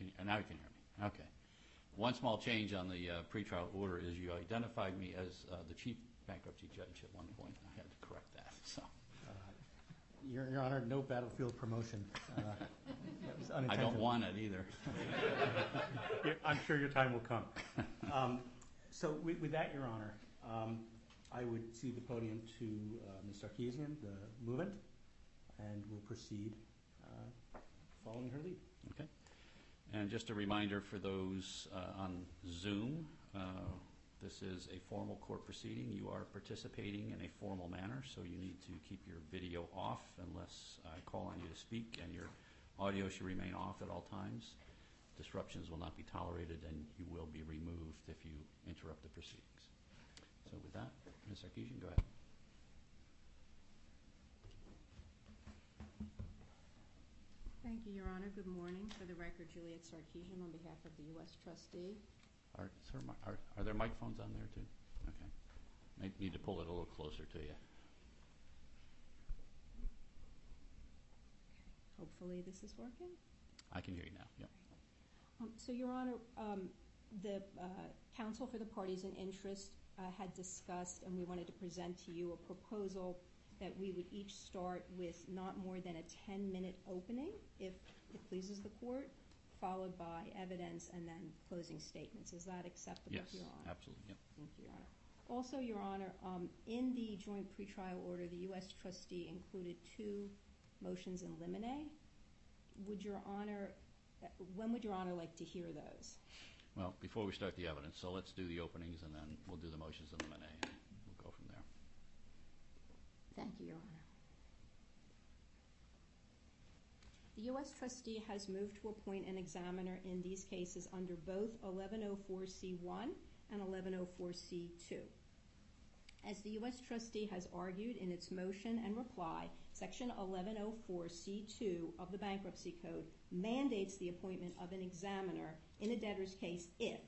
Oh, now you can hear me. Okay. One small change on the uh, pretrial order is you identified me as uh, the chief bankruptcy judge at one point. I had to correct that. So, uh, Your Honor, no battlefield promotion. I don't want it either. I'm sure your time will come. Um, so with that, Your Honor, um, I would cede the podium to Ms. Sarkessian, the movement, and we'll proceed following her lead. Okay. And just a reminder for those uh, on Zoom, uh, this is a formal court proceeding. You are participating in a formal manner, so you need to keep your video off unless I call on you to speak, and your audio should remain off at all times. Disruptions will not be tolerated, and you will be removed if you interrupt the proceedings. So with that, Ms. Sarkessian, go ahead. Thank you, Your Honor. Good morning. For the record, Juliet Sarkessian on behalf of the U.S. trustee. Are there microphones on there, too? Okay. I need to pull it a little closer to you. Hopefully this is working. I can hear you now. Yep. Um, so, Your Honor, um, the uh, counsel for the parties in interest uh, had discussed, and we wanted to present to you a proposal that we would each start with not more than a 10-minute opening, if it pleases the court, followed by evidence and then closing statements. Is that acceptable to Your Honor? Yes, absolutely. Thank you, Your Honor. Also, Your Honor, um, in the joint pretrial order, the U.S. trustee included two motions in limine. Would Your Honor, when would Your Honor like to hear those? Well, before we start the evidence, so let's do the openings, and then we'll do the motions in limine, and we'll go from there. Thank you, Your Honor. The U.S. trustee has moved to appoint an examiner in these cases under both 1104C1 and 1104C2. As the U.S. trustee has argued in its motion and reply, Section 1104C2 of the Bankruptcy Code mandates the appointment of an examiner in a debtor's case if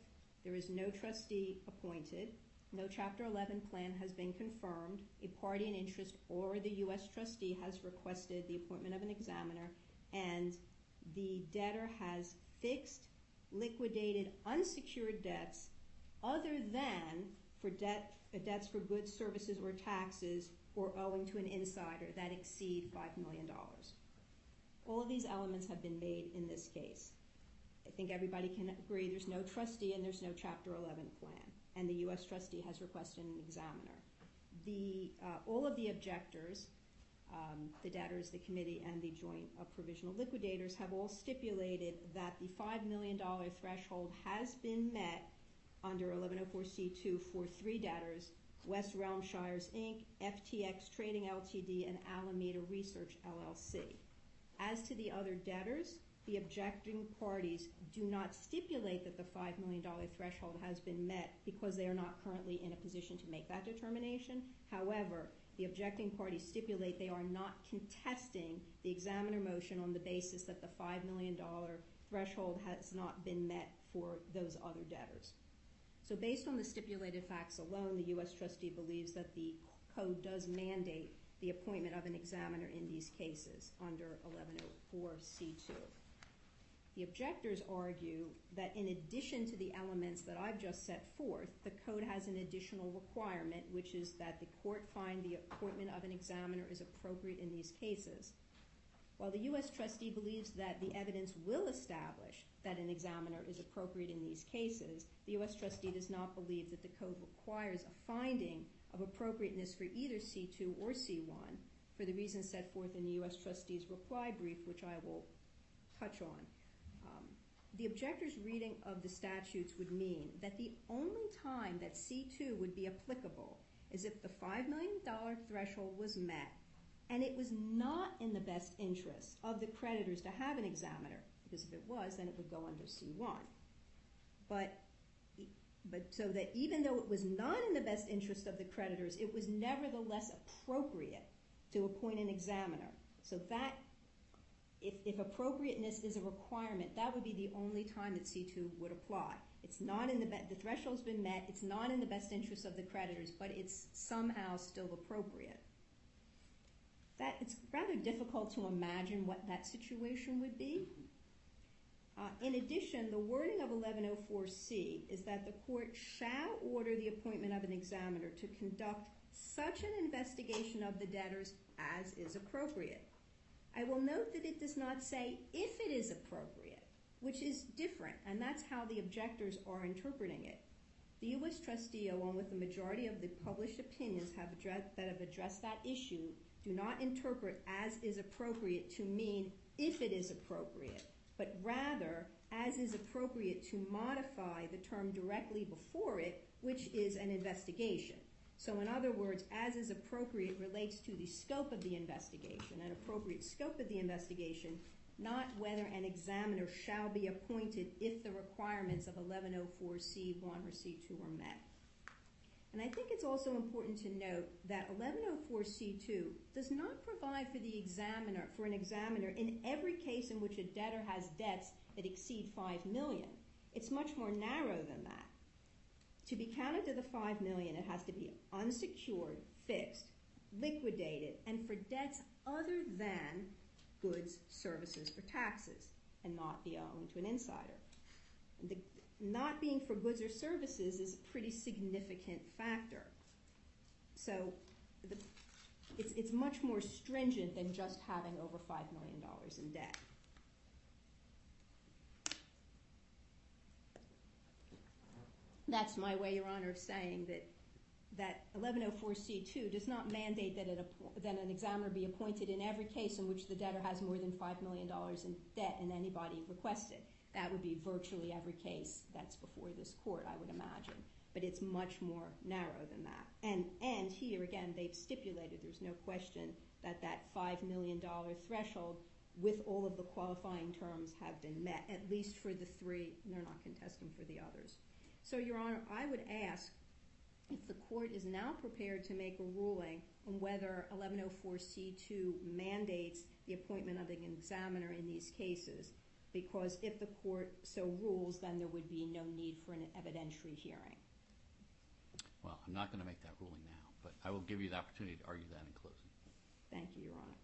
there is no trustee appointed, no Chapter 11 plan has been confirmed, a party in interest or the U.S. trustee has requested the appointment of an examiner, and the debtor has fixed, liquidated, unsecured debts other than for uh, debts for goods, services, or taxes or owing to an insider that exceed $5 million. All of these elements have been made in this case. I think everybody can agree there's no trustee and there's no Chapter 11 plan, and the U.S. trustee has requested an examiner. Uh, all of the objectors, um, the debtors, the committee, and the joint provisional liquidators have all stipulated that the $5 million threshold has been met under 1104C2 for three debtors, West Realm Shires, Inc., FTX Trading Ltd., and Alameda Research LLC. As to the other debtors, the objecting parties do not stipulate that the $5 million threshold has been met because they are not currently in a position to make that determination. However, the objecting parties stipulate they are not contesting the examiner motion on the basis that the $5 million threshold has not been met for those other debtors. So based on the stipulated facts alone, the U.S. trustee believes that the code does mandate the appointment of an examiner in these cases under 1104C2. The objectors argue that in addition to the elements that I've just set forth, the code has an additional requirement, which is that the court find the appointment of an examiner is appropriate in these cases. While the U.S. trustee believes that the evidence will establish that an examiner is appropriate in these cases, the U.S. trustee does not believe that the code requires a finding of appropriateness for either C2 or C1 for the reasons set forth in the U.S. trustee's reply brief, which I will touch on. The objector's reading of the statutes would mean that the only time that C2 would be applicable is if the $5 million threshold was met and it was not in the best interest of the creditors to have an examiner, because if it was, then it would go under C1. But so that even though it was not in the best interest of the creditors, it was nevertheless appropriate to appoint an examiner. So if appropriateness is a requirement, that would be the only time that C2 would apply. It's not in the the threshold's been met, it's not in the best interest of the creditors, but it's somehow still appropriate. It's rather difficult to imagine what that situation would be. Uh, in addition, the wording of 1104C is that the court shall order the appointment of an examiner to conduct such an investigation of the debtors as is appropriate. I will note that it does not say if it is appropriate, which is different, and that's how the objectors are interpreting it. The U.S. trustee, along with the majority of the published opinions that have addressed that issue, do not interpret as is appropriate to mean if it is appropriate, but rather as is appropriate to modify the term directly before it, which is an investigation. So in other words, as is appropriate relates to the scope of the investigation, an appropriate scope of the investigation, not whether an examiner shall be appointed if the requirements of 1104C1 or C2 are met. And I think it's also important to note that 1104C2 does not provide for the examiner, for an examiner in every case in which a debtor has debts that exceed 5 million. It's much more narrow than that. To be counted to the 5 million, it has to be unsecured, fixed, liquidated, and for debts other than goods, services, or taxes, and not be owned to an insider. Not being for goods or services is a pretty significant factor. So it's much more stringent than just having over $5 million in debt. That's my way, Your Honor, of saying that 1104C2 does not mandate that an examiner be appointed in every case in which the debtor has more than $5 million in debt and anybody requested. That would be virtually every case that's before this court, I would imagine. But it's much more narrow than that. And here, again, they've stipulated, there's no question, that that $5 million threshold with all of the qualifying terms have been met, at least for the three, and they're not contesting for the others. So, Your Honor, I would ask if the court is now prepared to make a ruling on whether 1104C2 mandates the appointment of an examiner in these cases, because if the court so rules, then there would be no need for an evidentiary hearing. Well, I'm not going to make that ruling now, but I will give you the opportunity to argue that in closing. Thank you, Your Honor.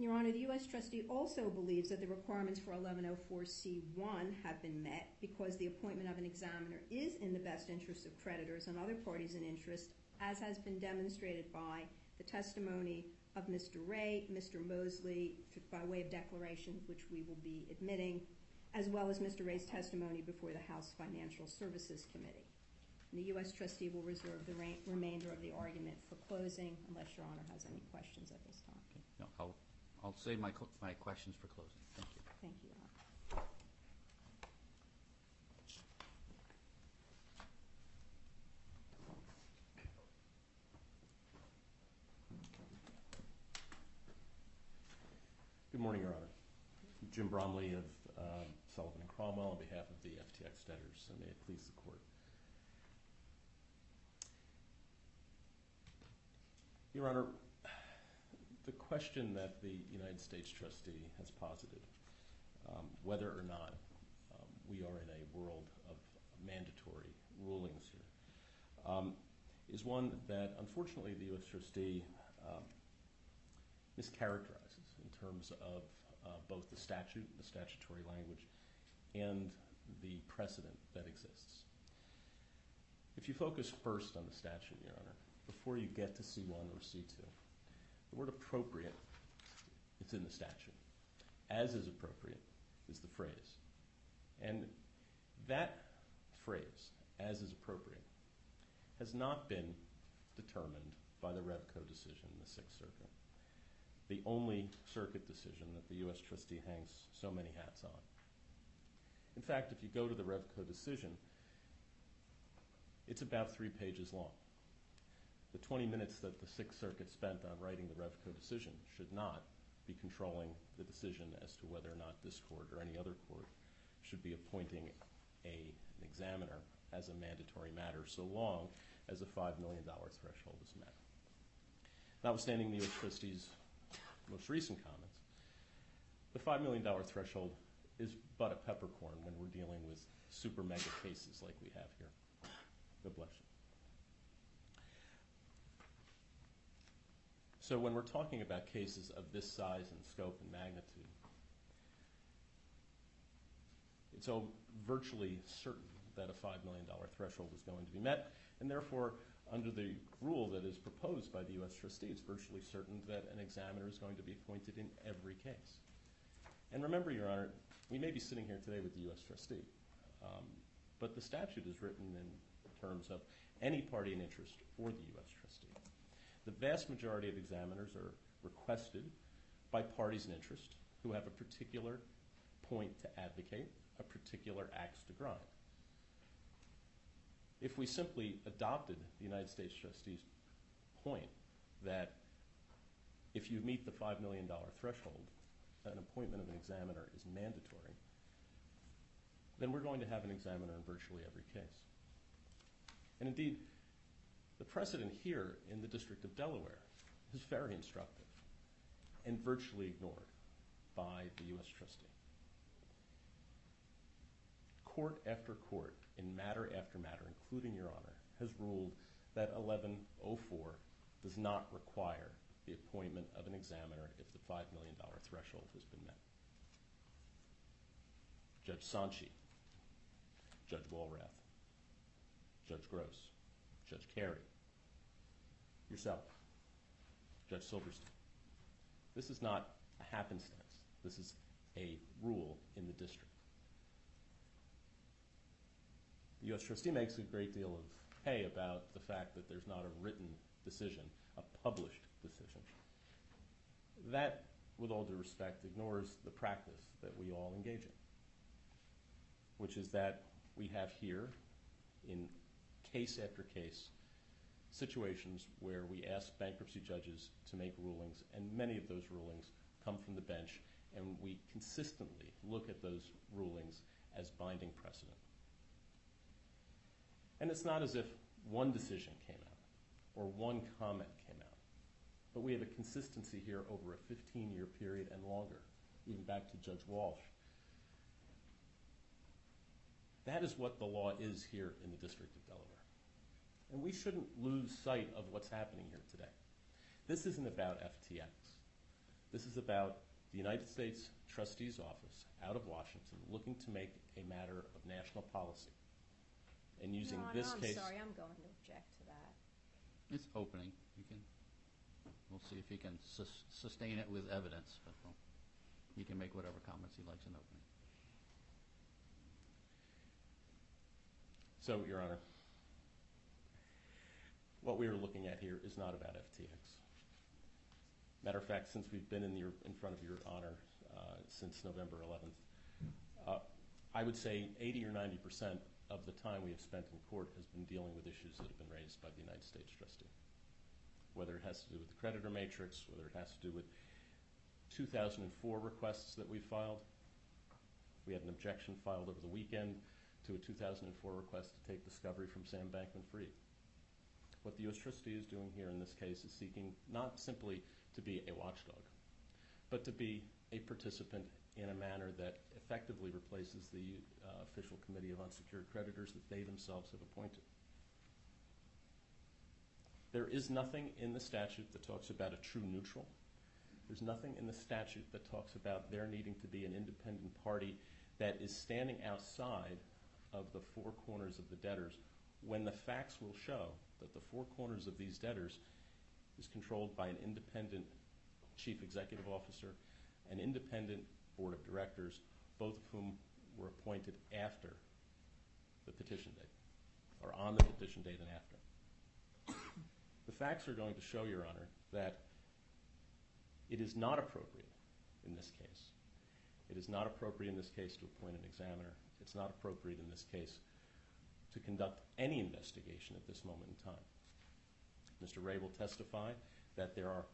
Your Honor, the U.S. trustee also believes that the requirements for 1104C1 have been met because the appointment of an examiner is in the best interest of creditors and other parties in interest, as has been demonstrated by the testimony of Mr. Ray, Mr. Mosley, by way of declaration, which we will be admitting, as well as Mr. Ray's testimony before the House Financial Services Committee. The U.S. trustee will reserve the remainder of the argument for closing, unless Your Honor has any questions at this time. I'll save my questions for closing. Thank you. Thank you, Your Honor. Good morning, Your Honor. Jim Bromley of uh, Sullivan & Cromwell on behalf of the FTX debtors, and may it please the Court. Your Honor, the question that the United States trustee has posited, um, whether or not um, we are in a world of mandatory rulings here, um, is one that, unfortunately, the U.S. trustee mischaracterizes in terms of uh, both the statute, the statutory language, and the precedent that exists. If you focus first on the statute, Your Honor, before you get to C1 or C2, the word appropriate is in the statute. As is appropriate is the phrase. And that phrase, as is appropriate, has not been determined by the Revco decision in the Sixth Circuit, the only circuit decision that the U.S. trustee hangs so many hats on. In fact, if you go to the Revco decision, it's about three pages long. The 20 minutes that the Sixth Circuit spent on writing the Revco decision should not be controlling the decision as to whether or not this Court or any other court should be appointing an examiner as a mandatory matter so long as a $5 million threshold is met. Notwithstanding the U.S. trustee's most recent comments, the $5 million threshold is but a peppercorn when we're dealing with super mega cases like we have here. God bless you. So when we're talking about cases of this size and scope and magnitude, it's all virtually certain that a $5 million threshold is going to be met, and therefore, under the rule that is proposed by the U.S. trustee, it's virtually certain that an examiner is going to be appointed in every case. And remember, Your Honor, we may be sitting here today with the U.S. trustee, um, but the statute is written in terms of any party in interest or the U.S. trustee. The vast majority of examiners are requested by parties in interest who have a particular point to advocate, a particular axe to grind. If we simply adopted the United States trustee's point that if you meet the $5 million threshold, an appointment of an examiner is mandatory, then we're going to have an examiner in virtually every case. And indeed, the precedent here in the District of Delaware is very instructive and virtually ignored by the U.S. trustee. Court after court, in matter after matter, including Your Honor, has ruled that 1104 does not require the appointment of an examiner if the $5 million threshold has been met. Judge Sontchi, Judge Walrath, Judge Gross, Judge Carey, yourself, Judge Silverstein. This is not a happenstance. This is a rule in the district. The U.S. trustee makes a great deal of hay about the fact that there's not a written decision, a published decision. That, with all due respect, ignores the practice that we all engage in, which is that we have here, in case after case, situations where we ask bankruptcy judges to make rulings, and many of those rulings come from the bench, and we consistently look at those rulings as binding precedent. And it's not as if one decision came out or one comment came out, but we have a consistency here over a 15-year period and longer, even back to Judge Walsh. That is what the law is here in the District of Delaware. And we shouldn't lose sight of what's happening here today. This isn't about FTX. This is about the United States Trustee's Office out of Washington looking to make a matter of national policy. And using Your this Honor, case... I'm sorry, I'm going to object to that. It's opening. You can, we'll see if he can sus- sustain it with evidence. But we'll, he can make whatever comments he likes in opening. So, Your Honor, what we are looking at here is not about FTX. Matter of fact, since we've been in, front of Your Honor uh, since November 11th, uh, I would say 80 or 90 percent of the time we have spent in court has been dealing with issues that have been raised by the United States trustee. Whether it has to do with the creditor matrix, whether it has to do with 2004 requests that we filed. We had an objection filed over the weekend to a 2004 request to take discovery from Sam Bankman-Fried. What the U.S. trustee is doing here in this case is seeking not simply to be a watchdog, but to be a participant in a manner that effectively replaces the uh, official committee of unsecured creditors that they themselves have appointed. There is nothing in the statute that talks about a true neutral. There's nothing in the statute that talks about there needing to be an independent party that is standing outside of the four corners of the debtors when the facts will show that the four corners of these debtors is controlled by an independent chief executive officer, an independent board of directors, both of whom were appointed after the petition date, or on the petition date and after. The facts are going to show, Your Honor, that it is not appropriate in this case. It is not appropriate in this case to appoint an examiner. It's not appropriate in this case to conduct any investigation at this moment in time. Mr. Ray will testify that there are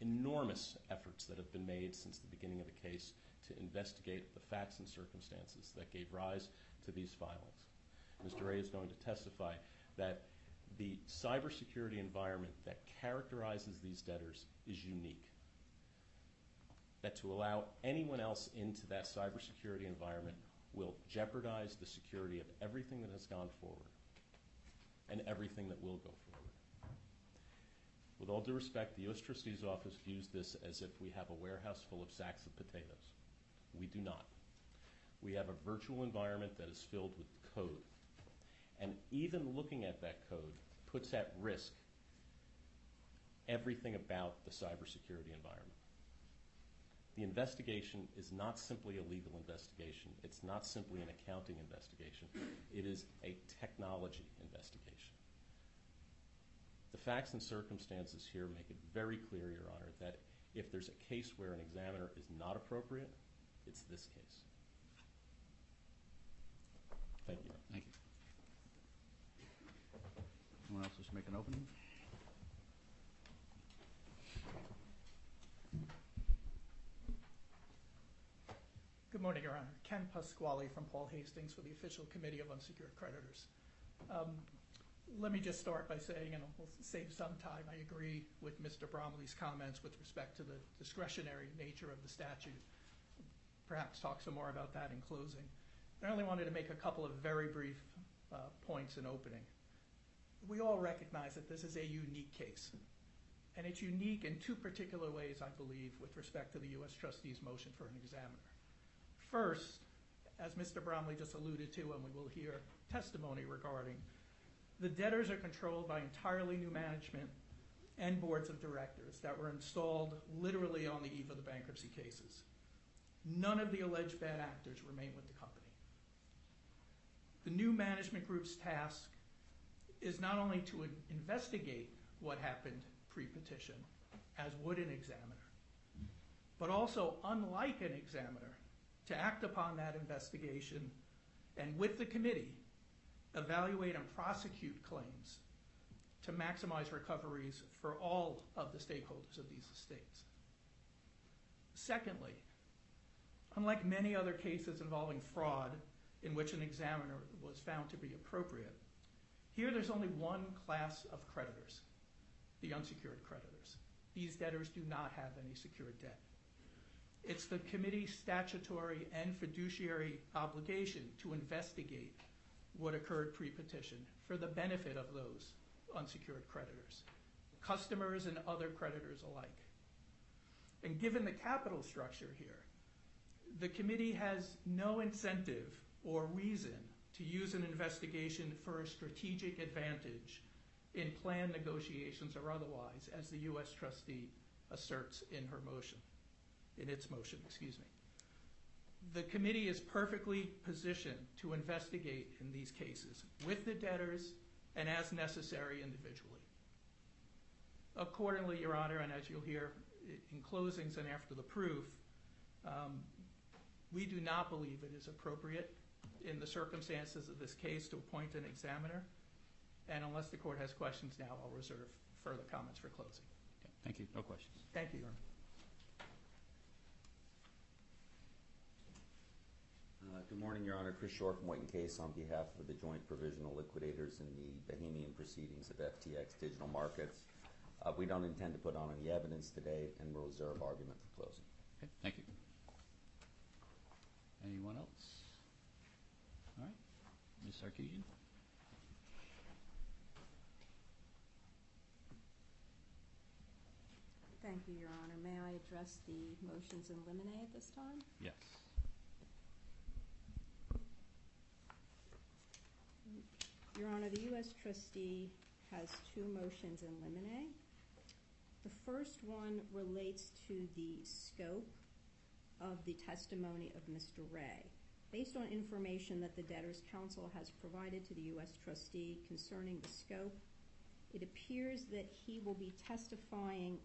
enormous efforts that have been made since the beginning of the case to investigate the facts and circumstances that gave rise to these filings. Mr. Ray is going to testify that the cybersecurity environment that characterizes these debtors is unique. That to allow anyone else into that cybersecurity environment will jeopardize the security of everything that has gone forward and everything that will go forward. With all due respect, the U.S. Trustee's Office views this as if we have a warehouse full of sacks of potatoes. We do not. We have a virtual environment that is filled with code. And even looking at that code puts at risk everything about the cybersecurity environment. The investigation is not simply a legal investigation. It's not simply an accounting investigation. It is a technology investigation. The facts and circumstances here make it very clear, Your Honor, that if there's a case where an examiner is not appropriate, it's this case. Thank you. Thank you. Anyone else wish to make an opening? Good morning, Your Honor. Ken Pasquale from Paul Hastings for the Official Committee of Unsecured Creditors. Um, let me just start by saying, and we'll save some time, I agree with Mr. Bromley's comments with respect to the discretionary nature of the statute. Perhaps talk some more about that in closing. I only wanted to make a couple of very brief uh, points in opening. We all recognize that this is a unique case. And it's unique in two particular ways, I believe, with respect to the U.S. trustee's motion for an examiner. First, as Mr. Bromley just alluded to, and we will hear testimony regarding, the debtors are controlled by entirely new management and boards of directors that were installed literally on the eve of the bankruptcy cases. None of the alleged bad actors remain with the company. The new management group's task is not only to investigate what happened pre-petition, as would an examiner, but also, unlike an examiner, to act upon that investigation and with the committee, evaluate and prosecute claims to maximize recoveries for all of the stakeholders of these estates. Secondly, unlike many other cases involving fraud in which an examiner was found to be appropriate, here there's only one class of creditors, the unsecured creditors. These debtors do not have any secured debt. It's the committee's statutory and fiduciary obligation to investigate what occurred pre-petition for the benefit of those unsecured creditors, customers and other creditors alike. And given the capital structure here, the committee has no incentive or reason to use an investigation for a strategic advantage in plan negotiations or otherwise, as the U.S. trustee asserts in her motion in its motion, excuse me. The committee is perfectly positioned to investigate in these cases with the debtors and as necessary individually. Accordingly, Your Honor, and as you'll hear in closings and after the proof, um, we do not believe it is appropriate in the circumstances of this case to appoint an examiner. And unless the court has questions now, I'll reserve further comments for closing. Thank you. No questions. Thank you, Your Honor. Good morning, Your Honor. Chris Shore from White and Case on behalf of the Joint Provisional Liquidators in the Bahamian proceedings of FTX Digital Markets. Uh, We don't intend to put on any evidence today, and we'll reserve argument for closing. Okay, thank you. Anyone else? All right, Ms. Sarkessian? Thank you, Your Honor. May I address the motions in limine at this time? Yes. Your Honor, the U.S. trustee has two motions in limine. The first one relates to the scope of the testimony of Mr. Ray. Based on information that the debtor's counsel has provided to the U.S. trustee concerning the scope, it appears that he will be testifying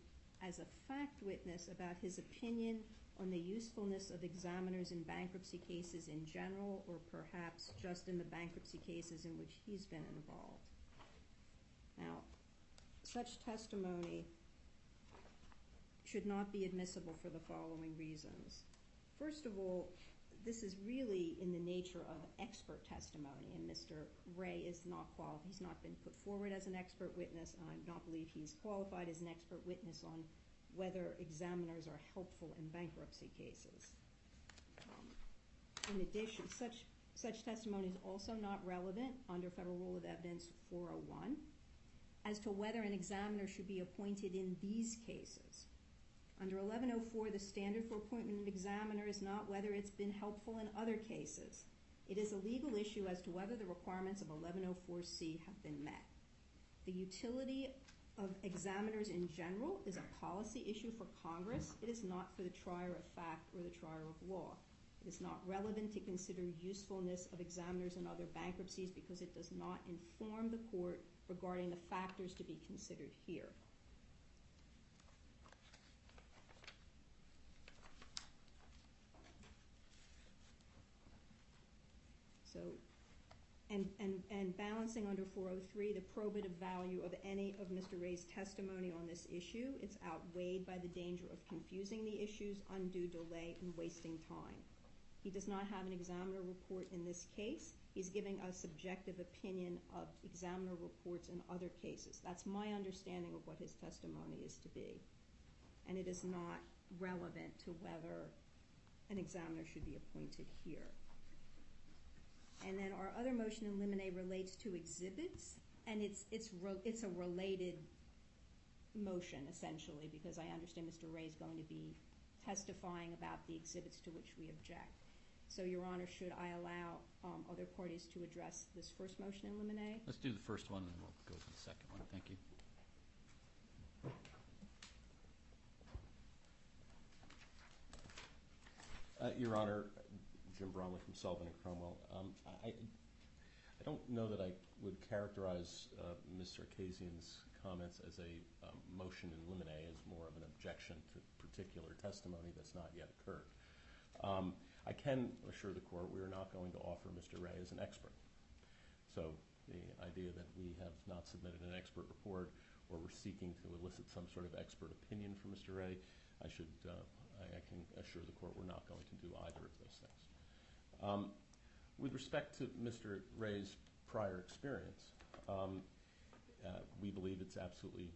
as a fact witness about his opinion on the usefulness of examiners in bankruptcy cases in general or perhaps just in the bankruptcy cases in which he's been involved. Now, such testimony should not be admissible for the following reasons. First of all, this is really in the nature of expert testimony, and Mr. Ray is not qualified. He's not been put forward as an expert witness, and I do not believe he's qualified as an expert witness on whether examiners are helpful in bankruptcy cases. Um, in addition, such, such testimony is also not relevant under Federal Rule of Evidence 401 as to whether an examiner should be appointed in these cases. Under 1104, the standard for appointment of an examiner is not whether it's been helpful in other cases. It is a legal issue as to whether the requirements of 1104C have been met. The utility of examiners in general is a policy issue for Congress. It is not for the trier of fact or the trier of law. It is not relevant to consider usefulness of examiners in other bankruptcies because it does not inform the court regarding the factors to be considered here. So, and balancing under 403, the probative value of any of Mr. Ray's testimony on this issue It's outweighed by the danger of confusing the issues, undue delay, and wasting time. He does not have an examiner report in this case. He's giving a subjective opinion of examiner reports in other cases. That's my understanding of what his testimony is to be. And it is not relevant to whether an examiner should be appointed here. And then our other motion in limine relates to exhibits, and it's a related motion, essentially, because I understand Mr. Ray is going to be testifying about the exhibits to which we object. So, Your Honor, should I allow um, other parties to address this first motion in limine? Let's do the first one, and then we'll go to the second one. Thank you. Uh, Your Honor, Jim Bromley from Sullivan & Cromwell. Um, I don't know that I would characterize uh, Mr. Akazian's comments as a um, motion in limine, as more of an objection to particular testimony that's not yet occurred. Um, I can assure the Court we are not going to offer Mr. Ray as an expert. So the idea that we have not submitted an expert report or we're seeking to elicit some sort of expert opinion from Mr. Ray, uh, I can assure the Court we're not going to do either of those things. Um, with respect to Mr. Ray's prior experience, um, uh, we believe it's absolutely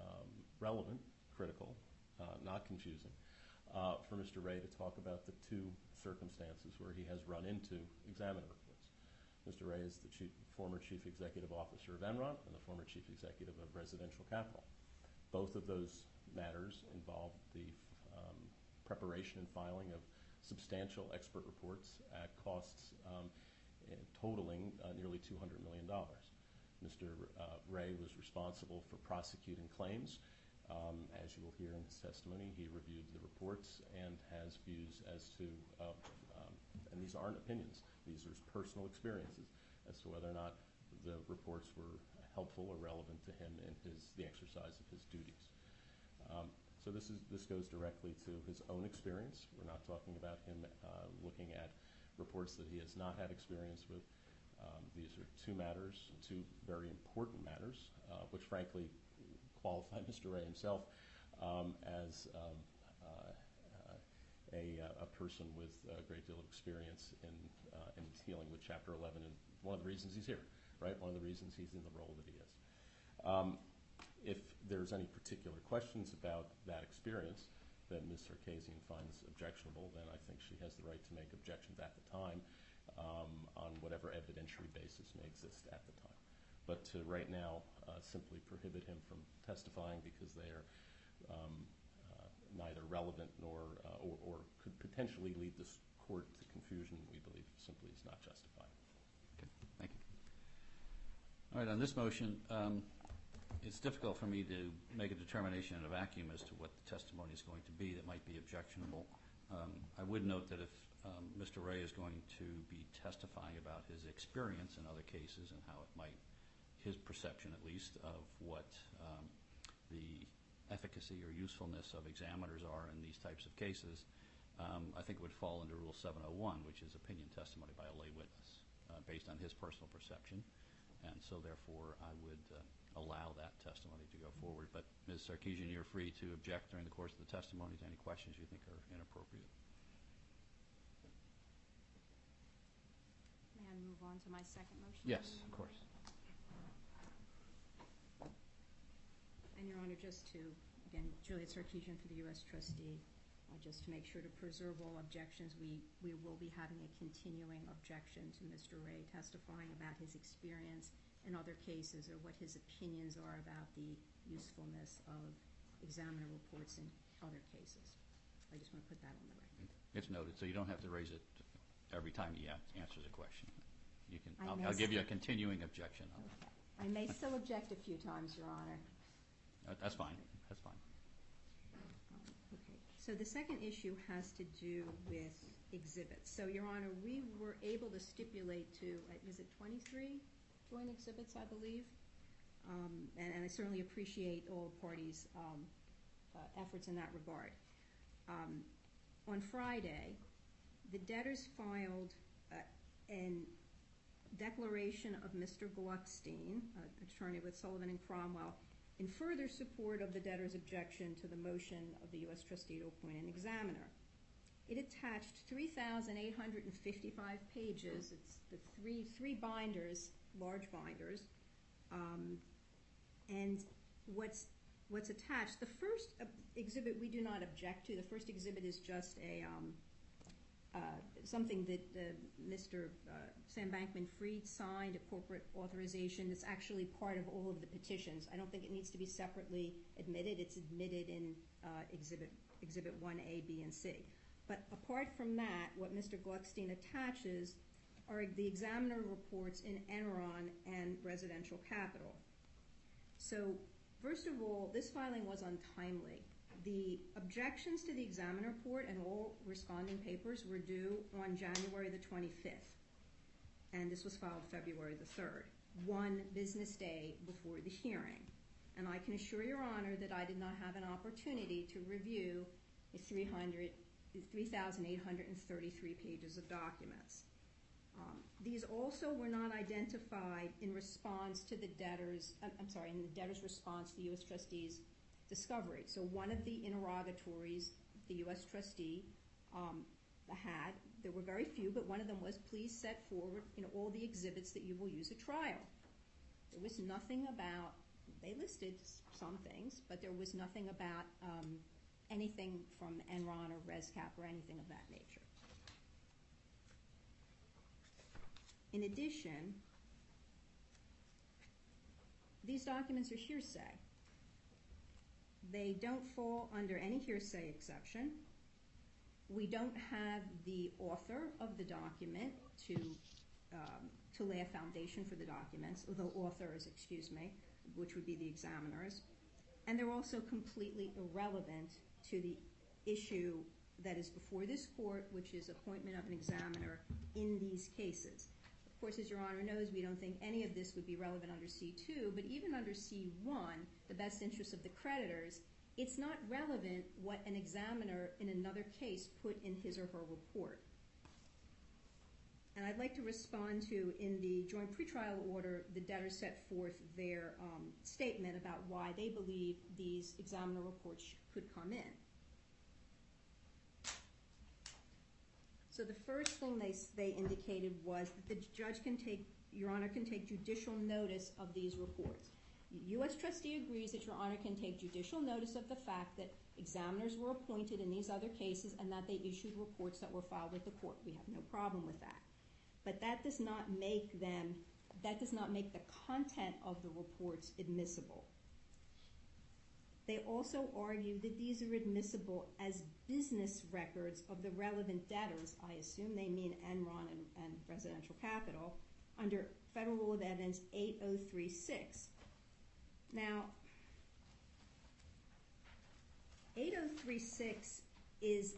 um, relevant, critical, uh, not confusing, uh, for Mr. Ray to talk about the two circumstances where he has run into examiner reports. Mr. Ray is the former Chief Executive Officer of Enron and the former Chief Executive of Residential Capital. Both of those matters involve the preparation and filing of substantial expert reports at costs um, totaling uh, nearly $200 million. Mr. Uh, Ray was responsible for prosecuting claims. Um, as you will hear in his testimony, he reviewed the reports and has views as to, uh, um, and these aren't opinions, these are personal experiences, as to whether or not the reports were helpful or relevant to him in the exercise of his duties. So this goes directly to his own experience. We're not talking about him uh, looking at reports that he has not had experience with. Um, these are two matters, two very important matters, uh, which frankly qualify Mr. Ray himself um, as um, uh, a person with a great deal of experience in dealing with Chapter 11 and one of the reasons he's here, right? one of the reasons he's in the role that he is. If there's any particular questions about that experience that Ms. Sarkessian finds objectionable, then I think she has the right to make objections at the time um, on whatever evidentiary basis may exist at the time. But to right now uh, simply prohibit him from testifying because they are um, uh, neither relevant nor uh, or could potentially lead this court to confusion, we believe simply is not justified. Thank you. All right, on this motion, um, it's difficult for me to make a determination in a vacuum as to what the testimony is going to be that might be objectionable. Um, I would note that if um, Mr. Ray is going to be testifying about his experience in other cases and how it might, his perception at least, of what um, the efficacy or usefulness of examiners are in these types of cases, I think it would fall under Rule 701, which is opinion testimony by a lay witness uh, based on his personal perception. And so therefore, I would uh, allow that testimony to go forward. But Ms. Sarkessian, you're free to object during the course of the testimony to any questions you think are inappropriate. May I move on to my second motion? Yes, of course. And, Your Honor, just to, again, Juliet Sarkessian for the U.S. Trustee, uh, just to make sure to preserve all objections, we will be having a continuing objection to Mr. Ray testifying about his experience in other cases or what his opinions are about the usefulness of examiner reports in other cases. I just want to put that on the record. It's noted, so you don't have to raise it every time he answers a question. You can, I I'll, give you a continuing objection. I may still object a few times, Your Honor. Uh, That's fine, that's fine. Okay, so the second issue has to do with exhibits. So, Your Honor, we were able to stipulate to, uh, is it 23 joint exhibits, I believe? Um, And and I certainly appreciate all parties' um, uh, efforts in that regard. Um, On Friday, the debtors filed uh, an declaration of Mr. Glueckstein, uh, attorney with Sullivan and Cromwell, in further support of the debtor's objection to the motion of the U.S. trustee to appoint an examiner. It attached 3,855 pages. It's the three, three binders, large binders. Um, and what's, attached, the first exhibit we do not object to. The first exhibit is just um, uh, something that uh, Mr. uh, Sam Bankman-Fried signed, a corporate authorization that's actually part of all of the petitions. I don't think it needs to be separately admitted. It's admitted in Exhibit Exhibit 1A, B, and C. But apart from that, what Mr. Glueckstein attaches are the examiner reports in Enron and Residential Capital. So, first of all, this filing was untimely. The objections to the examiner report and all responding papers were due on January the 25th, and this was filed February the 3rd, one business day before the hearing. And I can assure Your Honor that I did not have an opportunity to review the 300 3,833 pages of documents. Um, These also were not identified in response to the debtor's, I'm I'm sorry, in the debtor's response to the U.S. trustee's discovery. So one of the interrogatories the U.S. trustee um, had, there were very few, but one of them was, please set forward, all the exhibits that you will use at trial. There was nothing about, they listed some things, but there was nothing about um, anything from Enron or ResCap or anything of that nature. In addition, these documents are hearsay. They don't fall under any hearsay exception. We don't have the author of the document to, um, to lay a foundation for the documents, the authors, excuse me, which would be the examiners. And they're also completely irrelevant to the issue that is before this court, which is appointment of an examiner in these cases. Of course, as Your Honor knows, we don't think any of this would be relevant under C2, but even under C1, the best interest of the creditors, it's not relevant what an examiner in another case put in his or her report. And I'd like to respond to, in the joint pretrial order, the debtor set forth their um, statement about why they believe these examiner reports could come in. So the first thing they, indicated was that the judge can take, Your Honor can take judicial notice of these reports. U.S. trustee agrees that Your Honor can take judicial notice of the fact that examiners were appointed in these other cases and that they issued reports that were filed with the court. We have no problem with that. But that does not make them, that does not make the content of the reports admissible. They also argue that these are admissible as business records of the relevant debtors. I assume they mean Enron and, Residential Capital under Federal Rule of Evidence 8036. Now, 8036 is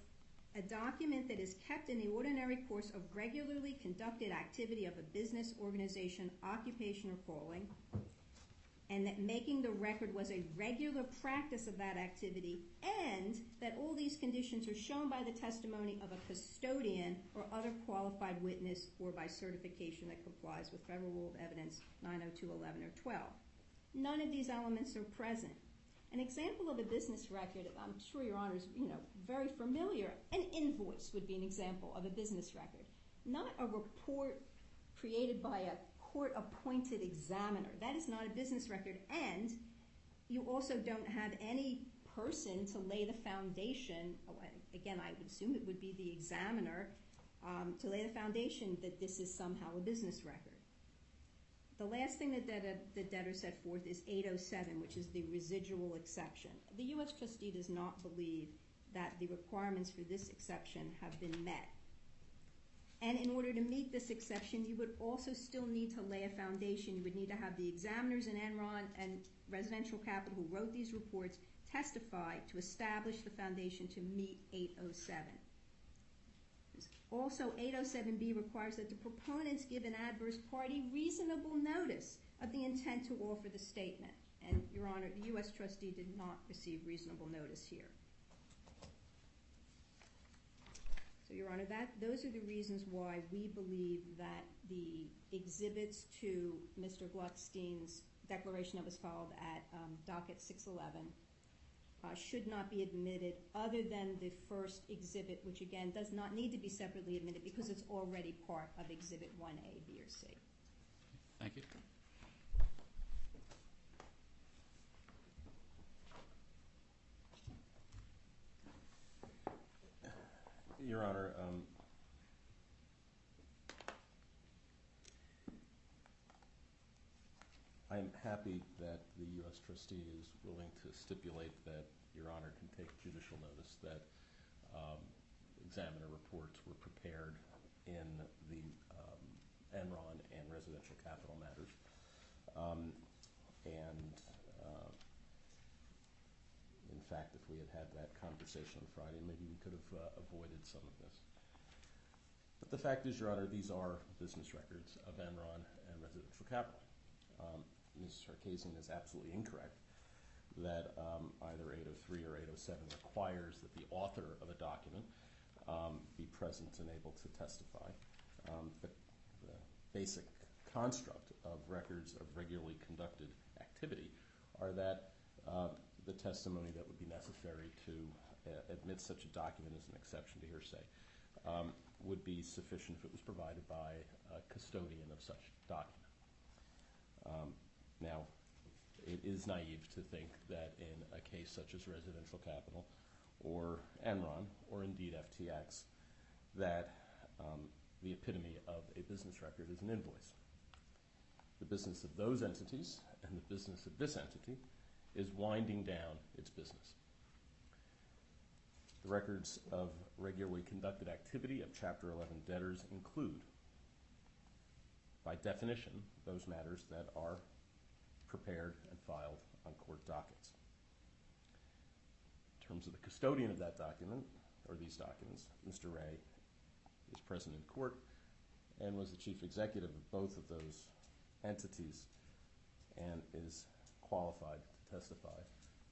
a document that is kept in the ordinary course of regularly conducted activity of a business, organization, occupation, or calling, and that making the record was a regular practice of that activity, and that all these conditions are shown by the testimony of a custodian or other qualified witness or by certification that complies with Federal Rule of Evidence 90211 or 12. None of these elements are present. An example of a business record, I'm sure Your Honor is very familiar, an invoice would be an example of a business record. Not a report created by a court-appointed examiner. That is not a business record. And you also don't have any person to lay the foundation, again, I would assume it would be the examiner, um, to lay the foundation that this is somehow a business record. The last thing that the debtor set forth is 807, which is the residual exception. The U.S. trustee does not believe that the requirements for this exception have been met. And in order to meet this exception, you would also still need to lay a foundation. You would need to have the examiners in Enron and Residential Capital who wrote these reports testify to establish the foundation to meet 807. Also, 807B requires that the proponents give an adverse party reasonable notice of the intent to offer the statement. And, Your Honor, the U.S. trustee did not receive reasonable notice here. So, Your Honor, those are the reasons why we believe that the exhibits to Mr. Glueckstein's declaration that was filed at um, docket 611 uh, should not be admitted other than the first exhibit, which again does not need to be separately admitted because it's already part of Exhibit 1A, B, or C. Thank you. Your Honor, um, I am happy that the U.S. trustee is willing to stipulate that Your Honor can take judicial notice that um, examiner reports were prepared in the um, Enron and residential capital matters. Um, and fact, if we had had that conversation on Friday, maybe we could have uh, avoided some of this. But the fact is, Your Honor, these are business records of Enron and residential capital. Um, Ms. Is absolutely incorrect that um, either 803 or 807 requires that the author of a document um, be present and able to testify. Um, the, the basic construct of records of regularly conducted activity are that uh, the testimony that would be necessary to uh, admit such a document as an exception to hearsay um, would be sufficient if it was provided by a custodian of such document. Um, now, it is naive to think that in a case such as residential capital or Enron or indeed FTX, that um, the epitome of a business record is an invoice. The business of those entities and the business of this entity is winding down its business. The records of regularly conducted activity of Chapter 11 debtors include, by definition, those matters that are prepared and filed on court dockets. In terms of the custodian of that document, or these documents, Mr. Ray is present in court and was the chief executive of both of those entities and is qualified testify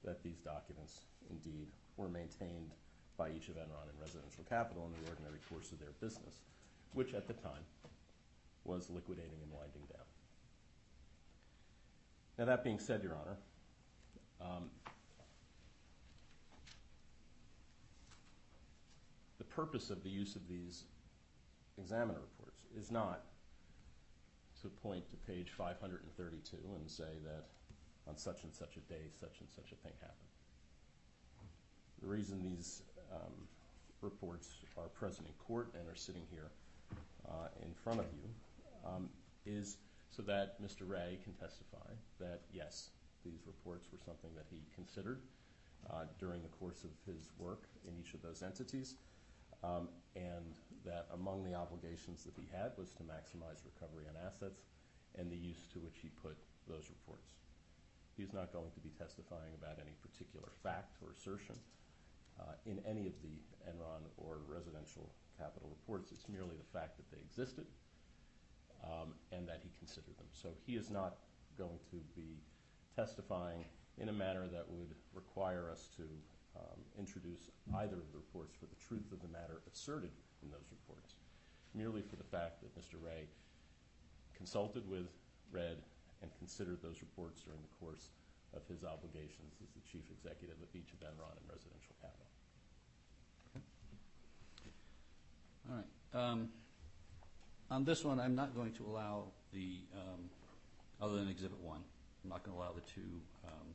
that these documents indeed were maintained by each of Enron and Residential Capital in the ordinary course of their business, which at the time was liquidating and winding down. Now, that being said, Your Honor, um, the purpose of the use of these examiner reports is not to point to page 532 and say that on such and such a day, such and such a thing happened. The reason these um, reports are present in court and are sitting here uh, in front of you um, is so that Mr. Ray can testify that, yes, these reports were something that he considered uh, during the course of his work in each of those entities, um, and that among the obligations that he had was to maximize recovery on assets and the use to which he put those reports. He's not going to be testifying about any particular fact or assertion uh, in any of the Enron or residential capital reports. It's merely the fact that they existed um, and that he considered them. So he is not going to be testifying in a manner that would require us to um, introduce either of the reports for the truth of the matter asserted in those reports, merely for the fact that Mr. Ray consulted with, read, and considered those reports during the course of his obligations as the chief executive of each of Enron and Residential Capital. All right. Um, on this one, I'm not going to allow the, um, other than Exhibit 1, I'm not going to allow the two um,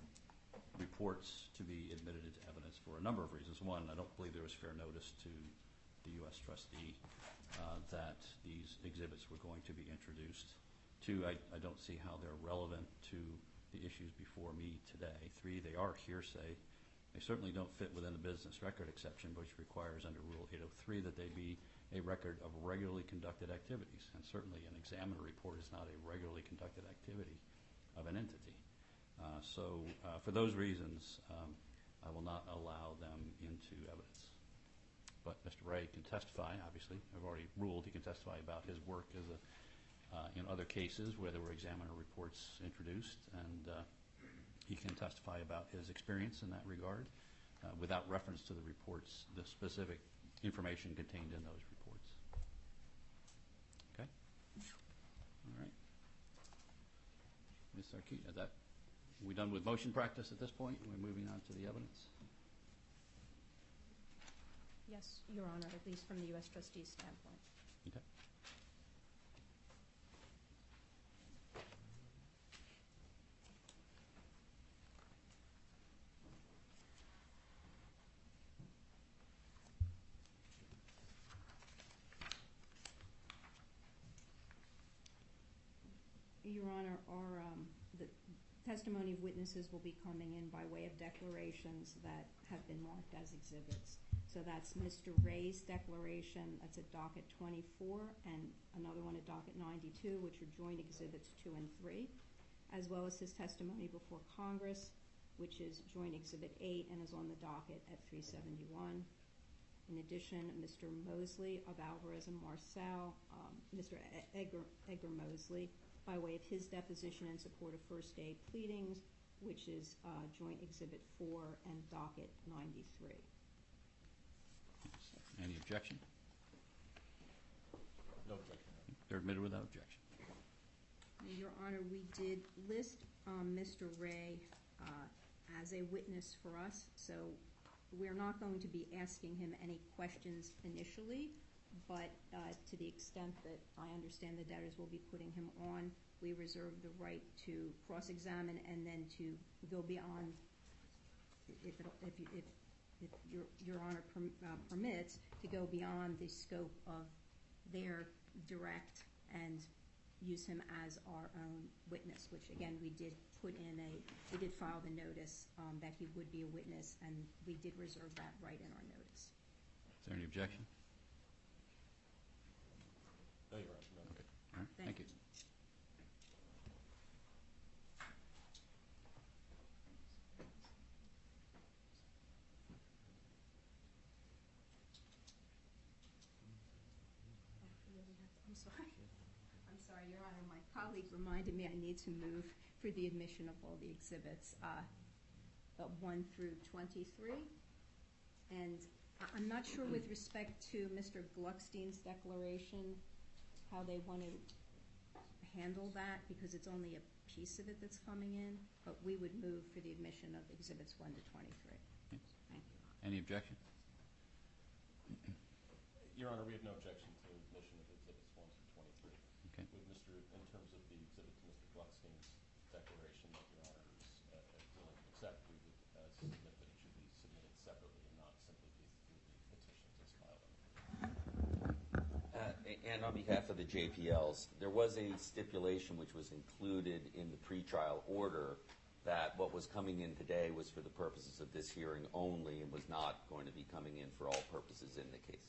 reports to be admitted into evidence for a number of reasons. One, I don't believe there was fair notice to the U.S. trustee uh, that these exhibits were going to be introduced. Two, I, don't see how they're relevant to the issues before me today. Three, they are hearsay. They certainly don't fit within the business record exception, which requires under Rule 803 that they be a record of regularly conducted activities. And certainly an examiner report is not a regularly conducted activity of an entity. Uh, So uh, for those reasons, um, I will not allow them into evidence. But Mr. Ray can testify, obviously. I've already ruled he can testify about his work as a, in other cases where there were examiner reports introduced, and uh, he can testify about his experience in that regard uh, without reference to the reports, the specific information contained in those reports. Okay? All right. Ms. Sarkessian, is that, we done with motion practice at this point? We're moving on to the evidence? Yes, Your Honor, at least from the U.S. trustee's standpoint. Okay. Your Honor, our, um, the testimony of witnesses will be coming in by way of declarations that have been marked as exhibits. So that's Mr. Ray's declaration, that's at docket 24, and another one at docket 92, which are joint exhibits 2 and 3, as well as his testimony before Congress, which is joint exhibit 8 and is on the docket at 371. In addition, Mr. Mosley of Alvarez and Marsal, um, Mr. Edgar, Edgar Mosley, by way of his deposition in support of first day pleadings, which is uh, joint exhibit 4 and docket 93. Any objection? No objection. They're admitted without objection. Your Honor, we did list um, Mr. Ray uh, as a witness for us, so we're not going to be asking him any questions initially, but uh, to the extent that I understand the debtors will be putting him on, we reserve the right to cross-examine and then to go beyond, if, your Honor uh, permits, to go beyond the scope of their direct and use him as our own witness, which again, we did put in a, we did file the notice um, that he would be a witness, and we did reserve that right in our notice. Is there any objection? No, Your Honor, no. Okay. All right, Thank thank you. I'm sorry. I'm sorry, Your Honor, my colleague reminded me I need to move for the admission of all the exhibits, uh, uh, 1 through 23. And I'm not sure with respect to Mr. Glueckstein's declaration, how they want to handle that, because it's only a piece of it that's coming in, but we would move for the admission of exhibits 1 to 23. Yes. Thank you. Any objection? Your Honor, we have no objection to admission of exhibits one through twenty-three. Okay. With Mr., in terms of the exhibit to Mr. Glueckstein's declaration that Your Honor is uh, uh, willing to accept, we would uh, submit that it should be submitted separately and not simply be through the petitions as filed. And on behalf of the JPLs, there was a stipulation which was included in the pretrial order that what was coming in today was for the purposes of this hearing only and was not going to be coming in for all purposes in the cases.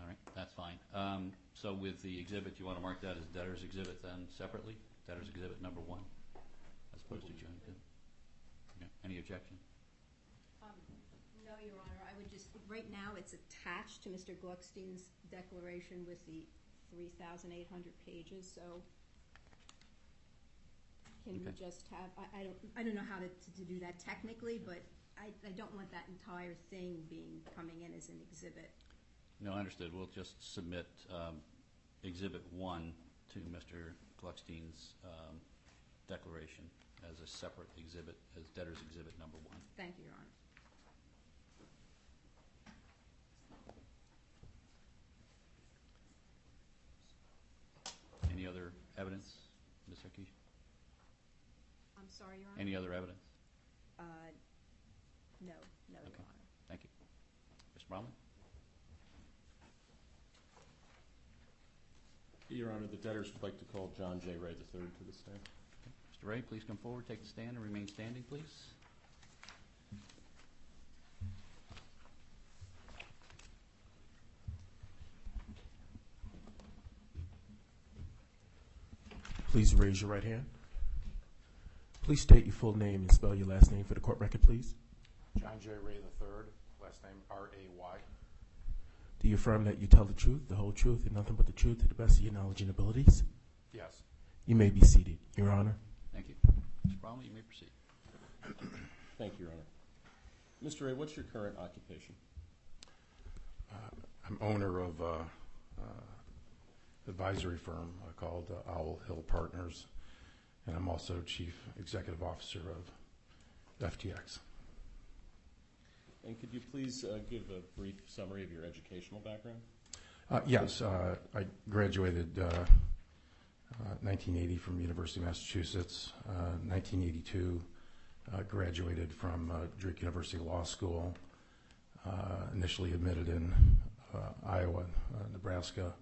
All right, that's fine. Um, So with the exhibit, you want to mark that as debtor's exhibit then separately? Debtor's exhibit number one, as opposed to joint? Okay. Any objection? No, Your Honor, I would just, right now, it's attached to Mr. Glueckstein's declaration with the 3,800 pages, so can we just have, I, don't, I don't know how to, to do that technically, but I, don't want that entire thing being, coming in as an exhibit. No, understood. We'll just submit um, Exhibit 1 to Mr. Glueckstein's um, declaration as a separate exhibit, as debtor's exhibit number 1. Thank you, Your Honor. Any other evidence, Ms. Sarkessian? I'm sorry, Your Honor? Any other evidence? Uh, no, no, Your Okay. Honor. Thank you. Mr. Bromley? Your Honor, the debtors would like to call John J. Ray III to the stand. Mr. Ray, please come forward, take the stand, and remain standing, please. Please raise your right hand. Please state your full name and spell your last name for the court record, please. John J. Ray III, last name R-A-Y. Do you affirm that you tell the truth, the whole truth, and nothing but the truth to the best of your knowledge and abilities? Yes. You may be seated, Your Honor. Thank you. Mr. Bromley, you may proceed. Thank you, Your Honor. Mr. Ray, what's your current occupation? Uh, I'm owner of an advisory firm called uh, Owl Hill Partners, and I'm also chief executive officer of FTX. And could you please uh, give a brief summary of your educational background? Uh, Yes, uh, I graduated uh, uh, 1980 from University of Massachusetts. Uh, 1982, uh, graduated from uh, Drake University Law School. Uh, Initially admitted in uh, Iowa, uh, Nebraska,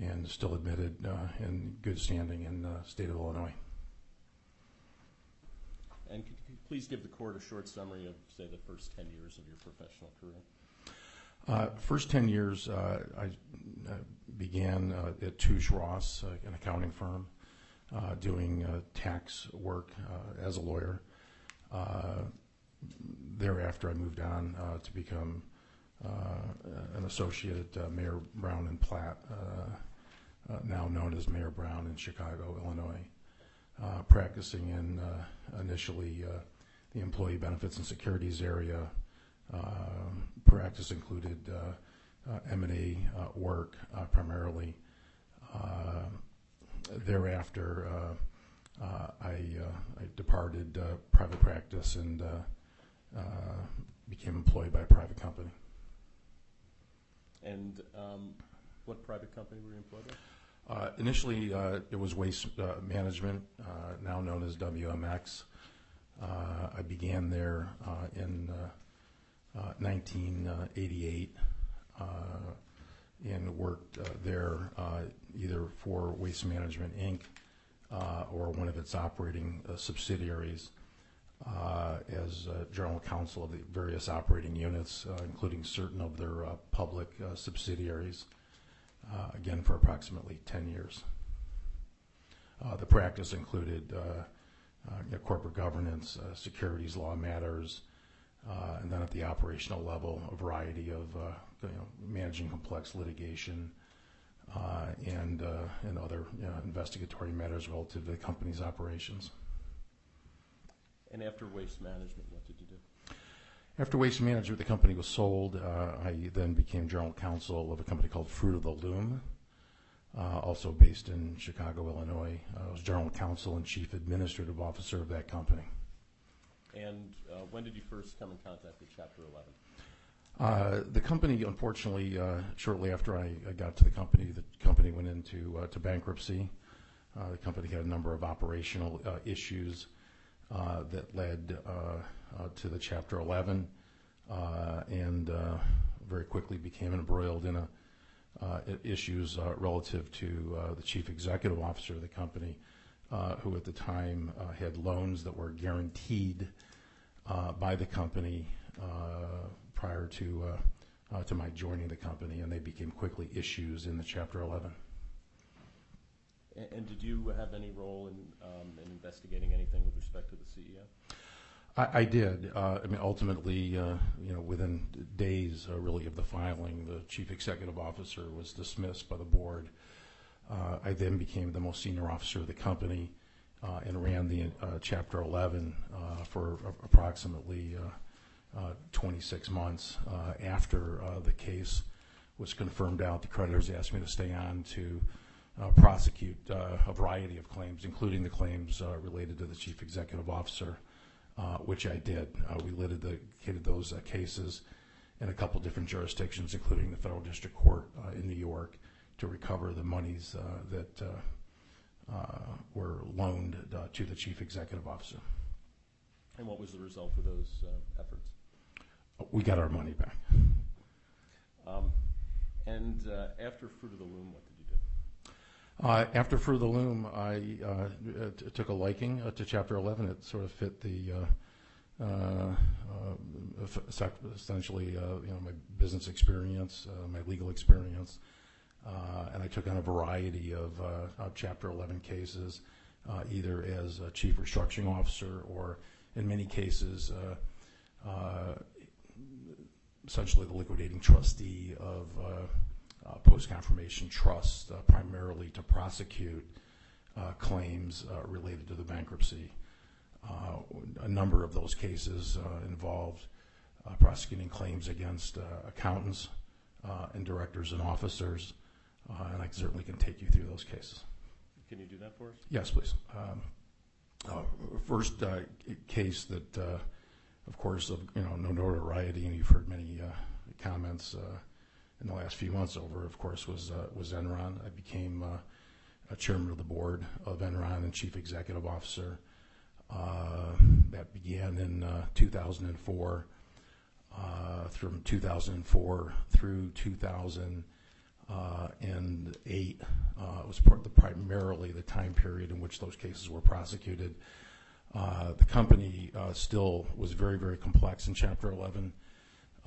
and still admitted uh, in good standing in the state of Illinois. And could you please give the court a short summary of, say, the first 10 years of your professional career? Uh, First 10 years, uh, I uh, began uh, at Touche Ross, uh, an accounting firm, uh, doing uh, tax work uh, as a lawyer. Uh, Thereafter, I moved on uh, to become uh, an associate at uh, Mayer Brown and Platt, uh, uh, now known as Mayer Brown in Chicago, Illinois, uh, practicing in uh, initially uh, the employee benefits and securities area, um, Practice included uh, uh, M&A uh, work uh, primarily. Uh, Thereafter, uh, uh, I uh, I departed uh, private practice and uh, uh, became employed by a private company. And um, what private company were you employed with? Uh, Initially, uh, it was Waste uh, Management, uh, now known as WMX. Uh, I began there in uh, uh, 1988 uh, and worked there either for Waste Management, Inc. or one of its operating subsidiaries as general counsel of the various operating units, including certain of their public subsidiaries again for approximately 10 years. Uh, the practice included uh, uh, corporate governance, uh, securities law matters, uh, and then at the operational level, a variety of uh, you know, managing complex litigation uh, and, uh, and other you know, investigatory matters relative to the company's operations. And after waste management, what did you do? After Waste Management, the company was sold. Uh, I then became general counsel of a company called Fruit of the Loom, uh, also based in Chicago, Illinois. Uh, I was general counsel and chief administrative officer of that company. And uh, when did you first come in contact with Chapter 11? Uh, the company, unfortunately, uh, shortly after I, I got to the company, the company went into uh, to bankruptcy. Uh, the company had a number of operational uh, issues uh, that led to the Chapter 11, uh, and uh, very quickly became embroiled in uh, issues uh, relative to uh, the chief executive officer of the company, uh, who at the time uh, had loans that were guaranteed uh, by the company uh, prior to uh, uh, to my joining the company, and they became quickly issues in the Chapter 11. And did you have any role in, um, in investigating anything with respect to the CEO? I, I did. Uh, I mean, ultimately, uh, you know, within days, uh, really, of the filing, the chief executive officer was dismissed by the board. Uh, I then became the most senior officer of the company uh, and ran the uh, Chapter 11 uh, for approximately uh, uh, 26 months. After the case was confirmed out, the creditors asked me to stay on to prosecute a variety of claims, including the claims related to the chief executive officer uh, which I did. Uh, we litigated those uh, cases in a couple different jurisdictions, including the federal district court uh, in New York, to recover the monies uh, that uh, uh, were loaned uh, to the chief executive officer. And what was the result of those uh, efforts? We got our money back. Um, and uh, after Fruit of the Loom, what did you do? Uh, after of the Loom, I uh, t- took a liking uh, to Chapter 11. It sort of fit the uh, uh, uh, essentially, you know, my business experience, my legal experience, and I took on a variety of, of Chapter 11 cases, either as a chief restructuring officer or, in many cases, essentially the liquidating trustee of. Uh, post-confirmation trust, uh, primarily to prosecute uh, claims uh, related to the bankruptcy. Uh, a number of those cases uh, involved uh, prosecuting claims against uh, accountants uh, and directors and officers, uh, and I certainly can take you through those cases. Can you do that for us? Yes, please. Um, uh, First uh, case that, uh, of course, of, you know, no notoriety, and you've heard many uh, comments uh, in the last few months over, of course, was uh, was Enron. I became uh, a chairman of the board of Enron and chief executive officer. Uh, That began in uh, 2004. Uh, From 2004 through 2008 uh, was the- primarily the time period in which those cases were prosecuted. The company still was very, very complex in Chapter 11.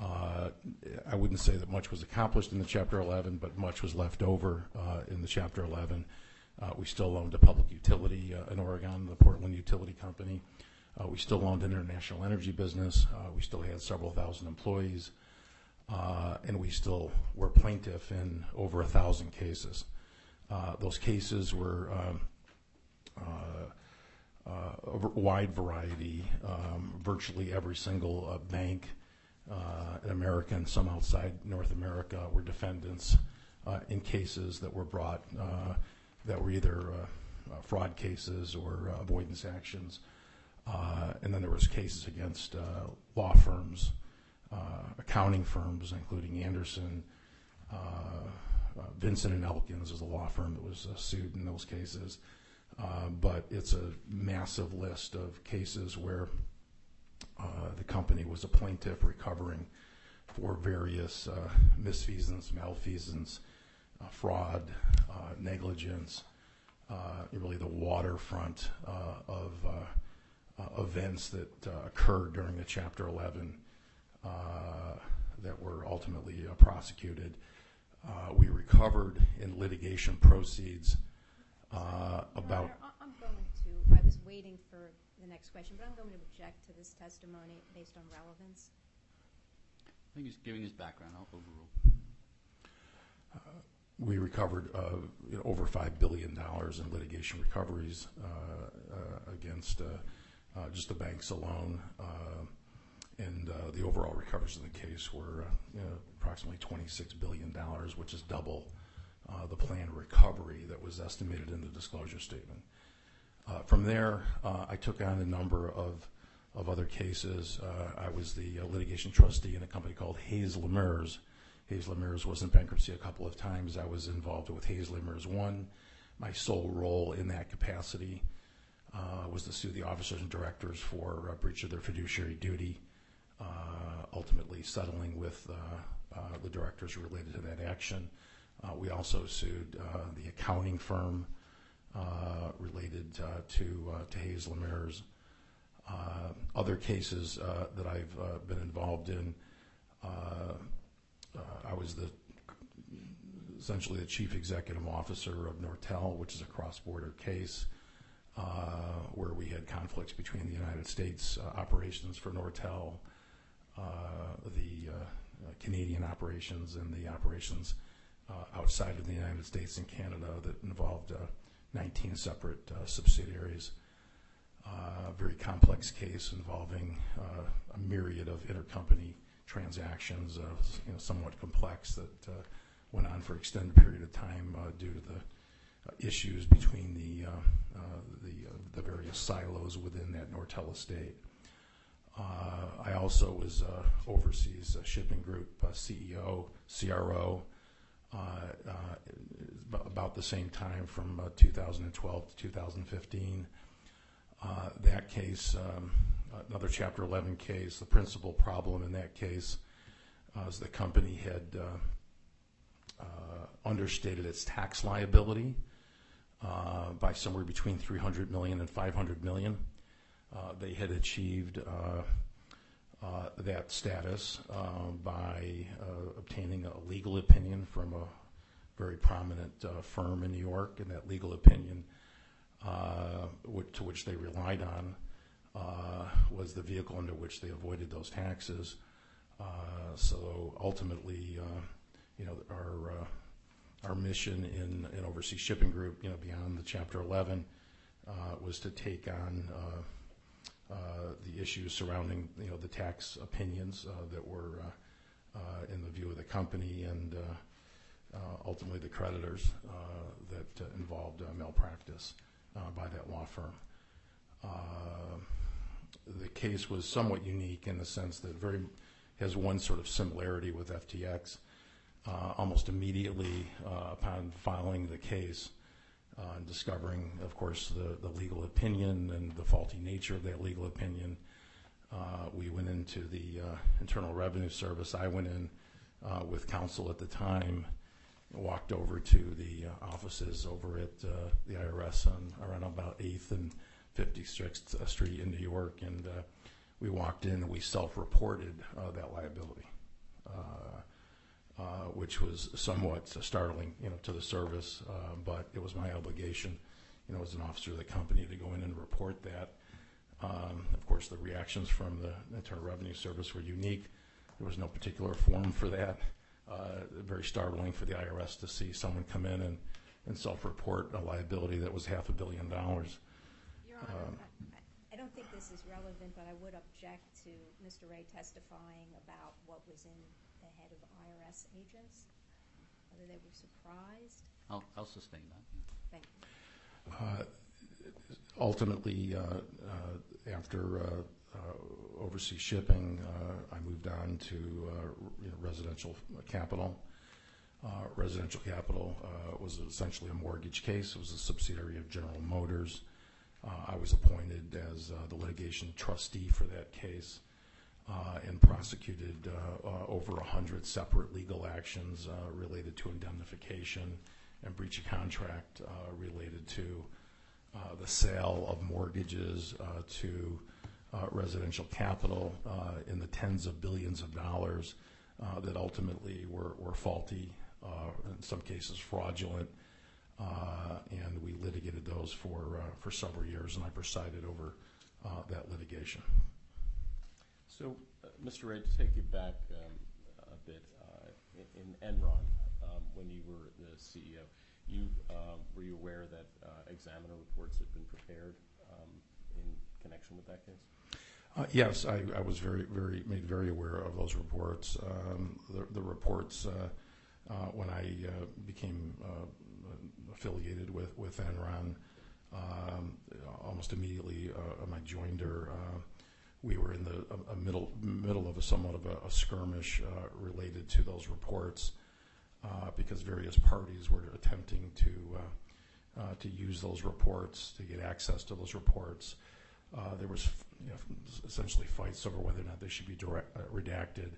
Uh, I wouldn't say that much was accomplished in the Chapter 11, but much was left over uh, in the Chapter 11. Uh, We still owned a public utility in Oregon, the Portland Utility Company. We still owned an international energy business. We still had several thousand employees. And we still were plaintiff in over a thousand cases. Those cases were um, a wide variety, um, virtually every single bank uh, in America and some outside North America were defendants uh, in cases that were brought uh, that were either uh, uh, fraud cases or uh, avoidance actions. Uh, and then there was cases against uh, law firms, uh, accounting firms, including Andersen, uh, uh, Vinson and Elkins is a law firm that was uh, sued in those cases. Uh, but it's a massive list of cases where uh, the company was a plaintiff recovering for various uh, misfeasance, malfeasance, uh, fraud, uh, negligence, uh, really the waterfront uh, of uh, uh, events that uh, occurred during the Chapter 11 uh, that were ultimately uh, prosecuted. Uh, we recovered in litigation proceeds uh, about. I'm going to, I was waiting for the next question, but I'm going to object to this testimony based on relevance. I think he's giving his background. I'll overrule. We recovered uh, you know, over $5 billion in litigation recoveries uh, uh, against uh, uh, just the banks alone. Uh, And uh, the overall recoveries in the case were uh, you know, approximately $26 billion, which is double uh, the planned recovery that was estimated in the disclosure statement. Uh, From there, uh, I took on a number of, of other cases. Uh, I was the litigation trustee in a company called Hayes Lemmerz. Hayes Lemmerz was in bankruptcy a couple of times. I was involved with Hayes Lemmerz One. My sole role in that capacity was to sue the officers and directors for uh, breach of their fiduciary duty, ultimately settling with the directors related to that action. We also sued the accounting firm related uh, to uh, to Hayes. Uh, other cases uh, that I've uh, been involved in, uh, uh, I was essentially the chief executive officer of Nortel, which is a cross-border case uh, where we had conflicts between the United States uh, operations for Nortel, uh, the uh, uh, Canadian operations, and the operations uh, outside of the United States and Canada that involved uh, 19 separate uh, subsidiaries. Uh, very complex case involving uh, a myriad of intercompany transactions, somewhat complex that uh, went on for extended period of time uh, due to the uh, issues between the various silos within that Nortel estate. I also was overseas shipping group CEO, CRO, about the same time from uh, 2012 to 2015. Uh, that case, um, another Chapter 11 case, the principal problem in that case uh, is the company had uh, uh, understated its tax liability uh, by somewhere between 300 million and 500 million. Uh, They had achieved uh, uh, that status uh, by uh, obtaining a legal opinion from a very prominent uh, firm in New York, and that legal opinion, uh, to which they relied on, uh, was the vehicle under which they avoided those taxes. Uh, So ultimately, uh, you know, our, uh, our mission in, in Overseas Shipping Group, you know, beyond the Chapter 11, uh, was to take on uh, uh, the issues surrounding, you know, the tax opinions uh, that were uh, uh, in the view of the company and uh, uh, ultimately the creditors uh, that uh, involved uh, malpractice uh, by that law firm. Uh, The case was somewhat unique in the sense that very, has one sort of similarity with FTX. Uh, Almost immediately uh, upon filing the case, and discovering, of course, the, legal opinion and the faulty nature of that legal opinion. Uh, we went into the uh, Internal Revenue Service. I went in uh, with counsel at the time, walked over to the offices over at the IRS on around about 8th and 56th Street in New York, and we walked in and we self-reported that liability. Uh, which was somewhat startling, you know, to the service, uh, but it was my obligation, you know, as an officer of the company to go in and report that. Um, Of course, the reactions from the Internal Revenue Service were unique. There was no particular form for that. Uh, Very startling for the IRS to see someone come in and, and self-report a liability that was half a billion dollars. Your Honor, Um, I- I don't think this is relevant, but I would object to Mr. Ray testifying about what was in the head of IRS agents, whether they were surprised. I'll, I'll sustain that. Thank you. Uh, Ultimately, uh, uh, after uh, uh, overseas shipping, uh, I moved on to uh, you know, residential capital. Uh, Residential capital uh, was essentially a mortgage case. It was a subsidiary of General Motors. Uh, I was appointed as uh, the litigation trustee for that case uh, and prosecuted uh, uh, over 100 separate legal actions uh, related to indemnification and breach of contract uh, related to uh, the sale of mortgages uh, to uh, residential capital uh, in the tens of billions of dollars uh, that ultimately were, faulty, uh, in some cases fraudulent, uh, and we litigated those for, uh, several years, and I presided over uh, that litigation. So, uh, Mr. Ray, to take you back um, a bit, uh, in Enron, um, when you were the CEO, you, um, were you aware that uh, examiner reports had been prepared in connection with that case? Yes, I, was very, very, made very aware of those reports. The, reports, when I became affiliated with, Enron, almost immediately joined her, uh, we were in the middle, middle of a somewhat of a, skirmish uh, related to those reports uh, because various parties were attempting to, uh, uh to use those reports, to get access to those reports. Uh, there was essentially fights over whether or not they should be uh, redacted,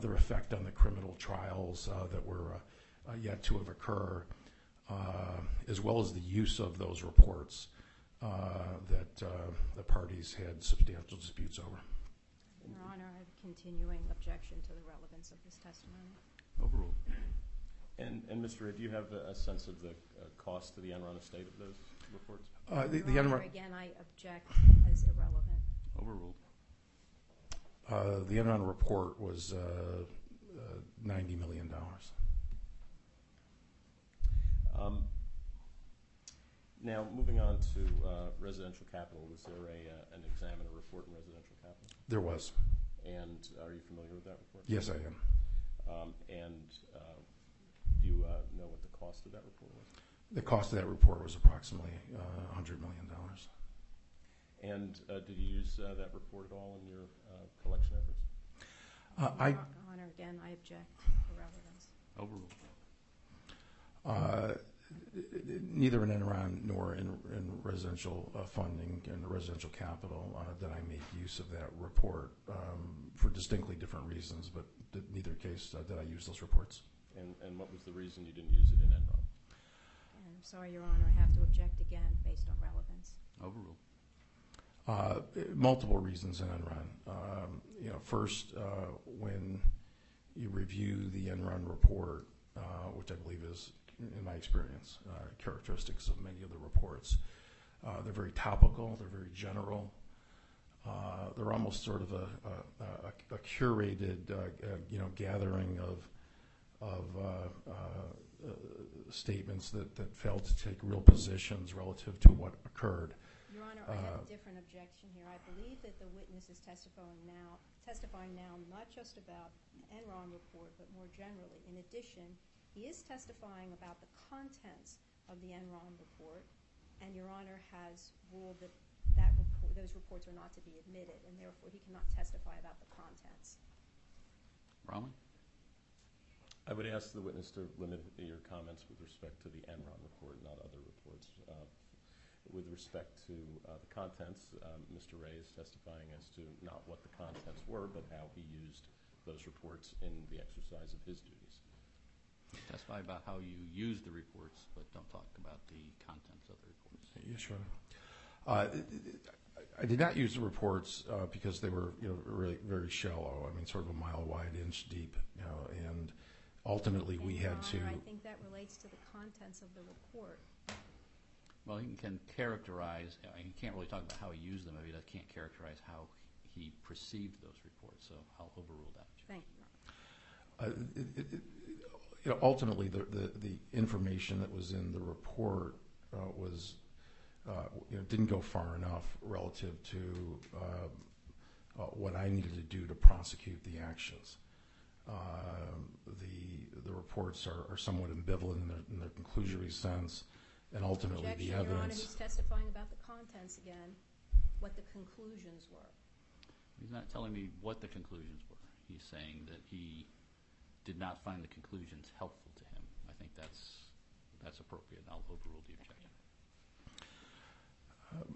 their effect on the criminal trials that were yet to have occur, as well as the use of those reports that uh, the parties had substantial disputes over. Your Honor, I have a continuing objection to the relevance of this testimony. Overruled. And, and Mr. Ray, do you have a a sense of the uh, cost to the Enron estate of those reports? Uh, the- the Your Honor, again, I object as irrelevant. Overruled. uh, The Enron report was uh, uh, $90 million. Now, moving on to uh, residential capital, was there a, uh, an examiner report in residential capital? There was. And are you familiar with that report? Yes, I am. Um, And uh, do you uh, know what the cost of that report was? The cost of that report was approximately uh, $100 million. And uh, did you use uh, that report at all in your uh, collection efforts? Uh, I, Your Honor, again, I object to relevance. Overruled. Uh, Neither in Enron nor in in residential uh, funding and residential capital uh, did I make use of that report um, for distinctly different reasons, but in neither case uh, did I use those reports. And, and what was the reason you didn't use it in Enron? And Sorry, Your Honor, I have to object again based on relevance. Overruled. Uh, multiple reasons in Enron. Um, you know, first, uh, when you review the Enron report, uh, which I believe is, in my experience, uh, characteristics of many of the reports, uh, they're very topical, they're very general. Uh, they're almost sort of a, a, a, a curated, you know, gathering of of uh, uh, uh, statements that, that failed to take real positions relative to what occurred. Your Honor, I have a different objection here. I believe that the witness is testifying now, testifying now not just about the Enron report, but more generally. In addition, he is testifying about the contents of the Enron report, and Your Honor has ruled that that those reports are not to be admitted, and therefore he cannot testify about the contents. Bromley? I would ask the witness to limit your comments with respect to the Enron report, not other reports. Uh, With respect to uh, the contents, um, Mr. Ray is testifying as to not what the contents were, but how he used those reports in the exercise of his duties. Testify about how you use the reports, but don't talk about the contents of the reports. Yeah, sure. Uh, I did not use the reports uh, because they were, really very shallow. I mean, sort of a mile wide, inch deep, and ultimately we had to. Honor, I think that relates to the contents of the report. Well, he can characterize, uh, he can't really talk about how he used them, if he does- can't characterize how he perceived those reports, so I'll overrule that. Thank you, Your Honor. You know, ultimately, the, the, the information that was in the report uh, was, uh, you know, didn't go far enough relative to uh, uh, what I needed to do to prosecute the actions. Um, the the reports are, are somewhat ambivalent in their, in their conclusory sense, and ultimately Objection, the Your Honor, evidence. he's testifying about the contents again, what the conclusions were. He's not telling me what the conclusions were. He's saying that he did not find the conclusions helpful to him. I think that's, that's appropriate. I'll overrule the objection.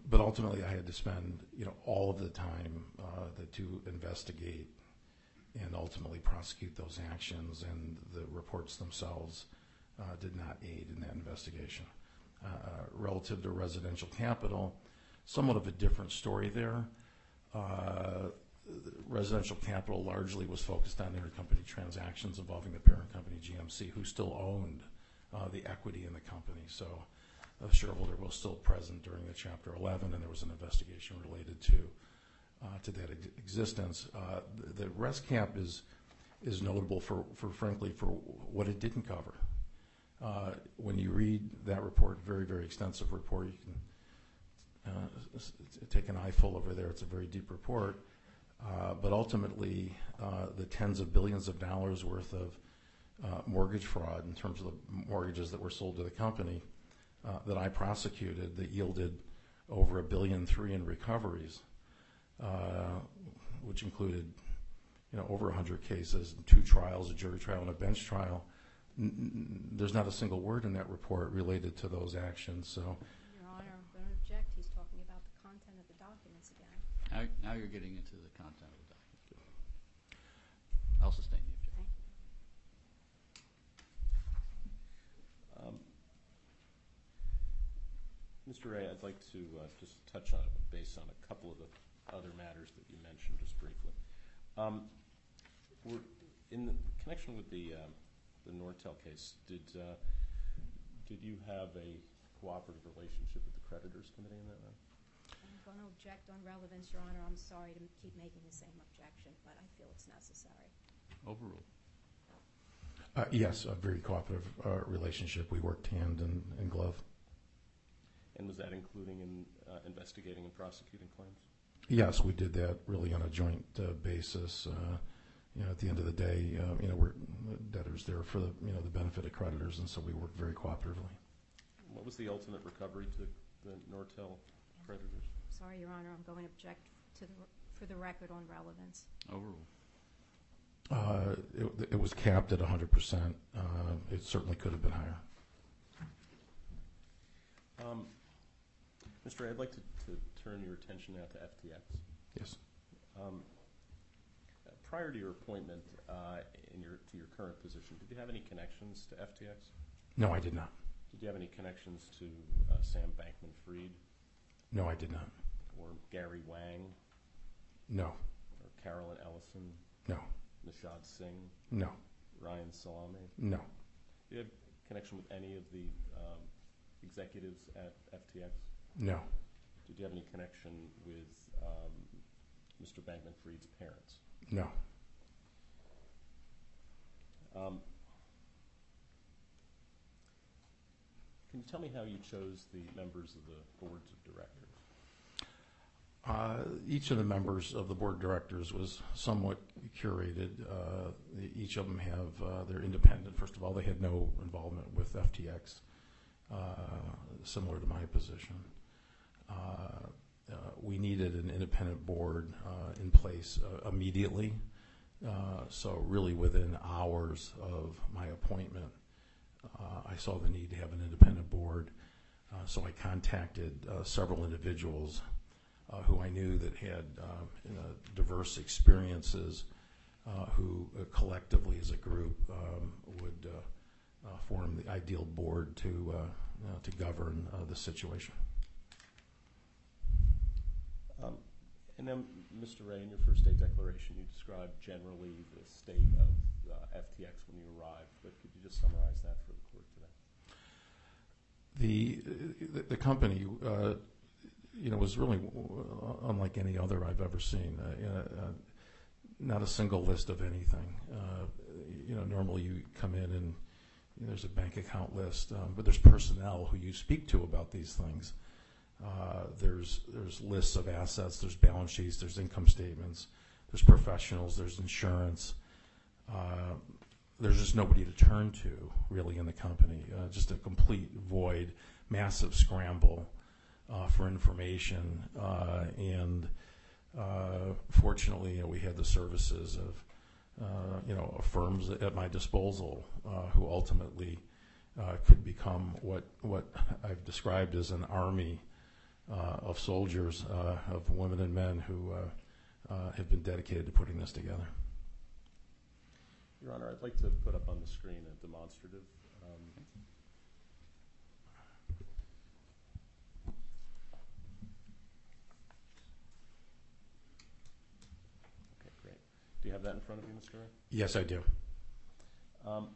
But ultimately, I had to spend, you know, all of the time uh, to investigate and ultimately prosecute those actions, and the reports themselves uh, did not aid in that investigation. Uh, relative to residential capital, somewhat of a different story there. Residential capital largely was focused on intercompany transactions involving the parent company GMC, who still owned uh, the equity in the company. So a shareholder was still present during the Chapter 11, and there was an investigation related to uh, that existence. Uh, the, the ResCap is notable frankly for what it didn't cover. When you read that report, very very extensive report, you can take an eyeful over there. It's a very deep report. Uh, but ultimately, uh, the tens of billions of dollars worth of uh, mortgage fraud in terms of the mortgages that were sold to the company that I prosecuted that yielded over a billion three in recoveries, which included, you know, over 100 cases, two trials, a jury trial and a bench trial. There's not a single word in that report related to those actions. So Your Honor, I'm going to object. He's talking about the content of the documents again. Now, now you're getting into the content of the document. I'll sustain the objection. You. Um, Mr. Ray, I'd like to uh, just touch on, base on a couple of the other matters that you mentioned just briefly. Um, In connection with the, um, the Nortel case, did, uh, did you have a cooperative relationship with the creditors committee in that matter? I'm going to object on relevance, Your Honor. I'm sorry to keep making the same objection, but I feel it's necessary. Overruled. uh, yes, a very cooperative uh, relationship. We worked hand in, in glove. And was that including in uh, investigating and prosecuting claims? Yes, we did that really on a joint uh, basis. Uh, you know, at the end of the day, uh, you know, we're debtors there for the you know the benefit of creditors, and so we work very cooperatively. What was the ultimate recovery to the Nortel creditors? Sorry, Your Honor, I'm going to object to the, for the record on relevance. Overruled. Uh, it, it was capped at 100 percent. Uh, it certainly could have been higher. Um, Mr. Ray, I'd like to, to turn your attention now to FTX. Yes. Um, prior to your appointment uh, in your, to your current position, did you have any connections to FTX? No, I did not. Did you have any connections to uh, Sam Bankman-Fried No, I did not. Or Gary Wang No, or Caroline Ellison, no, Nishad Singh, no, Ryan Salame? no, Do you have connection with any of the um, executives at FTX? no, Did you have any connection with um, Mr. Bankman-Fried's parents? no. Um, Can you tell me how you chose the members of the boards of directors? Uh, Each of the members of the board of directors was somewhat curated. Uh, Each of them have, uh, they're independent. First of all, they had no involvement with FTX, uh, similar to my position. Uh, uh, we needed an independent board in place immediately. So really within hours of my appointment, I saw the need to have an independent board. So I contacted several individuals who I knew that had um, diverse experiences, uh, who uh, collectively as a group um, would uh, uh, form the ideal board to uh, govern uh, the situation. Um, And then, Mr. Ray, in your first day declaration, you described generally the state of uh, FTX when you arrived, but could you just summarize that for the court today? The the, the company, uh, you know, was really uh, unlike any other I've ever seen. Uh, uh, not a single list of anything. You know, normally you come in and there's a bank account list, um, but there's personnel who you speak to about these things. There's there's lists of assets, there's balance sheets, there's income statements, there's professionals, there's insurance. There's just nobody to turn to really in the company. Just a complete void, massive scramble for information, uh, and uh, fortunately, you know, we had the services of uh, you know firms at my disposal uh, who ultimately uh, could become what what I've described as an army uh, of soldiers, uh, of women and men who uh, uh, have been dedicated to putting this together. Your Honor, I'd like to put up on the screen a demonstrative. um, Okay, great. Do you have that in front of you, Mr. Ray? Yes, I do. Um,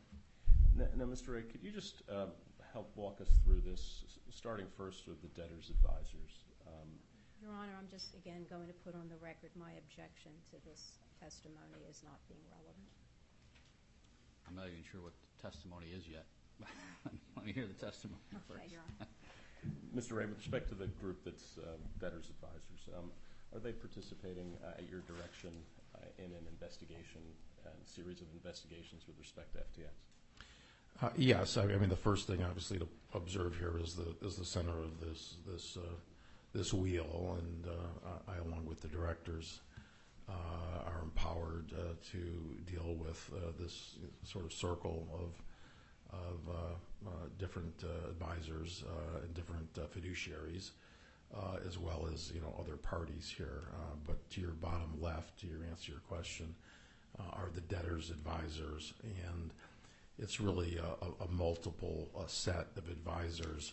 n- Now, Mr. Ray, could you just uh, help walk us through this, starting first with the debtors' advisors? Um, Your Honor, I'm just, again, going to put on the record my objection to this testimony as not being relevant. I'm not even sure what the testimony is yet. Let me hear the testimony first. Okay, Your Honor. Mr. Ray, with respect to the group that's uh, debtors' advisors, um, are they participating uh, at your direction in an investigation, and series of investigations with respect to FTX? Uh, Yes, I mean, the first thing obviously to observe here is the, is the center of this, this, uh, this wheel, and uh, I, along with the directors, uh, are empowered uh, to deal with uh, this sort of circle of, of uh, uh, different uh, advisors uh, and different uh, fiduciaries, uh, as well as, you know, other parties here. Uh, But to your bottom left, to answer your question, uh, are the debtors' advisors, and it's really a, multiple uh set of advisors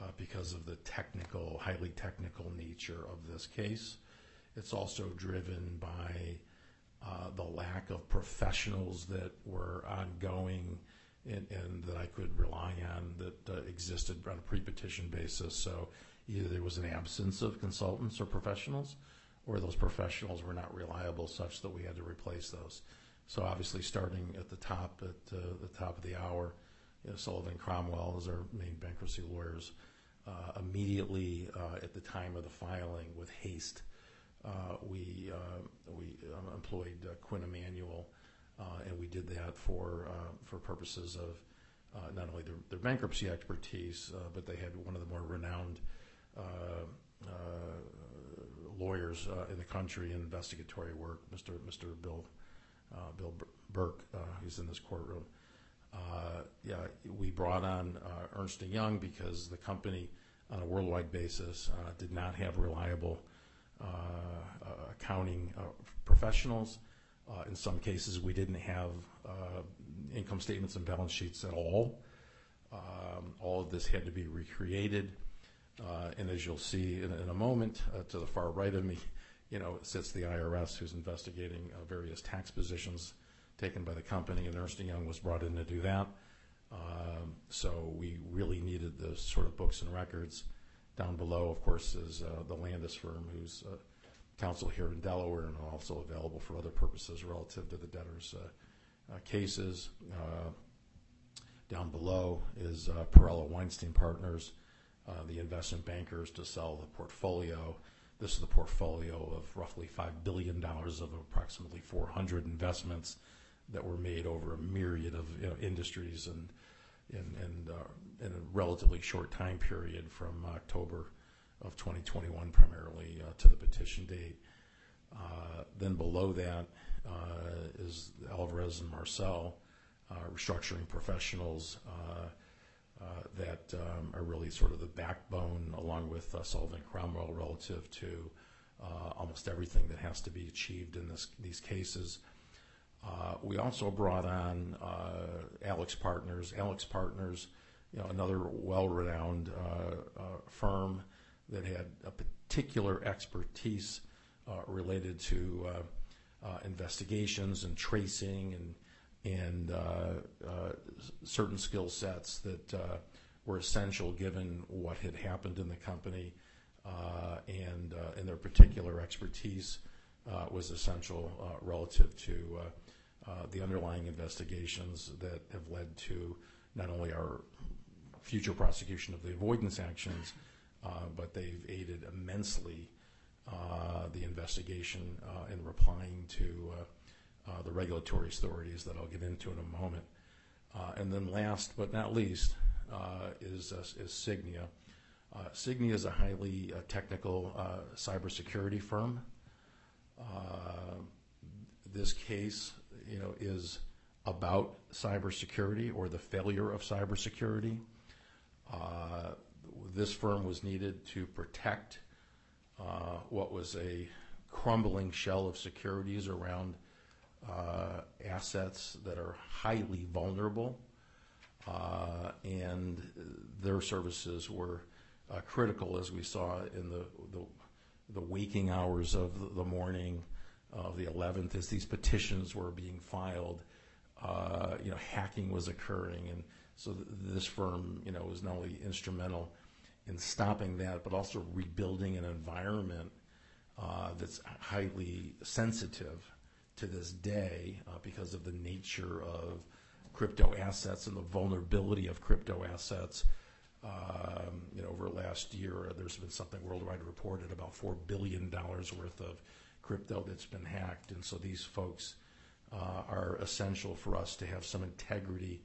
uh, because of the technical, highly technical nature of this case. It's also driven by uh, the lack of professionals that were ongoing and, that I could rely on that uh, existed on a pre-petition basis. So either there was an absence of consultants or professionals, or those professionals were not reliable such that we had to replace those. So obviously, starting at the top, at uh, the top of the hour, you know, Sullivan Cromwell is our main bankruptcy lawyers. Uh, immediately uh, at the time of the filing, with haste, uh, we uh, we um, employed uh, Quinn Emanuel, and we did that for for purposes of not only their, their bankruptcy expertise, but they had one of the more renowned lawyers uh, in the country in investigatory work, Mr. Mr. Bill uh, Bill Burke, uh, who's in this courtroom. Uh, yeah, we brought on uh, Ernst Young because the company, on a worldwide basis, uh, did not have reliable uh, uh, accounting uh, professionals. Uh, in some cases, we didn't have uh, income statements and balance sheets at all. Um, all of this had to be recreated. Uh, and as you'll see in, a moment, uh, to the far right of me, you know, sits the IRS who's investigating uh, various tax positions taken by the company, and Ernst & Young was brought in to do that. Um, so we really needed the sort of books and records. Down below, of course, is the Landis firm, who's counsel here in Delaware and also available for other purposes relative to the debtors' cases. Down below is Perella Weinberg Partners, the investment bankers to sell the portfolio. This is the portfolio of roughly $5 billion of approximately 400 investments that were made over a myriad of you know, industries and in, uh, a relatively short time period from October of 2021 primarily uh, to the petition date. Uh, then below that uh, is Alvarez and Marsal, uh, restructuring professionals uh, uh, that um, are really sort of the backbone, along with uh, Sullivan Cromwell, relative to uh, almost everything that has to be achieved in these cases. Uh, we also brought on uh, AlixPartners. Alex Partners, you know, another well-renowned uh, uh, firm that had a particular expertise uh, related to uh, uh, investigations and tracing and and uh, uh, certain skill sets that uh, were essential given what had happened in the company uh, uh, and their particular expertise uh, was essential relative to the underlying investigations that have led to not only our future prosecution of the avoidance actions, but they've aided immensely the investigation in replying to the regulatory authorities that I'll get into in a moment. Uh, and then last but not least uh, is, uh, is Sygnia. Uh, Sygnia is a highly uh, technical uh, cybersecurity firm. Uh, this case, you know, is about cybersecurity or the failure of cybersecurity. Uh, this firm was needed to protect uh, what was a crumbling shell of securities around uh, assets that are highly vulnerable, uh, and their services were uh, critical, as we saw in the, waking hours of the morning of the 11th, as these petitions were being filed. Uh, you know, hacking was occurring, and so th- this firm, you know, was not only instrumental in stopping that, but also rebuilding an environment uh, that's highly sensitive to this day uh, because of the nature of crypto assets and the vulnerability of crypto assets. Um, you know, over last year, uh, there's been something worldwide reported about four billion dollars worth of crypto that's been hacked, and so these folks uh, are essential for us to have some integrity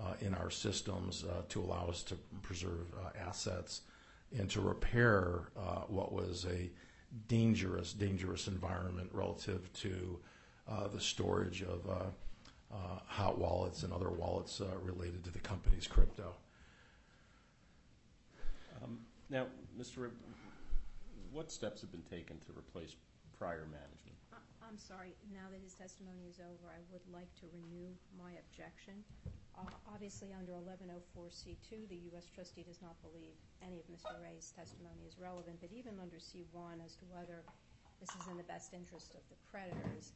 uh, in our systems uh, to allow us to preserve uh, assets and to repair uh, what was a dangerous, dangerous environment relative to the storage of uh, uh, hot wallets and other wallets uh, related to the company's crypto. Um, Now, Mr. Rib, what steps have been taken to replace prior management? I- I'm sorry, now that his testimony is over, I would like to renew my objection. Uh, Obviously, under 1104C2, the U.S. trustee does not believe any of Mr. Ray's testimony is relevant, but even under C1 as to whether this is in the best interest of the creditors,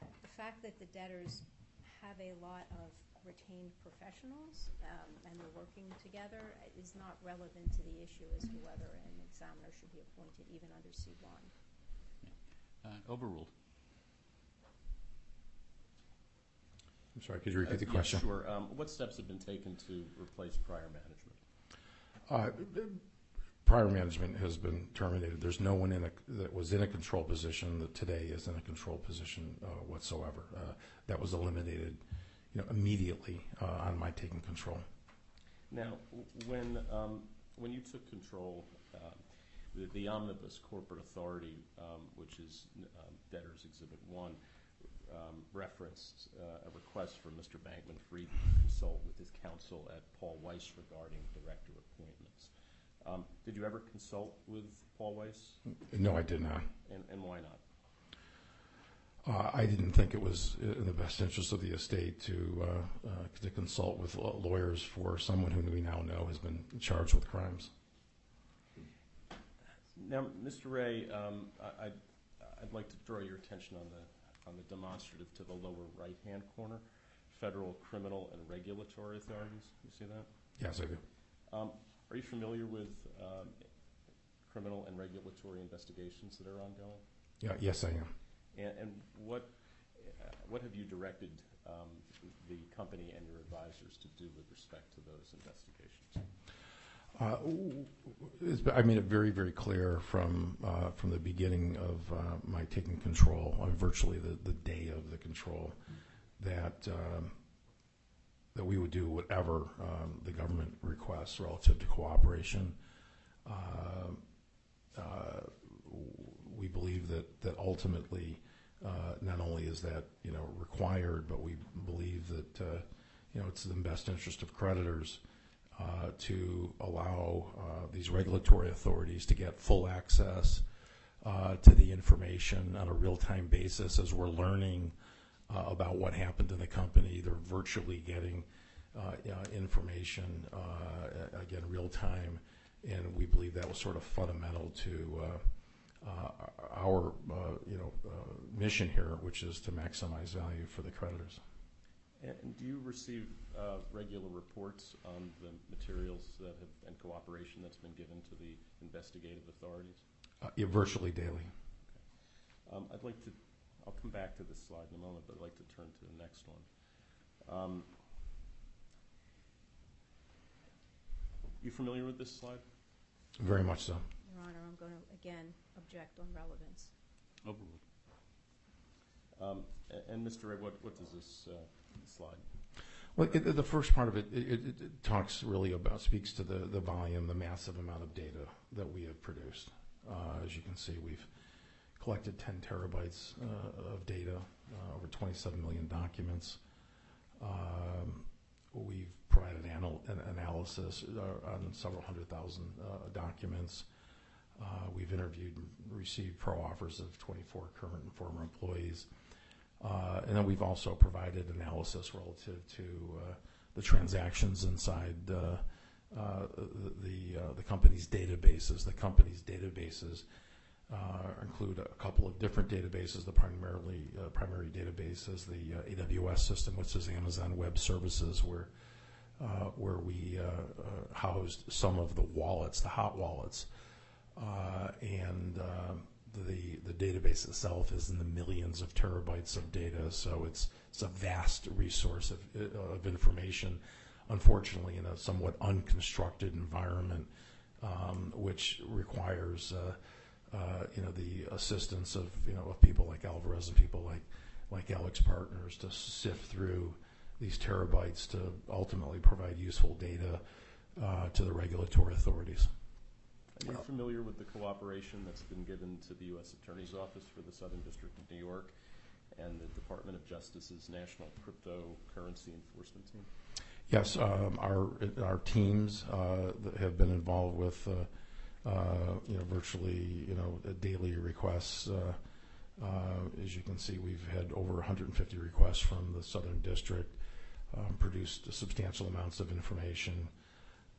the fact that the debtors have a lot of retained professionals um, and they're working together is not relevant to the issue as to whether an examiner should be appointed even under C1. Uh, Overruled. I'm sorry, could you repeat the Uh, question? Sure. Um, What steps have been taken to replace prior management? Prior management has been terminated. There's no one in a, that was in a control position that today is in a control position uh, whatsoever. Uh, That was eliminated, you know, immediately uh, on my taking control. Now, when, um, when you took control, the Omnibus Corporate Authority, um, which is um, Debtors Exhibit 1, um, referenced a request from Mr. Bankman-Fried to consult with his counsel at Paul Weiss regarding director appointments. Um, Did you ever consult with Paul Weiss, No, I did not. and and why not? Uh, I didn't think it was in the best interest of the estate to, uh, uh, to consult with lawyers for someone who we now know has been charged with crimes. Now, Mr. Ray, um, I- I'd, I'd like to draw your attention on the, on the demonstrative to the lower right-hand corner, federal criminal and regulatory authorities. You see that? Yes, I do. Are you familiar with um, criminal and regulatory investigations that are ongoing? Yeah, yes, I am. And and what, uh, what have you directed um, the company and your advisors to do with respect to those investigations? Uh, w- w- it's- I made it very, very clear from, uh, from the beginning of uh, my taking control, virtually the, the day of the control, that, um, that we would do whatever um, the government requests relative to cooperation. Uh, uh, We believe that, that ultimately, uh, not only is that, you know, required, but we believe that, uh, you know, it's in the best interest of creditors uh, to allow uh, these regulatory authorities to get full access to the information on a real-time basis as we're learning about what happened in the company. They're virtually getting uh, uh, information, uh, again, real-time, and we believe that was sort of fundamental to uh, uh, our, uh, you know, uh, mission here, which is to maximize value for the creditors. And do you receive uh, regular reports on the materials that have, and cooperation that's been given to the investigative authorities? Uh, yeah, Virtually daily. Um, I'd like to, I'll come back to this slide in a moment, but I'd like to turn to the next one. Um, You familiar with this slide? Very much so. Your Honor, I'm going to, again, object on relevance. Overruled. Um, And Mr. Ray, what, what does this uh, slide? Well, it, the first part of it, it, it, it talks really about, speaks to the, the volume, the massive amount of data that we have produced. Uh, as you can see, we've collected 10 terabytes uh, of data, uh, over 27 million documents. Um, we've provided anal- an analysis uh, on several hundred thousand uh, documents. Uh, we've interviewed and received pro offers of 24 current and former employees. And then we've also provided analysis relative to the transactions inside the the, the company's databases. The company's databases include a couple of different databases. The primarily uh, primary database is the uh, AWS system, which is Amazon Web Services, where uh, where we uh, uh, housed some of the wallets, the hot wallets, uh, and uh, the the database itself is in the millions of terabytes of data. So it's a vast resource of uh, of information. Unfortunately, in a somewhat unconstructed environment, um, which requires uh, uh, you know the assistance of you know of people like Alvarez and people like like AlixPartners to sift through these terabytes to ultimately provide useful data uh, to the regulatory authorities. Are you familiar with the cooperation that's been given to the U.S. Attorney's Office for the Southern District of New York and the Department of Justice's National Cryptocurrency Enforcement Team? Yes, um, our our teams uh, that have been involved with uh, you know virtually you know daily requests. Uh, uh, as you can see, we've had over 150 requests from the Southern District, um, produced substantial amounts of information,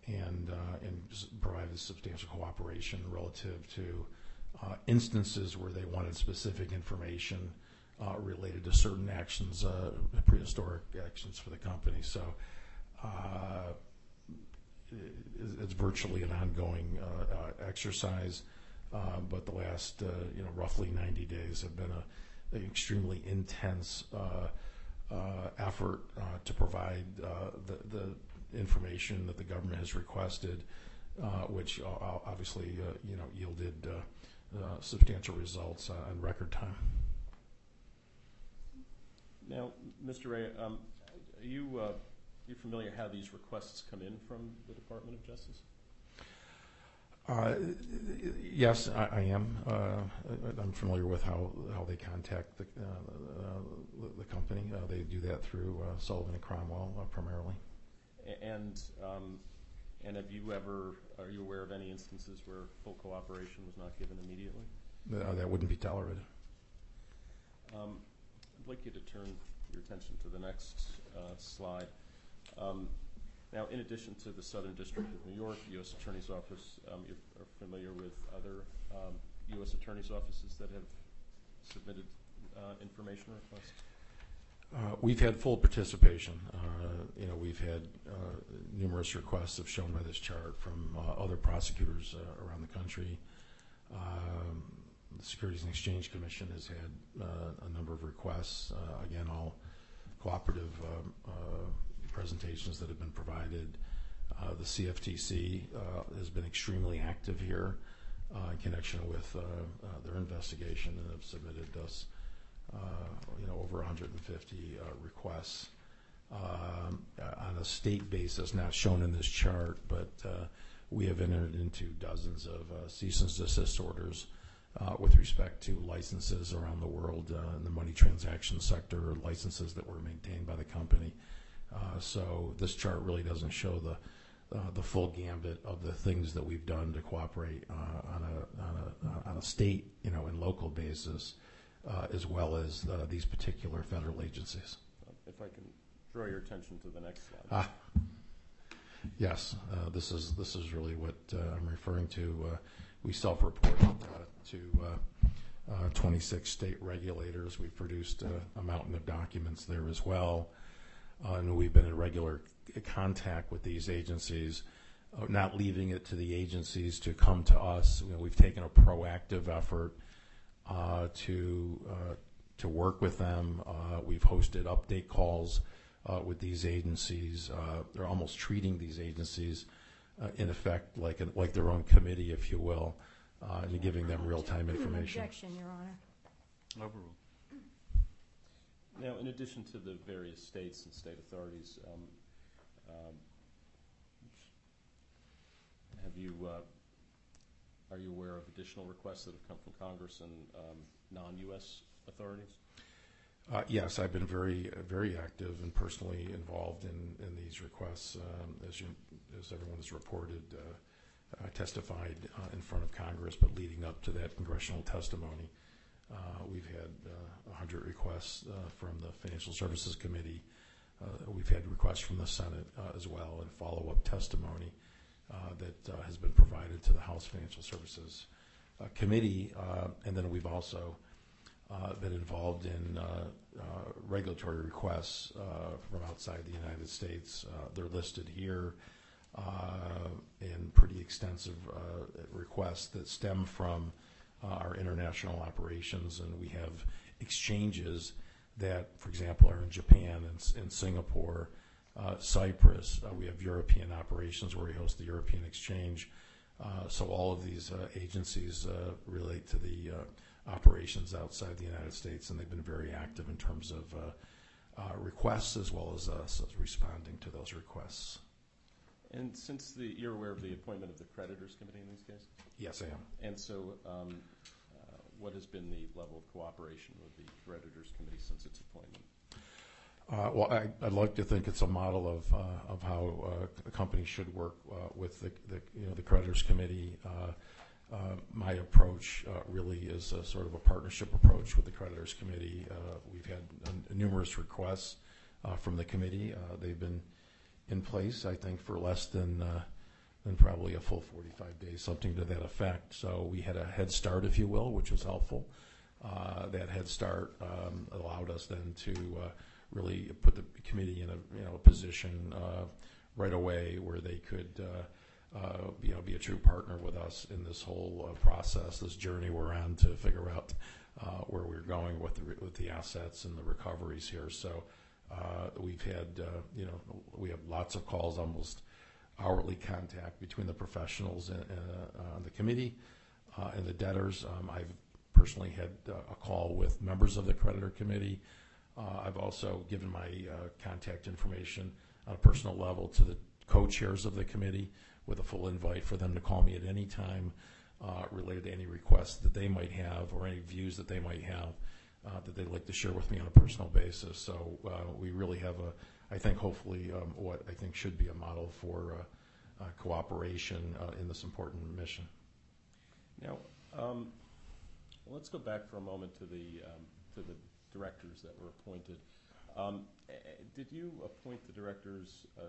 and and provided substantial cooperation relative to instances where they wanted specific information related to certain actions, prehistoric actions for the company. So uh, it's virtually an ongoing uh, uh, exercise, uh, but the last uh, you know roughly 90 days have been an extremely intense uh, uh, effort to provide the, information that the government has requested, which obviously you know yielded substantial results in record time. Now, Mr. Ray, um, you, you familiar how these requests come in from the Department of Justice? Uh, Yes, I I am. Uh, I'm familiar with how how they contact the uh, the company. Uh, They do that through uh, Sullivan and Cromwell uh, primarily. And, um, and have you ever, are you aware of any instances where full cooperation was not given immediately? That wouldn't be tolerated. Um, I'd like you to turn your attention to the next uh, slide. Um, Now, in addition to the Southern District of New York, U.S. Attorney's Office, um, you are familiar with other um, U.S. Attorney's offices that have submitted uh, information requests? Uh, We've had full participation. Uh, You know, we've had numerous requests, as shown by this chart, from other prosecutors around the country. Um, The Securities and Exchange Commission has had a number of requests, again, all cooperative um, presentations that have been provided. Uh, The CFTC uh, has been extremely active here uh, in connection with their investigation and have submitted us you know, over 150 uh, requests. Um, On a state basis, not shown in this chart, but we have entered into dozens of cease and desist orders with respect to licenses around the world in the money transaction sector, licenses that were maintained by the company. Uh, So this chart really doesn't show the, uh, the full gambit of the things that we've done to cooperate uh, on a, on a, on a state, you know, and local basis uh, as well as uh, these particular federal agencies. If I can draw your attention to the next slide. Ah, yes, uh, this is this is really what uh, I'm referring to. Uh, we self-report uh, to uh, uh, 26 state regulators. We've produced a mountain of documents there as well, and we've been in regular contact with these agencies. Uh, not leaving it to the agencies to come to us. You know, we've taken a proactive effort uh, to uh, to work with them. Uh, we've hosted update calls uh, with these agencies. Uh, they're almost treating these agencies, uh, in effect, like a, like their own committee, if you will, uh, and giving them real time information. Objection, Your Honor. Overruled. Now, in addition to the various states and state authorities, um, um, have you, uh, are you aware of additional requests that have come from Congress and um, non-U.S. authorities? Uh, yes, I've been very, very active and personally involved in, in these requests. Um, as you, as everyone has reported, uh, testified uh, in front of Congress, but leading up to that congressional testimony, we've had uh, 100 requests uh, from the Financial Services Committee. Uh, we've had requests from the Senate uh, as well, and follow-up testimony uh, that uh, has been provided to the House Financial Services uh, Committee, uh, and then we've also uh, been involved in uh, uh, regulatory requests uh, from outside the United States. Uh, They're listed here uh, in pretty extensive uh, requests that stem from uh, our international operations, and we have exchanges that, for example, are in Japan and Singapore, uh, Cyprus. Uh, We have European operations where we host the European Exchange. Uh, So all of these uh, agencies uh, relate to the uh, operations outside the United States, and they've been very active in terms of uh, uh, requests as well as us responding to those requests. And since the, you're aware of the appointment of the creditors committee in these cases? Yes, I am. And so um, uh, what has been the level of cooperation with the creditors committee since its appointment? Uh, Well, I- I'd like to think it's a model of, uh, of how uh, a company should work uh, with the, the, you know, the creditors committee. Uh, uh, My approach uh, really is a sort of a partnership approach with the creditors committee. Uh, We've had numerous requests uh, from the committee. Uh, They've been in place, I think, for less than, uh, than probably a full 45 days, something to that effect. So we had a head start, if you will, which was helpful. Uh, That head start um, allowed us then to uh, really put the committee in a, you know, position uh, right away where they could, uh, uh, you know, be a true partner with us in this whole uh, process, this journey we're on to figure out where we're going with the, with the assets and the recoveries here. So we've had, uh, you know, we have lots of calls, almost hourly contact between the professionals and, uh, on the committee uh, and the debtors. Um, I've personally had uh, a call with members of the creditor committee. Uh, I've also given my uh, contact information on a personal level to the co-chairs of the committee with a full invite for them to call me at any time uh, related to any requests that they might have or any views that they might have uh, that they'd like to share with me on a personal basis. So uh, we really have a, I think hopefully um, what I think should be a model for uh, uh, cooperation uh, in this important mission. Now, um, let's go back for a moment to the, um, to the directors that were appointed. Um, eh, eh, Did you appoint the directors uh,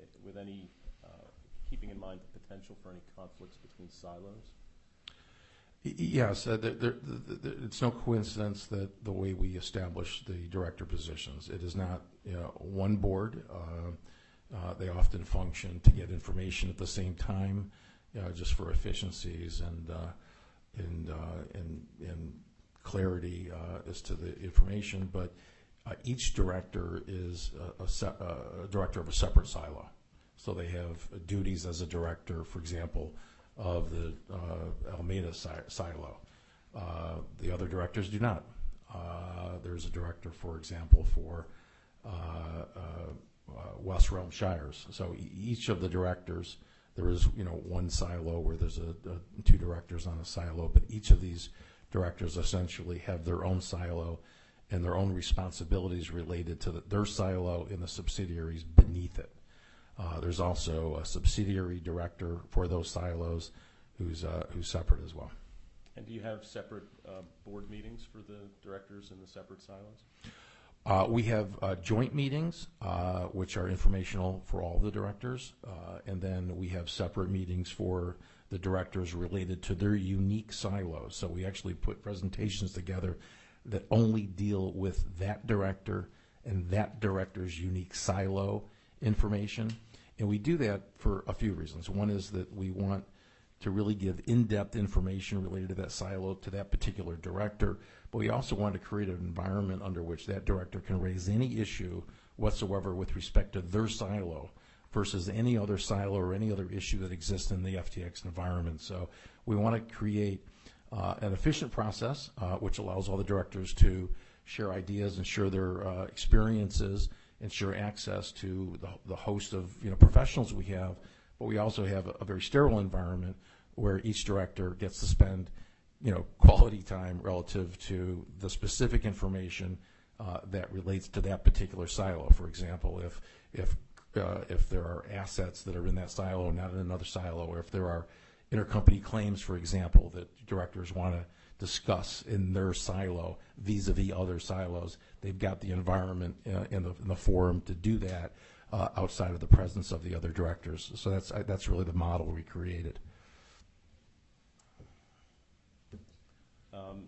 eh, with any, uh, keeping in mind the potential for any conflicts between silos? Yes, it's no coincidence that the way we establish the director positions, it is not one board. Uh, uh, They often function to get information at the same time, just for efficiencies and, uh, clarity as to the information. But each director is a director of a separate silo. So they have duties as a director, for example, of the uh, Alameda si- silo. Uh, The other directors do not. Uh, There's a director, for example, for West Realm Shires. So each of the directors, there is, you know, one silo where there's two directors on a silo, but each of these directors essentially have their own silo and their own responsibilities related to the- their silo and the subsidiaries beneath it. Uh, There's also a subsidiary director for those silos who's, uh, who's separate as well. And do you have separate uh, board meetings for the directors in the separate silos? Uh, We have uh, joint meetings, uh, which are informational for all the directors, uh, and then we have separate meetings for the directors related to their unique silos. So we actually put presentations together that only deal with that director and that director's unique silo information. And we do that for a few reasons. One is that we want to really give in-depth information related to that silo to that particular director, but we also want to create an environment under which that director can raise any issue whatsoever with respect to their silo versus any other silo or any other issue that exists in the FTX environment. So we want to create uh, an efficient process uh, which allows all the directors to share ideas and share their uh, experiences and share access to the, the host of you know professionals we have. But we also have a, a very sterile environment where each director gets to spend you know quality time relative to the specific information uh, that relates to that particular silo. For example, if if uh, if there are assets that are in that silo, not in another silo, or if there are intercompany claims, for example, that directors want to discuss in their silo vis-a-vis other silos, they've got the environment uh, in, the, in the forum to do that uh, outside of the presence of the other directors. So that's uh, that's really the model we created. Um,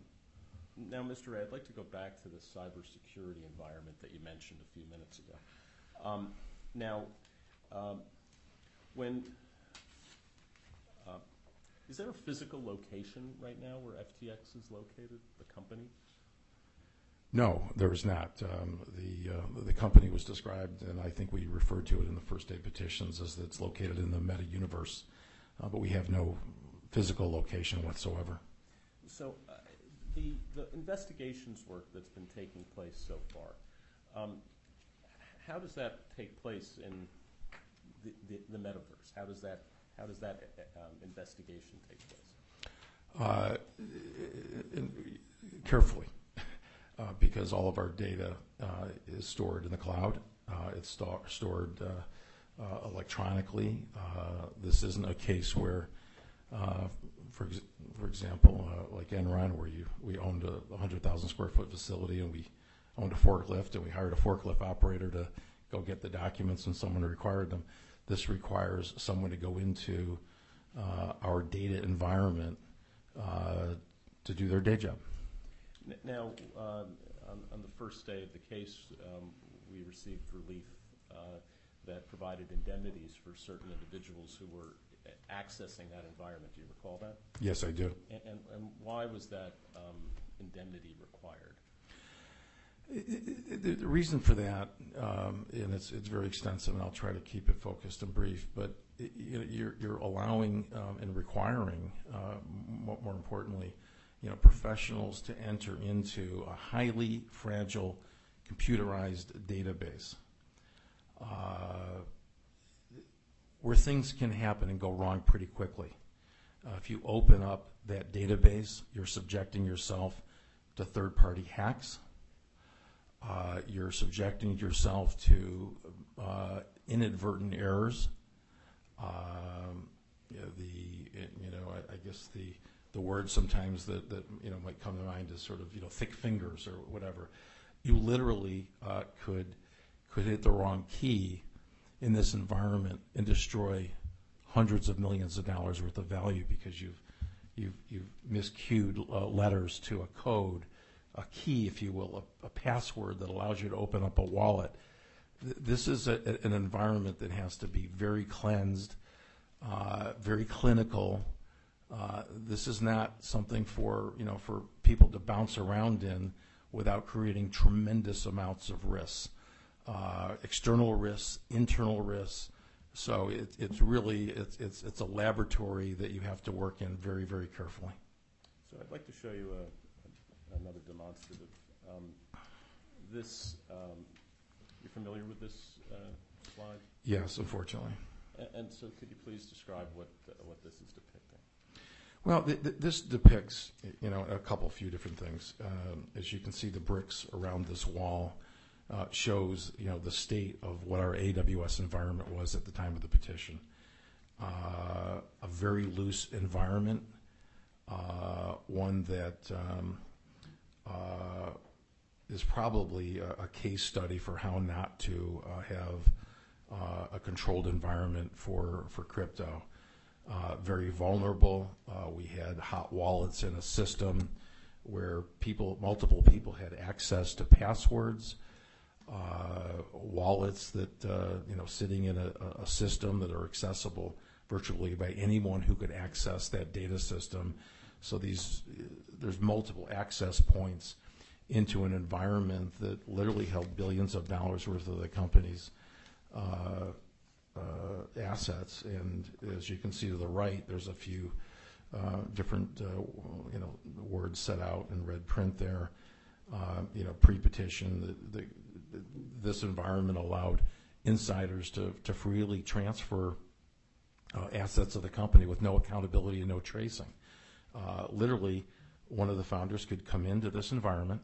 Now, Mr. Ray, I'd like to go back to the cybersecurity environment that you mentioned a few minutes ago. Um, Now, um, when, is there a physical location right now where FTX is located, the company? No, there is not. Um, the uh, the company was described, and I think we referred to it in the first day petitions as it's located in the meta universe, uh, but we have no physical location whatsoever. So uh, the, the investigations work that's been taking place so far, um, how does that take place in the metaverse? How does that, how does that um, investigation take place? Uh, carefully, uh, because all of our data uh, is stored in the cloud. It's sto- stored electronically. This isn't a case where, for ex- for example, like Enron, where we owned a 100,000 square foot facility and we owned a forklift and we hired a forklift operator to go get the documents when someone required them. This requires someone to go into uh, our data environment uh, to do their day job. Now, um, on, the first day of the case, um, we received relief uh, that provided indemnities for certain individuals who were uh, accessing that environment. Do you recall that? Yes, I do. And why was that um, indemnity required? The reason for that, um, and it's very extensive, and I'll try to keep it focused and brief, but you're allowing um, and requiring, uh, more importantly, professionals to enter into a highly fragile computerized database uh, where things can happen and go wrong pretty quickly. Uh, If you open up that database, you're subjecting yourself to third-party hacks. Uh, You're subjecting yourself to uh, inadvertent errors. Um, you The, you know, I- guess the word sometimes that, that you know might come to mind is sort of you know thick fingers or whatever. You literally uh, could could hit the wrong key in this environment and destroy hundreds of millions of dollars worth of value because you've you've you've miscued letters to a code, a key, if you will, a, a password that allows you to open up a wallet. Th- This is a, an environment that has to be very cleansed, uh, very clinical. Uh, this is not something for you know for people to bounce around in without creating tremendous amounts of risks, uh, external risks, internal risks. So it, it's really it's, it's it's a laboratory that you have to work in very very carefully. So I'd like to show you a, another demonstrative. Um, this, um, you're familiar with this uh, slide? Yes, unfortunately. And so could you please describe what, uh, what this is depicting? Well, th- th- this depicts, you know, a couple, few different things. Um, as you can see, the bricks around this wall uh, shows, you know, the state of what our AWS environment was at the time of the petition. Uh, a very loose environment, uh, one that is probably a, case study for how not to uh, have uh, a controlled environment for crypto uh, very vulnerable. Uh, we had hot wallets in a system where people, multiple people had access to passwords, uh, wallets that, uh, you know, sitting in a system that are accessible virtually by anyone who could access that data system. So these, there's multiple access points into an environment that literally held billions of dollars worth of the company's uh, uh, assets. And as you can see to the right, there's a few uh, different, uh, you know, words set out in red print there. Uh, You know, pre-petition, the- the- this environment allowed insiders to to freely transfer uh, assets of the company with no accountability and no tracing. Uh, Literally, one of the founders could come into this environment,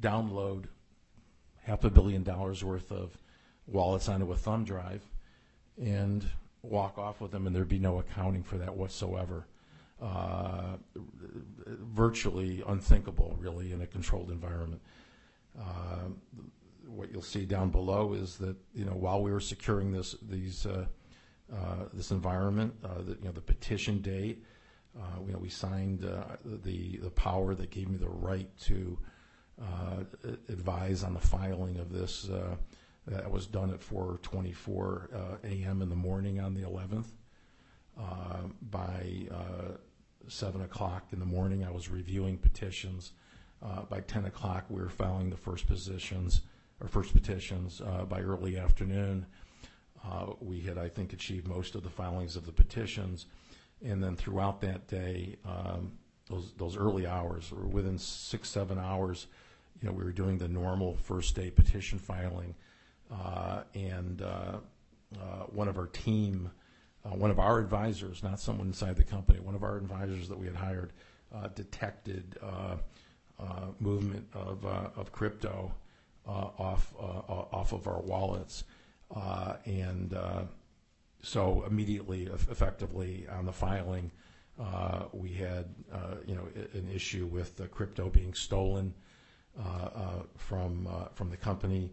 download half a billion dollars worth of wallets onto a thumb drive and walk off with them, and there'd be no accounting for that whatsoever. Uh, virtually unthinkable, really, in a controlled environment. Uh, what you'll see down below is that you know while we were securing this these uh, uh, this environment, uh, the, you know the petition date, uh, you know we signed uh, the the power that gave me the right to uh, advise on the filing of this. Uh, that was done at 4:24 uh, a.m. in the morning on the 11th. Uh, by 7 o'clock in the morning, I was reviewing petitions. By 10 o'clock, we were filing the first positions or first petitions. By early afternoon, we had, I think, achieved most of the filings of the petitions. And then throughout that day, um, those those early hours, or within six seven hours, you know, we were doing the normal first day petition filing. Uh, and uh, uh, one of our team, uh, one of our advisors, not someone inside the company, one of our advisors that we had hired, uh, detected movement of of crypto off off of our wallets, and so immediately, effectively on the filing, uh, we had uh, you know an issue with the crypto being stolen uh, from from the company.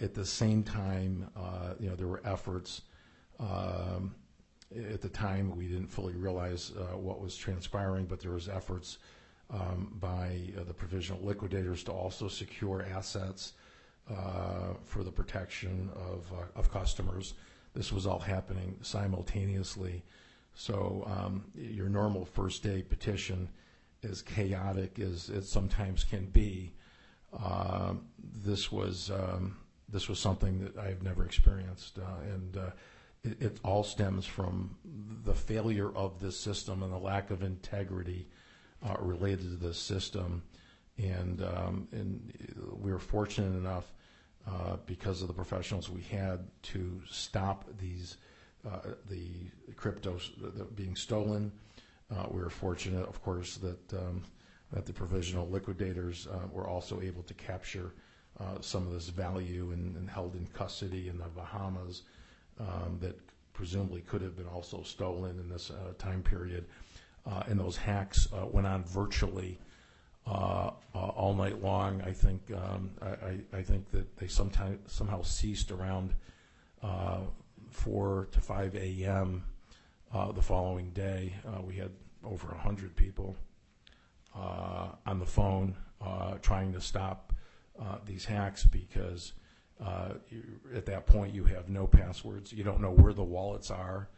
At the same time, you know, there were efforts, um, at the time, we didn't fully realize what was transpiring, but there was efforts um, by the provisional liquidators to also secure assets for the protection of of customers. This was all happening simultaneously. So um, your normal first day petition, as chaotic as it sometimes can be, uh, this was um, this was something that I have never experienced, uh, and uh, it, it all stems from the failure of this system and the lack of integrity uh, related to this system. And um, and we were fortunate enough because of the professionals we had to stop these uh, the cryptos being stolen. Uh, we were fortunate, of course, that um, that the provisional liquidators uh, were also able to capture uh, some of this value and, held in custody in the Bahamas um, that presumably could have been also stolen in this uh, time period. uh, and those hacks uh, went on virtually uh, uh, all night long. I think um, that they somehow ceased around uh, four to five a.m. Uh, the following day. Uh, we had over a hundred people uh, on the phone uh, trying to stop uh, these hacks because uh, at that point you have no passwords. You don't know where the wallets are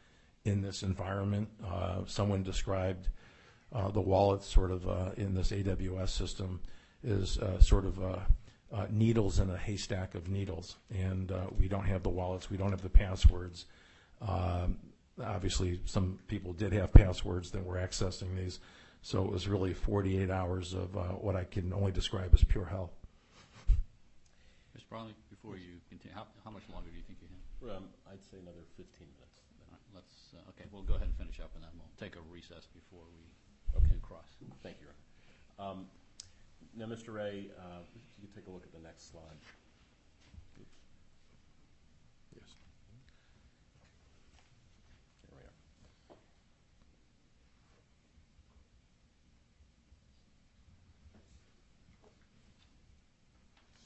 in this environment. Uh, someone described uh, the wallets sort of uh, in this AWS system is uh, sort of uh, uh, needles in a haystack of needles, and uh, we don't have the wallets. We don't have the passwords. Um, obviously, some people did have passwords that were accessing these, so it was really 48 hours of uh, what I can only describe as pure hell. Mr. Bromley, before you continue, how, how much longer do you think you have? Um, I'd say another 15 minutes. All right, let's, uh, okay, we'll go ahead and finish up and then we'll take a recess before we Okay. cross. Thank you, Your Honor. Um, Now, Mr. Ray, uh, if you could take a look at the next slide. Yes. There we are.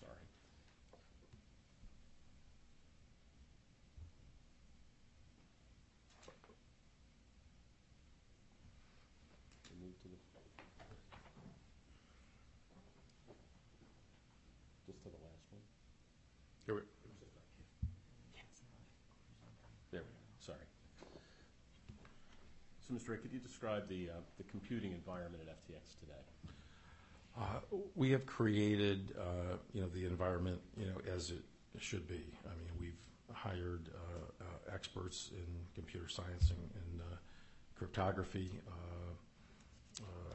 Sorry. We move to the, just to the last one. Here we- There we go, sorry. Ray, could you describe the, uh, the computing environment at FTX today? Uh, We have created, uh, you know, the environment, you know, as it should be. I mean, we've hired uh, uh, experts in computer science and uh, cryptography.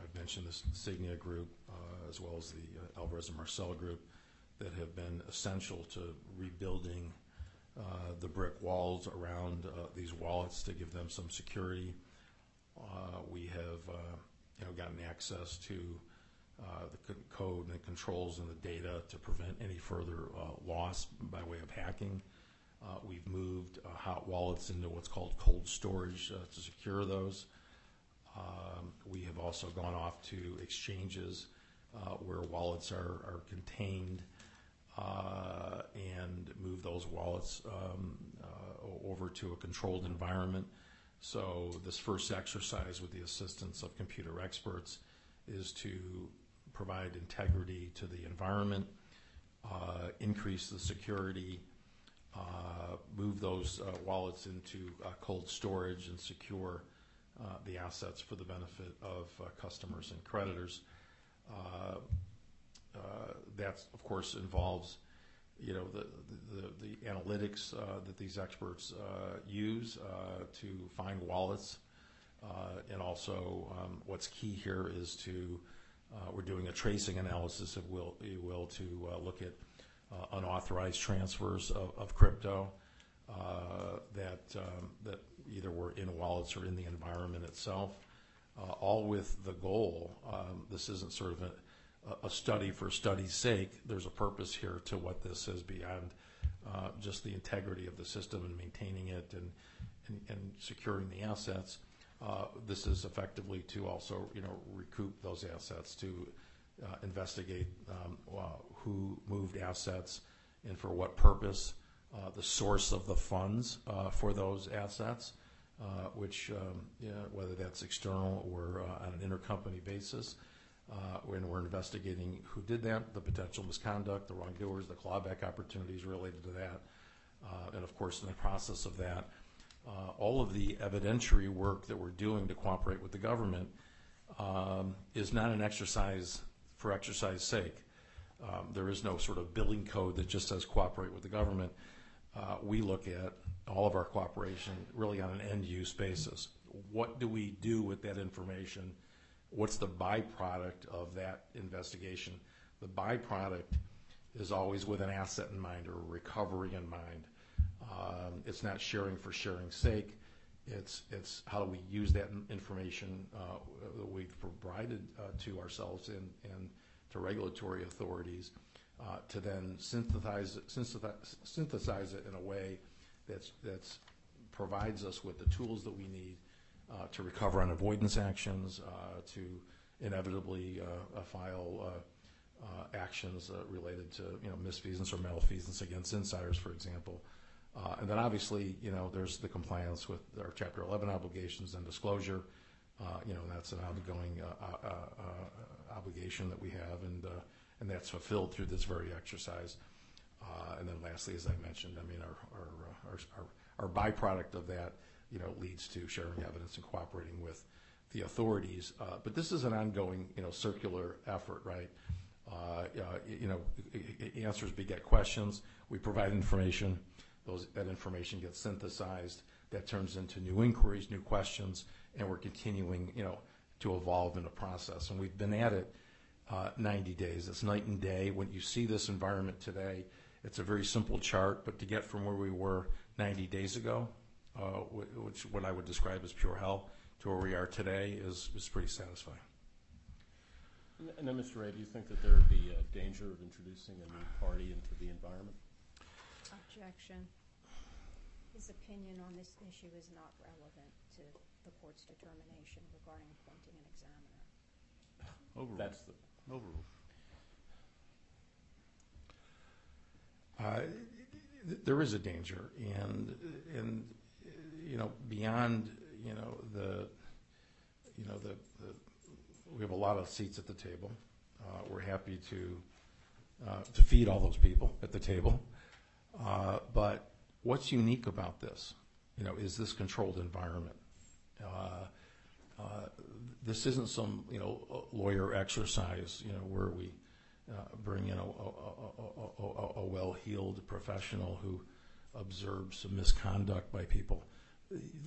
I've mentioned this Sygnia group, as well as the Alvarez and Marsal group, that have been essential to rebuilding the brick walls around these wallets to give them some security. Uh, We have, uh, you know, gotten access to uh, the co- code and the controls and the data to prevent any further loss by way of hacking. We've moved hot wallets into what's called cold storage to secure those. Um, We have also gone off to exchanges where wallets are contained and move those wallets um, over to a controlled environment. So this first exercise with the assistance of computer experts is to provide integrity to the environment, uh, increase the security, uh, move those uh, wallets into uh, cold storage and secure uh, the assets for the benefit of uh, customers and creditors. That, of course, involves, you know, the, the, the analytics uh, that these experts uh, use uh, to find wallets. Uh, And also, um, what's key here is to, uh, we're doing a tracing analysis, if will, you will, to uh, look at unauthorized transfers of, of crypto that, um, that either were in wallets or in the environment itself, all with the goal, um, this isn't sort of a, a study for study's sake. There's a purpose here to what this is beyond uh, just the integrity of the system and maintaining it and, securing the assets. Uh, This is effectively to also, you know, recoup those assets, to uh, investigate um, who moved assets and for what purpose, the source of the funds for those assets, which, um, whether that's external or on an intercompany basis. Uh, When we're investigating who did that, the potential misconduct, the wrongdoers, the clawback opportunities related to that. Uh, And of course, in the process of that, uh, all of the evidentiary work that we're doing to cooperate with the government um, is not an exercise for exercise sake. Um, There is no sort of billing code that just says cooperate with the government. We look at all of our cooperation really on an end-use basis. What do we do with that information? What's the byproduct of that investigation? The byproduct is always with an asset in mind or a recovery in mind. Um, It's not sharing for sharing's sake. It's, it's how do we use that information uh, that we've provided uh, to ourselves and, to regulatory authorities uh, to then synthesize, it- synthesize, synthesize it in a way that's provides us with the tools that we need uh, to recover on avoidance actions, uh, to inevitably uh, uh, file uh, uh, actions uh, related to you know misfeasance or malfeasance against insiders, for example. And then obviously, you know, there's the compliance with our Chapter 11 obligations and disclosure. You know, that's an ongoing obligation that we have, and and that's fulfilled through this very exercise. Uh, and then lastly, as I mentioned, I mean, our our our our byproduct of that, you know, leads to sharing evidence and cooperating with the authorities. Uh, but this is an ongoing, you know, circular effort, right? Uh, uh, you know, answers beget questions. We provide information. Those, that information gets synthesized. That turns into new inquiries, new questions, and we're continuing, you know, to evolve in the process. And we've been at it uh, 90 days. It's night and day. When you see this environment today, it's a very simple chart, but to get from where we were 90 days ago, which what I would describe as pure hell, to where we are today is, is pretty satisfying. And- And then, Mr. Ray, do you think that there would be a danger of introducing a new party into the environment? Objection. His opinion on this issue is not relevant to the court's determination regarding appointing an examiner. Overruled. That's the, Overruled. Uh, There is a danger, and, and, uh, you know, beyond, you know, the, you know, the, the- we have a lot of seats at the table. Uh, We're happy to, uh, to feed all those people at the table. Uh, But what's unique about this, you know, is this controlled environment. Uh, uh, This isn't some, you know, lawyer exercise, you know, where we uh, bring in a, a, a, a, a well-heeled professional who observes some misconduct by people.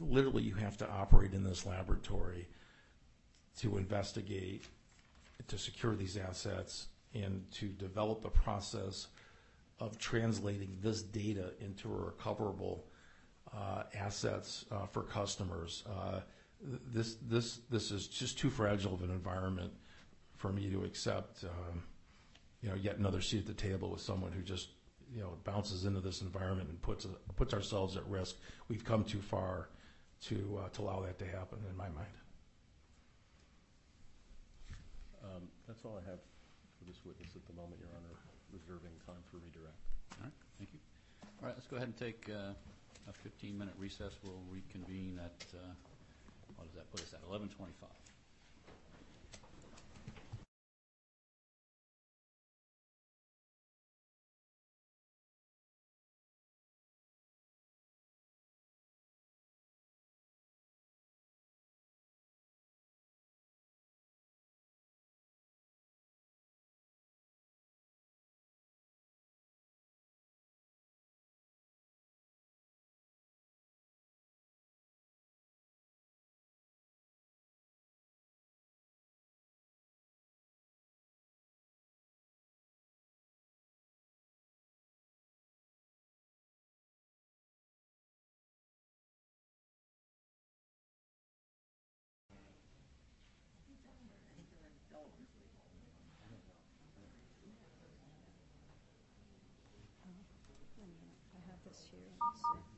Literally, you have to operate in this laboratory to investigate, to secure these assets, and to develop a process of translating this data into recoverable uh, assets uh, for customers. Uh, This, this, this is just too fragile of an environment for me to accept, um, you know, yet another seat at the table with someone who just, you know, bounces into this environment and puts, puts ourselves at risk. We've come too far to, uh, to allow that to happen, in my mind. um, that's all I have for this witness at the moment, Your Honor, reserving time for redirect. All right, thank you. All right, let's go ahead and take uh, a 15-minute recess. We'll reconvene at, uh, what does that put us at, 11:25. Here, let's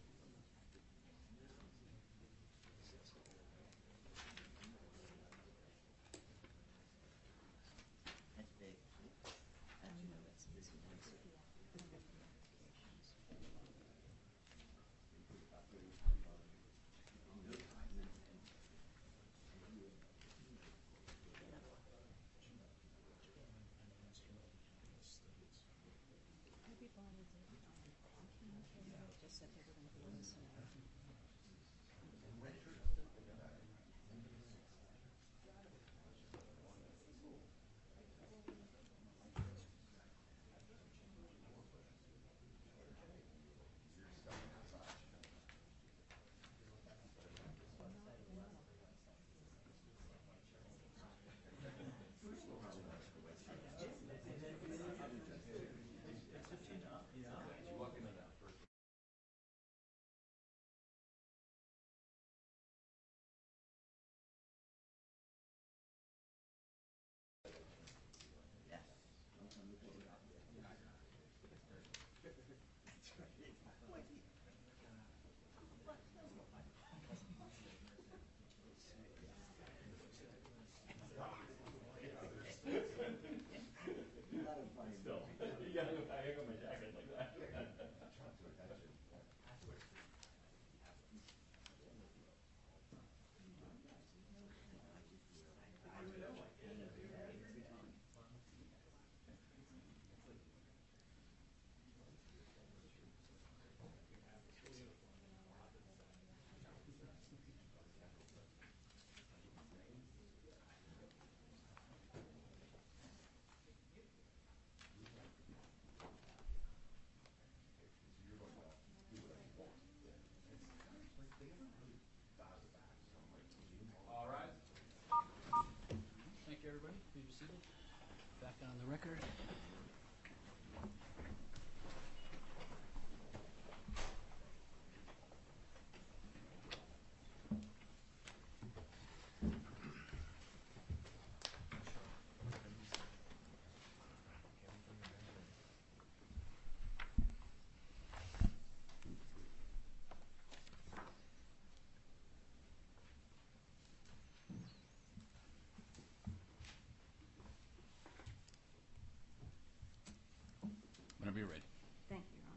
Whenever you're ready. Thank you, Your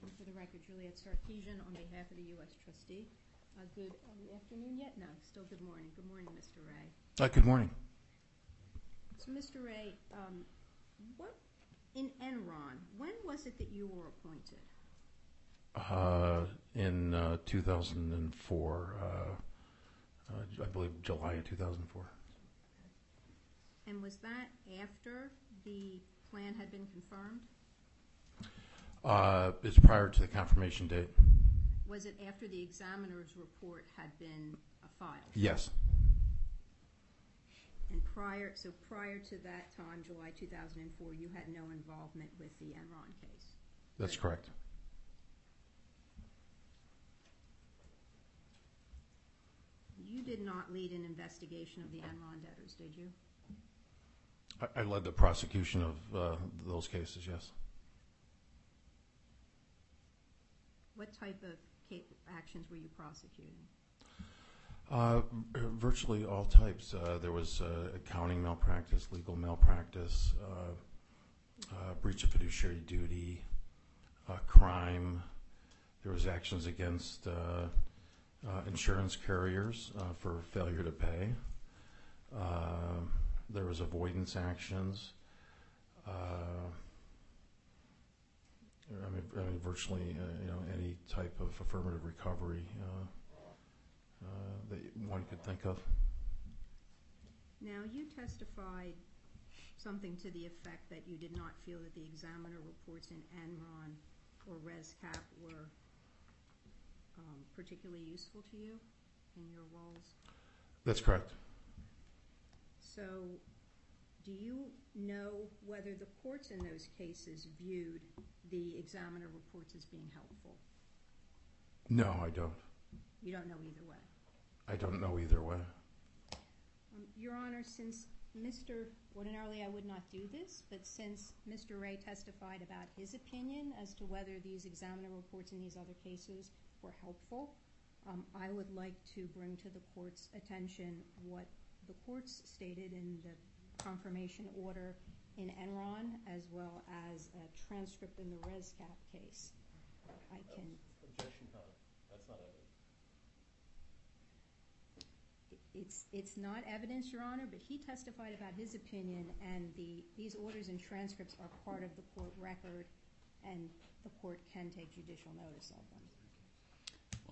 Honor. For the record, Juliet Sarkessian on behalf of the U.S. trustee. Uh, Good afternoon yet? No, still good morning. Good morning, Mr. Ray. Uh, Good morning. So, Mr. Ray, um, what, in Enron, when was it that you were appointed? Uh, In uh, 2004, uh, uh, I believe July of 2004. And was that after the plan had been confirmed? Uh, It's prior to the confirmation date. Was it after the examiner's report had been uh, filed? Yes. And prior, so prior to that time, July 2004, you had no involvement with the Enron case? That's correct. You did not lead an investigation of the Enron debtors, did you? I- led the prosecution of uh, those cases, yes. What type of actions were you prosecuting? Uh, Virtually all types. Uh, There was accounting malpractice, legal malpractice, uh, uh, breach of fiduciary duty, uh, crime. There was actions against uh, uh, insurance carriers uh, for failure to pay. There was avoidance actions. Uh, I mean, virtually, uh, you know, any type of affirmative recovery uh, uh, that one could think of. Now, you testified something to the effect that you did not feel that the examiner reports in Enron or ResCap were um, particularly useful to you in your roles. That's correct. So, do you know whether the courts in those cases viewed the examiner reports as being helpful? No, I don't. You don't know either way. I don't know either way. Um, Your Honor, since Mr., ordinarily I would not do this, but since Mr. Ray testified about his opinion as to whether these examiner reports in these other cases were helpful, um, I would like to bring to the court's attention what the courts stated in the confirmation order in Enron, as well as a transcript in the ResCap case. I can Objection. That's not evidence. It's, it's not evidence, Your Honor, but he testified about his opinion, and the, these orders and transcripts are part of the court record, and the court can take judicial notice of them.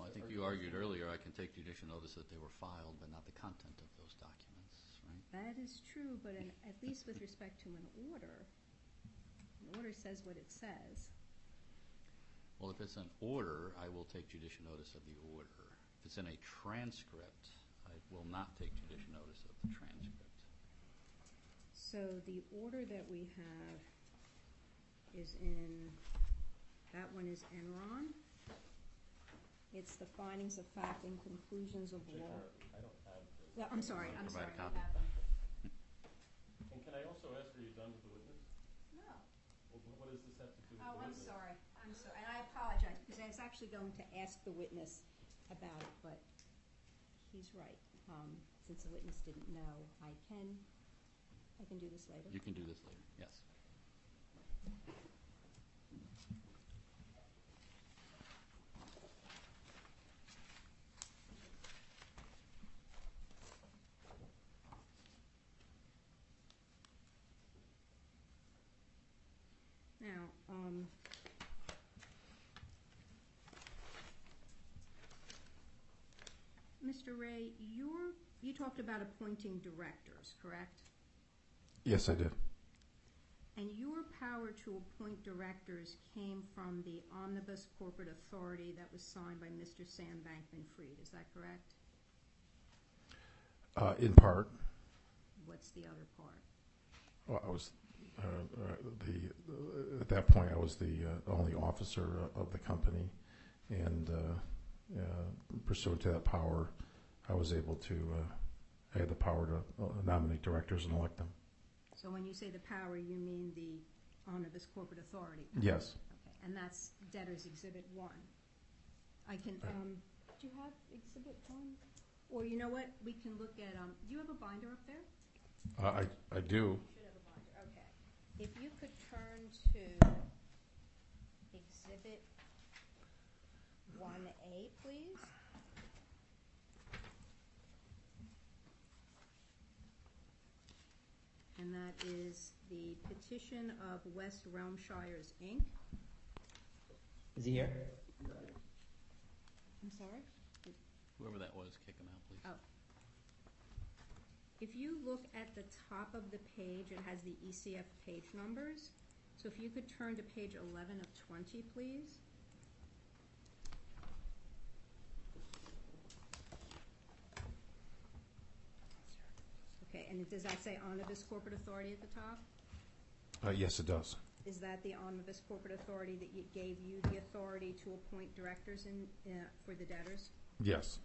Well, I think you argued earlier, I can take judicial notice that they were filed, but not the content of those documents, right? That is true, but at least with respect to an order, an order says what it says. Well, if it's an order, I will take judicial notice of the order. If it's in a transcript, I will not take judicial notice of the transcript. So the order that we have is in, that one is Enron. It's the findings of fact and conclusions of law. I don't have this. Yeah, I'm sorry, I'm sorry. Provide a I copy. have them. And can I also ask, are you done with the witness? No. What does this have to do with the Oh, I'm witness? sorry, I'm sorry, and I apologize, because I was actually going to ask the witness about it, but he's right. Um, Since the witness didn't know, I can, I can do this later. You can do this later, yes. Now, um, Mr. Ray, you're, talked about appointing directors, correct? Yes, I did. And your power to appoint directors came from the omnibus corporate authority that was signed by Mr. Sam Bankman-Fried, is that correct? Uh, in part, What's the other part? Well, I was, uh, uh, the, at that point, I was the uh, only officer of the company, and uh, uh, pursuant to that power, I was able to, uh, I had the power to uh, nominate directors and elect them. So when you say the power, you mean the omnibus corporate authority? Yes. Okay, and that's debtors exhibit one. I can, um, do you have exhibit one? Or you know what, we can look at, um, do you have a binder up there? Uh, I, I do. You should have a binder, okay. If you could turn to exhibit one A, please. And that is the petition of West Realm Shires, Inc. Is he here? I'm sorry? Whoever that was, kick him out, please. Oh. If you look at the top of the page, it has the ECF page numbers. So if you could turn to page 11 of 20, please. Okay, and does that say omnibus corporate authority at the top? Uh, yes, it does. Is that the omnibus corporate authority that gave you the authority to appoint directors in, uh, for the debtors? Yes.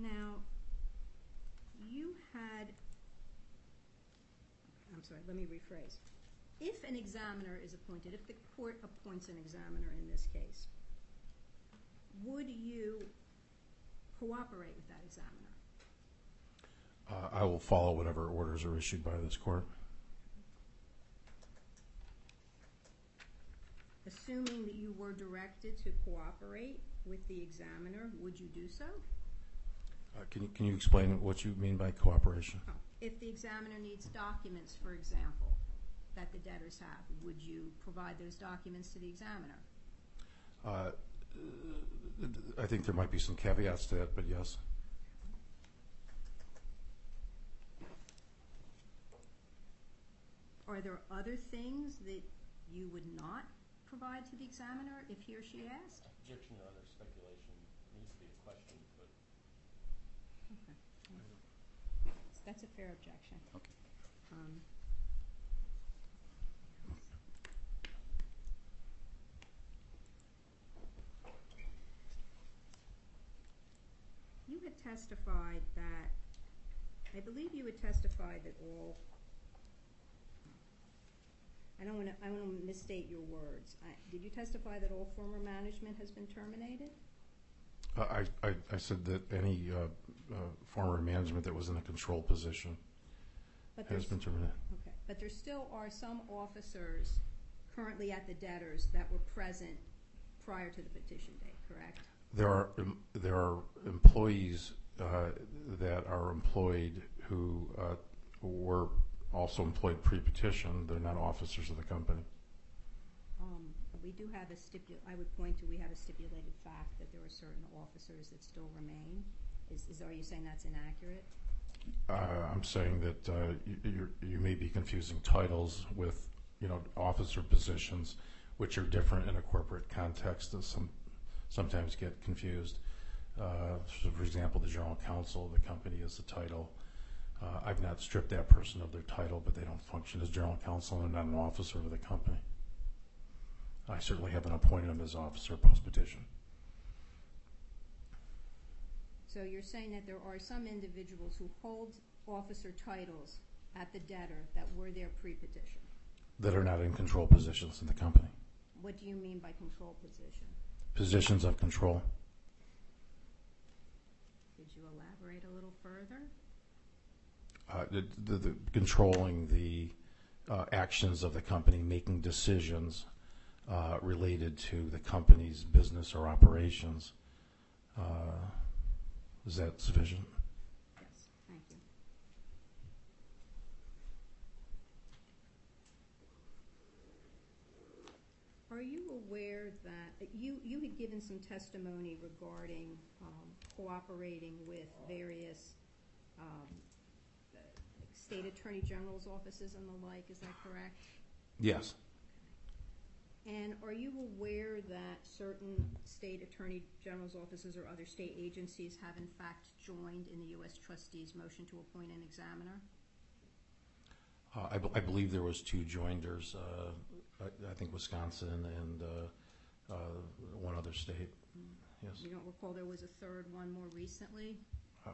Now, you had, I'm sorry, let me rephrase. If an examiner is appointed, if the court appoints an examiner in this case, would you cooperate with that examiner? Uh, I will follow whatever orders are issued by this court. Assuming that you were directed to cooperate with the examiner, would you do so? Uh, can, you, can you explain what you mean by cooperation? If the examiner needs documents, for example, that the debtors have, would you provide those documents to the examiner? Uh, I think there might be some caveats to that, but yes. Are there other things that you would not provide to the examiner if he or she asked? Objection, Your Honor, speculation needs to be a question put. Okay. That's a fair objection. Okay. Um, You had testified that, I believe you had testified that all, I don't want to, I want to misstate your words. I- Did you testify that all former management has been terminated? I, I, I said that any uh, uh, former management that was in a control position But has been terminated. Okay, but there still are some officers currently at the debtors that were present prior to the petition date, correct? There are em- there are employees uh, that are employed who uh, were also employed pre-petition. They're not officers of the company. We do have a stipu, I would point to, we have a stipulated fact that there are certain officers that still remain. Are you saying that's inaccurate? Uh, I'm saying that uh, you, may be confusing titles with, you know, officer positions, which are different in a corporate context. Some sometimes get confused. Uh, for example, the general counsel of the company is the title. I've not stripped that person of their title, but they don't function as general counsel and not an officer of the company. I certainly haven't appointed them as officer post petition. So you're saying that there are some individuals who hold officer titles at the debtor that were there pre-petition? That are not in control positions in the company. What do you mean by control position? Positions of control. Could you elaborate a little further? uh, the, the, the controlling the uh, actions of the company, making decisions related to the company's business or operations. Uh, is that sufficient? Yes, thank you. Are you aware that, you, you had given some testimony regarding um, cooperating with various um, uh, state attorney general's offices and the like, is that correct? Yes. And are you aware that certain state attorney general's offices or other state agencies have in fact joined in the U.S. trustee's motion to appoint an examiner? Uh, I, believe there was two joinders, uh, I, think Wisconsin and uh, uh, one other state. Yes, You don't recall there was a third one more recently? uh,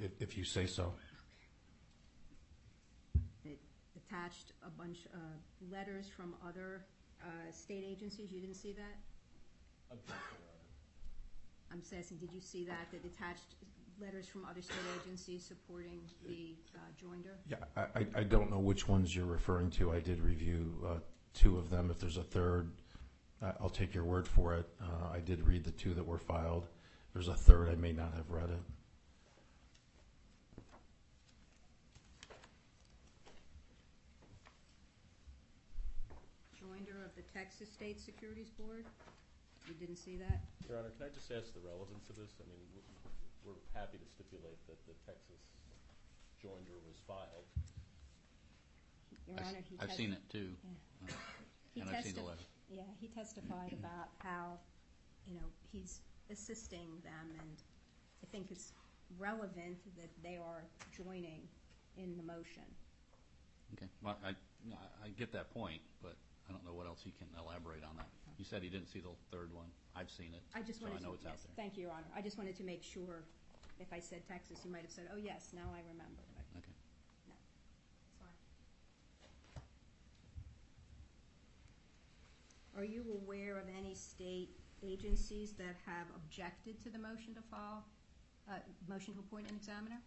if, if you say so. It attached a bunch of letters from other state agencies. You didn't see that? Objection, Your Honor. I'm just asking, did you see that, that attached letters from other state agencies supporting the uh, joinder? Yeah, I, I- I don't know which ones you're referring to. I did review uh, two of them. If there's a third, I- I'll take your word for it. Uh, I did read the two that were filed. If there's a third, I may not have read it. Joinder of the Texas State Securities Board? You didn't see that? Your Honor, can I just ask the relevance of this? I mean, we're happy to stipulate that the Texas joinder was filed. Your I've- Honor, he I've seen it too, Yeah. uh, He and I've seen the letter. Yeah, he testified about how, you know, he's assisting them, and I think it's relevant that they are joining in the motion. Okay, well, I, I- I get that point, but I don't know what else he can elaborate on that. You said he didn't see the third one. I've seen it, I just so I wanted know to, it's out yes, there. thank you, Your Honor. I just wanted to make sure, if I said Texas, you might have said, oh, yes, now I remember. But Okay. it's fine. Are you aware of any state agencies that have objected to the motion to file, uh, motion to appoint an examiner?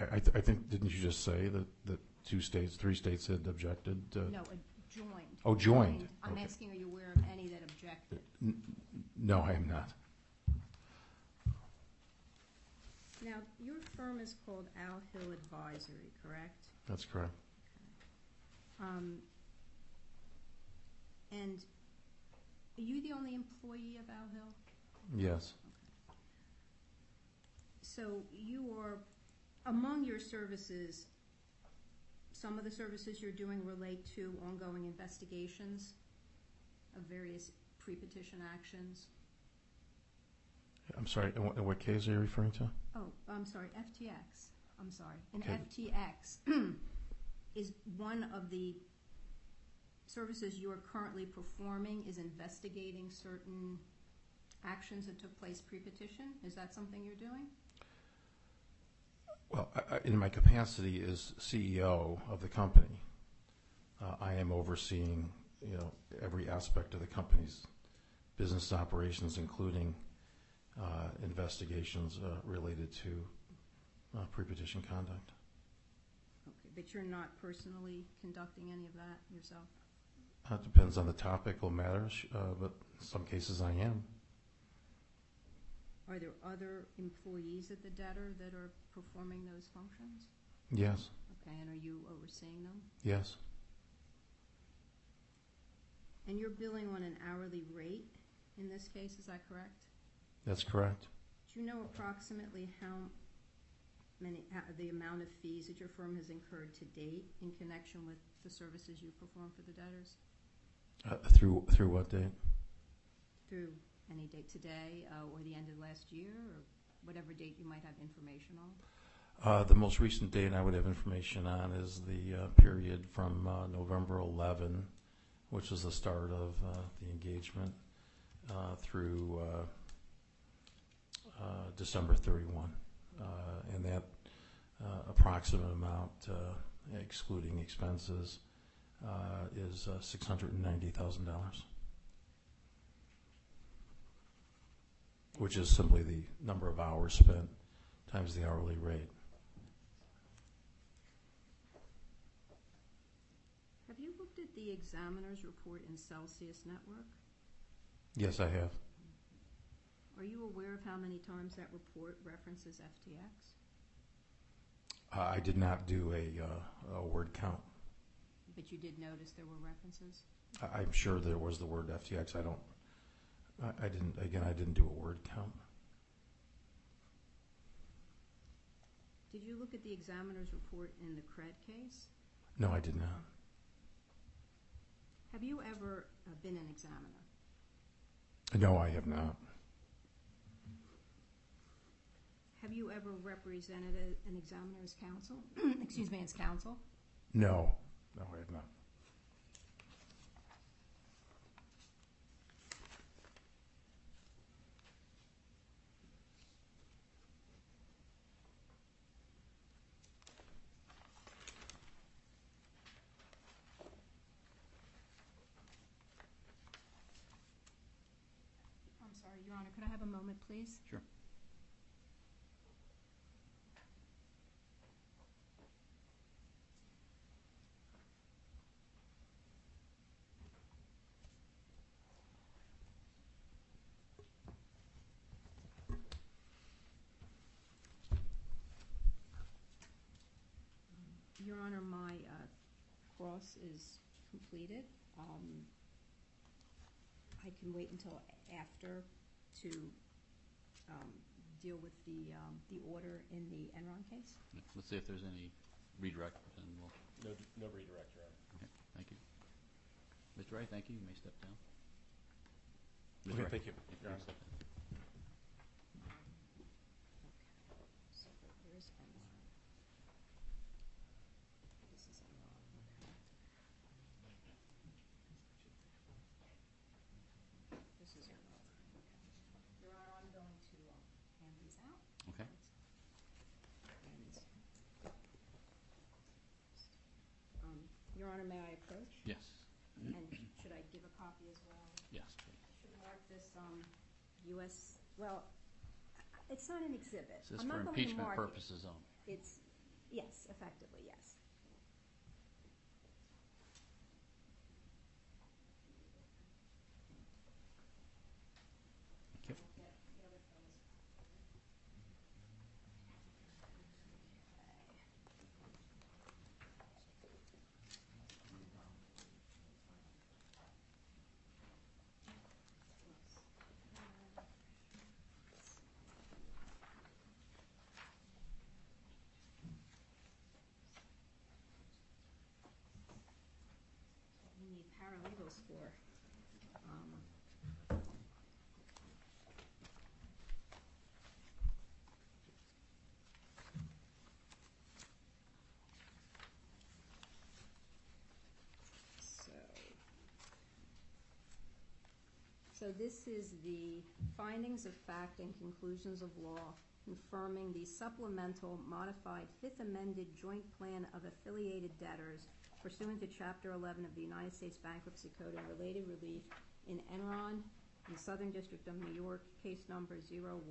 I, I I think, didn't you just say that, that two states, three states had objected? uh, No, a joined. Oh, joined. I'm Okay. asking, are you aware of any that objected? No, I am not. Now, your firm is called Owl Hill Advisory, correct? That's correct. Um, And are you the only employee of Owl Hill? Yes. So you are, among your services, some of the services you're doing relate to ongoing investigations of various pre-petition actions? I'm sorry, in what, in what case are you referring to? Oh, I'm sorry, FTX, I'm sorry. And. FTX is one of the services you are currently performing is investigating certain actions that took place pre-petition? Is that something you're doing? Well, in my capacity as CEO of the company, uh, I am overseeing, you know, every aspect of the company's business operations, including uh, investigations uh, related to pre-petition conduct. Okay, but you're not personally conducting any of that yourself? It depends on the topical matters, uh, but in some cases I am. Are there other employees at the debtor that are performing those functions? Yes, Okay, and are you overseeing them? yes, And you're billing on an hourly rate in this case, is that correct? that's correct. Do you know approximately how many, the amount of fees that your firm has incurred to date in connection with the services you perform for the debtors? Uh, Through, through what date? Through any date today, uh, or the end of last year, or whatever date you might have information on? Uh, The most recent date I would have information on is the uh, period from November 11, which is the start of the engagement, through December 31. Uh, And that approximate amount, excluding expenses, is uh, $690,000, which is simply the number of hours spent times the hourly rate. Have you looked at the examiner's report in Celsius Network? Yes, I have. Are you aware of how many times that report references FTX? Uh, I did not do a, uh, a word count. But you did notice there were references? I'm sure there was the word FTX. I don't. I, didn't. Again, I didn't do a word count. Did you look at the examiner's report in the CRED case? No, I did not. Have you ever uh, been an examiner? No, I have not. Have you ever represented an examiner as counsel? Excuse me, as counsel? No, no, I have not. I'm sorry, Your Honor, could I have a moment, please? Sure. Your Honor, my uh, cross is completed. Um, I can wait until after to um, deal with the, um, the order in the Enron case. Let's see if there's any redirect, No, no redirect, Your Honor. okay, thank you. Mr. Wright, thank you, you may step down. Mr. Okay, Ray, thank you. you Your may Honor. step down. So where's Enron? This is Enron, okay. This is Enron, okay. Your Honor, I'm going to um, hand these out. Okay. And, um, Your Honor, may I approach? Yes, And should I give a copy as well? yes, I should mark this, um, US, well, it's not an exhibit. this is I'm for not going to impeachment mark it. purposes only. It's, yes, effectively, yes. Thank you. We need for, um, so. So this is the findings of fact and conclusions of law confirming the supplemental modified Fifth Amended Joint Plan of Affiliated Debtors pursuant to Chapter 11 of the United States Bankruptcy Code and related relief in Enron, in the Southern District of New York, case number 01-16034.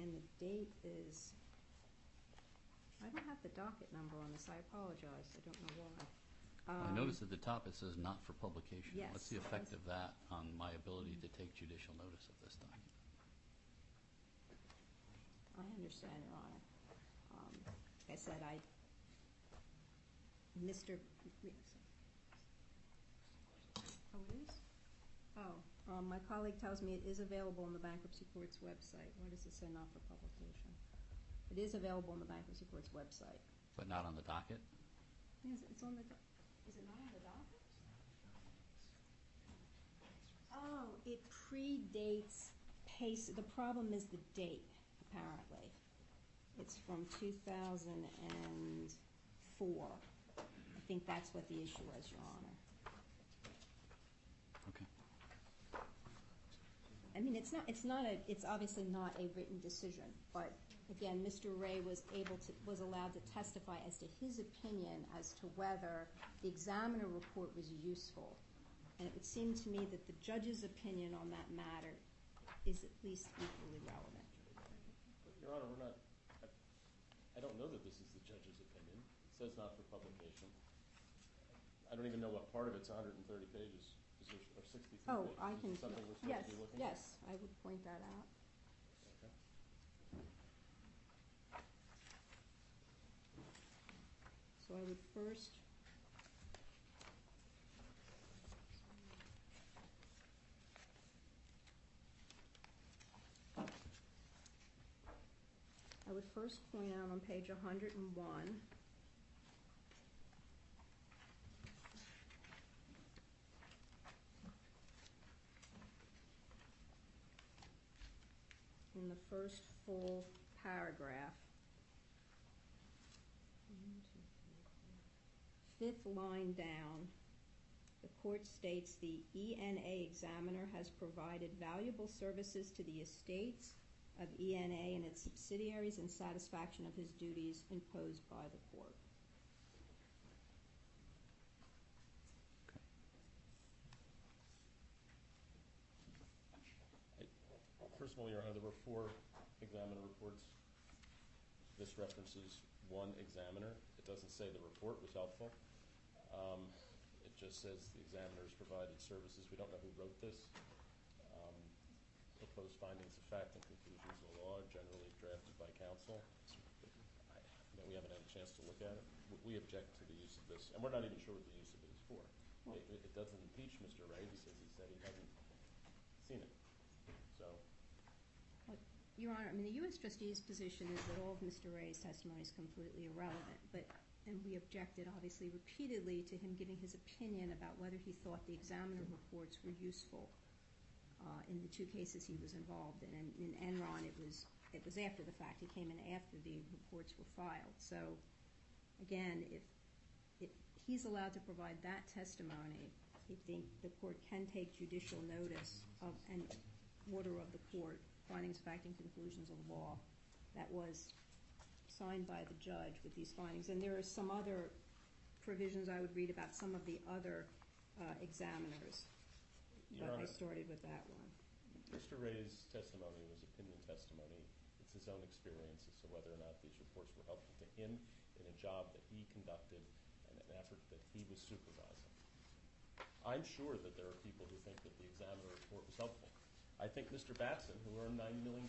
And the date is, I don't have the docket number on this, I apologize, I don't know why. I notice noticed at the top it says not for publication. Yes. What's the effect of that on my ability to take judicial notice of this document? I understand, Your Honor. I said, I, Mr., oh, it is? Oh, um, my colleague tells me it is available on the bankruptcy court's website. Why does it say not for publication? It is available on the bankruptcy court's website. But not on the docket? Yes, it's on the, is it not on the docket? Oh, it predates Pace, the problem is the date, apparently. It's from two thousand and four. I think that's what the issue was, Your Honor. Okay. I mean, it's not, it's not a, it's obviously not a written decision, but again, Mr. Ray was able to, was allowed to testify as to his opinion as to whether the examiner report was useful. And it would seem to me that the judge's opinion on that matter is at least equally relevant. Your Honor, we're not, I- I don't know that this is the judge's opinion. It says not for publication. I don't even know what part of it's hundred and thirty pages, is there, or sixty-three pages. Oh, I Is can, it something we're yes, supposed to be looking at? yes, I would point that out. Okay. So I would first I would first point out on page 101 in the first full paragraph, fifth line down, the court states the ENA examiner has provided valuable services to the estates of ENA and its subsidiaries in satisfaction of his duties imposed by the court. First of all, Your Honor, there were four examiner reports. This references one examiner. It doesn't say the report was helpful. Um, It just says the examiners provided services. We don't know who wrote this. Proposed findings of fact and conclusions of law are generally drafted by counsel. I- you know, We haven't had a chance to look at it. We- We object to the use of this, and we're not even sure what the use of it is for. It- It it doesn't impeach Mr. Ray because he said he hasn't seen it. So, Your Honor, I mean, the U.S. trustee's position is that all of Mr. Ray's testimony is completely irrelevant, but, and we objected obviously repeatedly to him giving his opinion about whether he thought the examiner reports were useful in the two cases he was involved in. And in Enron, it was, it after the fact. He came in after the reports were filed. So, again, if, he's allowed to provide that testimony, I think the court can take judicial notice of an order of the court, findings, fact, and conclusions of law that was signed by the judge with these findings. And there are some other provisions I would read about some of the other uh, examiners, Your but I Honor. started with that one. Mr. Ray's testimony was opinion testimony. It's his own experience as to whether or not these reports were helpful to him in a job that he conducted and an effort that he was supervising. I'm sure that there are people who think that the examiner report was helpful. I think Mr. Batson, who earned $90 million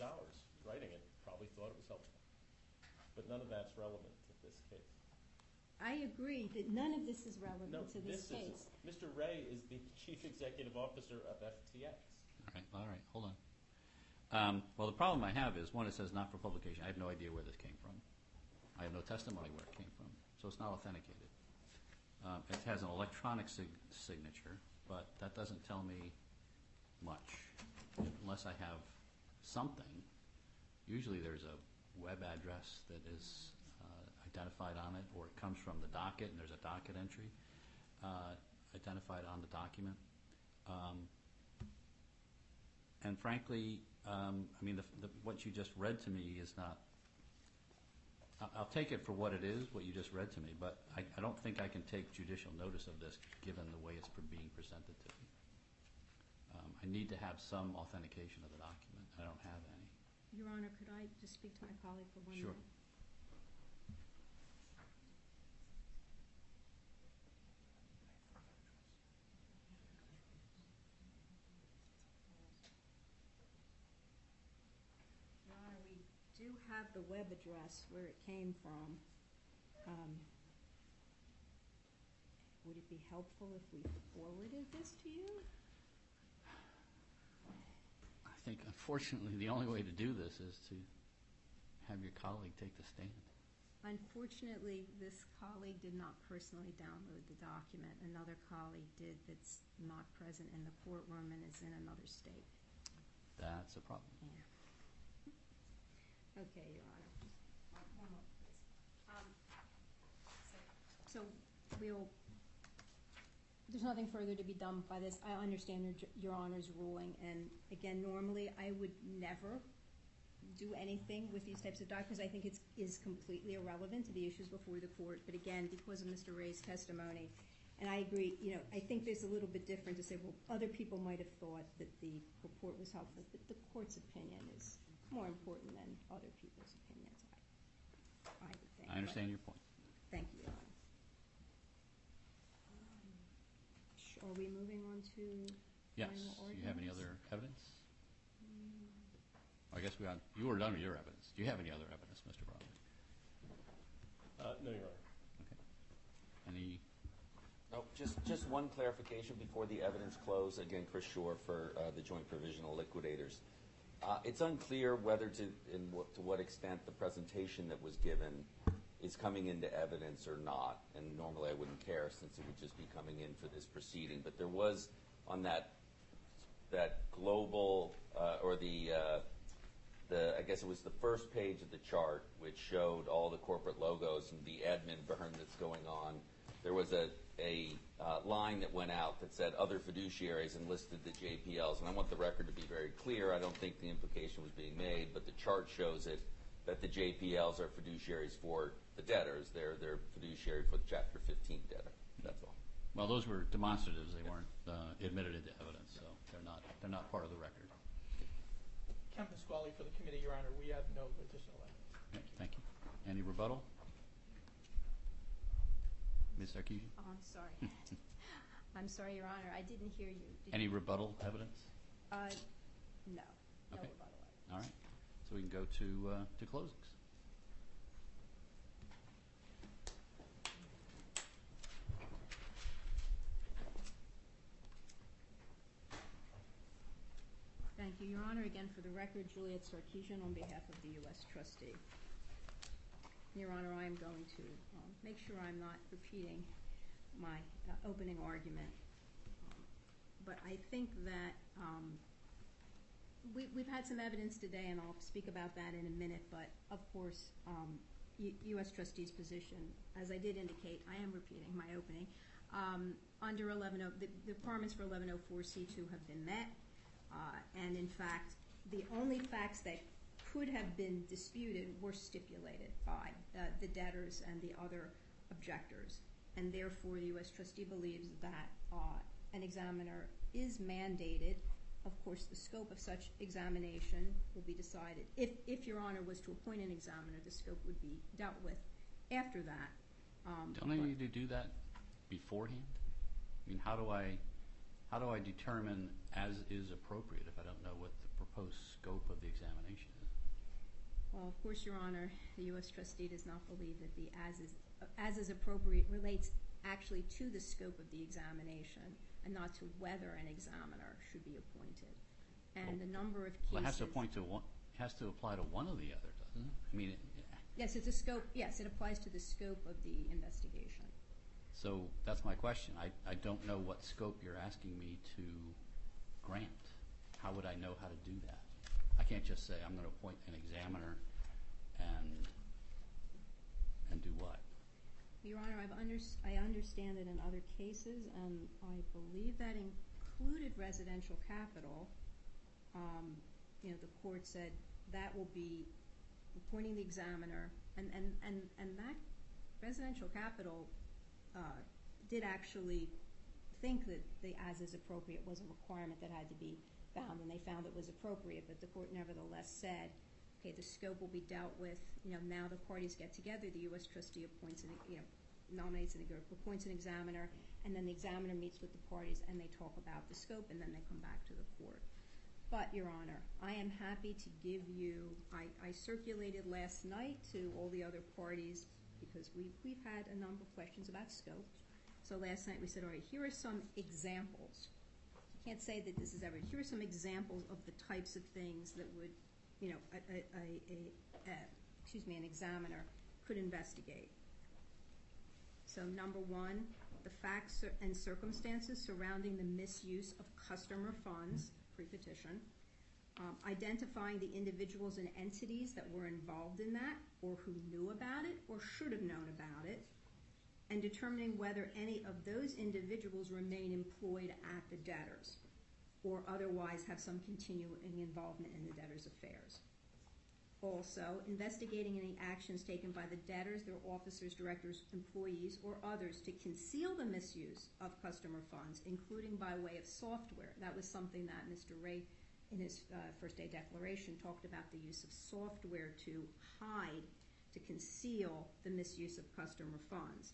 writing it, probably thought it was helpful. But none of that's relevant to this case. I agree that none of this is No, relevant to this this case. isn't. Mr. Ray is the chief executive officer of FTX. All right, all right, hold on. Um, Well, the problem I have is, one, it says not for publication. I have no idea where this came from. I have no testimony where it came from, so it's not authenticated. Um, It has an electronic sig- signature, but that doesn't tell me much, unless I have something. Usually there's a web address that is identified on it, or it comes from the docket, and there's a docket entry uh, identified on the document. Um, and frankly, um, I mean, the, the, what you just read to me is not. I'll take it for what it is, what you just read to me, but I, I don't think I can take judicial notice of this given the way it's being presented to me. Um, I need to have some authentication of the document. I don't have any. Your Honor, could I just speak to my colleague for one Sure. minute? Your have the web address where it came from. Um, Would it be helpful if we forwarded this to you? I think unfortunately the only way to do this is to have your colleague take the stand. Unfortunately, this colleague did not personally download the document. Another colleague did that's not present in the courtroom and is in another state. That's a problem. Okay, Your Honor. Um, So we'll, there's nothing further to be done by this. I understand your, Your Honor's ruling, and again, normally I would never do anything with these types of documents. I think it's, is completely irrelevant to the issues before the court, but again, because of Mr. Ray's testimony, and I agree, you know, I think there's a little bit different to say, well, other people might have thought that the report was helpful, but the court's opinion is more important than other people's opinions, I, I would think. I understand your point. Thank you, Your Honor. Um, sh- Are we moving on to Yes. final Do you have any arguments? other evidence? I guess we got, you were done with your evidence. Do you have any other evidence, Mr. Brown? Uh, no, Your Honor. Okay. Any, Oh, just, just one clarification before the evidence close. Again, Chris Shore for uh, the Joint Provisional Liquidators. Uh, It's unclear whether to, what, extent the presentation that was given is coming into evidence or not. And normally I wouldn't care since it would just be coming in for this proceeding. But there was on that, global, uh, or uh, the, I guess it was the first page of the chart, which showed all the corporate logos and the admin burn that's going on. There was a, a uh, line that went out that said other fiduciaries and listed the JPLs. And I want the record to be very clear. I don't think the implication was being made, but the chart shows it, that the JPLs are fiduciaries for the debtors. They're, they're fiduciary for the Chapter 15 debtor. That's all. Well, those were demonstratives. They weren't uh, admitted into evidence, so they're not, they're not part of the record. Ken Pasquale for the committee, Your Honor. We have no additional evidence. Okay, Thank you. Any rebuttal? Ms. Sarkessian? Oh, I'm sorry. I'm sorry, Your Honor, I didn't hear you. Any rebuttal evidence? Uh, no, no Okay. rebuttal. All right, so we can go to, uh, to closings. Thank you, Your Honor. Again, for the record, Juliet Sarkessian on behalf of the U.S. trustee. Your Honor, I am going to um, make sure I'm not repeating my uh, opening argument. Um, But I think that um, we- we've had some evidence today, and I'll speak about that in a minute, but of course, U.S. trustee's position, as I did indicate, I am repeating my opening, under 11, the the requirements for 1104C2 have been met. Uh, And in fact, the only facts that could have been disputed were stipulated by uh, the debtors and the other objectors. And therefore, the U.S. trustee believes that uh, an examiner is mandated. Of course, the scope of such examination will be decided. If, if Your Honor was to appoint an examiner, the scope would be dealt with after that. Um, Don't I need to do that beforehand? I mean, how do I, how do I determine as is appropriate if I don't know what the proposed scope of the examination is? Well, of course, Your Honor, the U.S. trustee does not believe that the as is, as is appropriate relates actually to the scope of the examination and not to whether an examiner should be appointed. And the number of cases. Well, it has to point to one, it has to apply to one or the other, doesn't it? I mean, it- Yes, it's a scope, yes, it applies to the scope of the investigation. so that's my question. I, I don't know what scope you're asking me to grant. How would I know how to do that? I can't just say I'm going to appoint an examiner and, and do what? Your Honor, I've under, I understand that in other cases, and I believe that included residential capital, um, you know, the court said that will be appointing the examiner, and, and, and, and that residential capital, uh, did actually think that the as is appropriate was a requirement that had to be and they found it was appropriate, but the court nevertheless said, okay, the scope will be dealt with, now the parties get together, the U.S. trustee nominates and appoints an examiner, and then the examiner meets with the parties and they talk about the scope, and then they come back to the court. But, Your Honor, I am happy to give you, I, circulated last night to all the other parties, because we, we've had a number of questions about scope. So last night we said, all right, here are some examples. Can't say that this is every, here are some examples of the types of things that would, you know, an examiner could investigate. So number one, the facts and circumstances surrounding the misuse of customer funds, pre-petition. Um, identifying the individuals and entities that were involved in that, or who knew about it, or should have known about it. And determining whether any of those individuals remain employed at the debtors, or otherwise have some continuing involvement in the debtors' affairs. Also, investigating any actions taken by the debtors, their officers, directors, employees, or others to conceal the misuse of customer funds, including by way of software. That was something that Mr. Ray, in his uh, first day declaration, talked about the use of software to hide, to conceal the misuse of customer funds.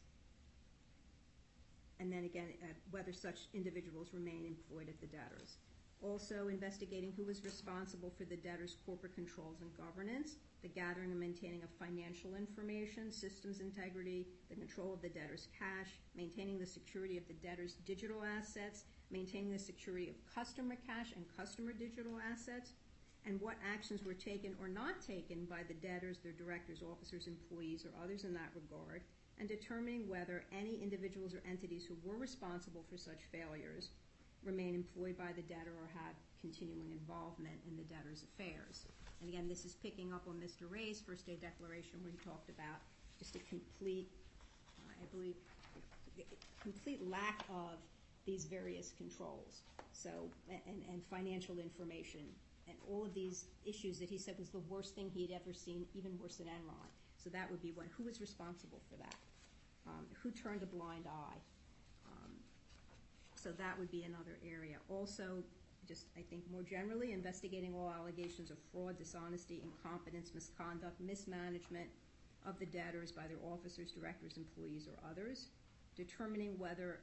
And then again, uh, whether such individuals remain employed at the debtors. Also investigating who was responsible for the debtor's corporate controls and governance, the gathering and maintaining of financial information, systems integrity, the control of the debtor's cash, maintaining the security of the debtor's digital assets, maintaining the security of customer cash and customer digital assets, and what actions were taken or not taken by the debtors, their directors, officers, employees, or others in that regard, and determining whether any individuals or entities who were responsible for such failures remain employed by the debtor or have continuing involvement in the debtor's affairs. And again, this is picking up on Mr. Ray's first day declaration where he talked about just a complete, I believe, complete lack of these various controls. So, and, and financial information and all of these issues that he said was the worst thing he had ever seen, even worse than Enron. So that would be one. Who was responsible for that? Um, who turned a blind eye? Um, so that would be another area. Also, just I think more generally, investigating all allegations of fraud, dishonesty, incompetence, misconduct, mismanagement of the debtors by their officers, directors, employees, or others. Determining whether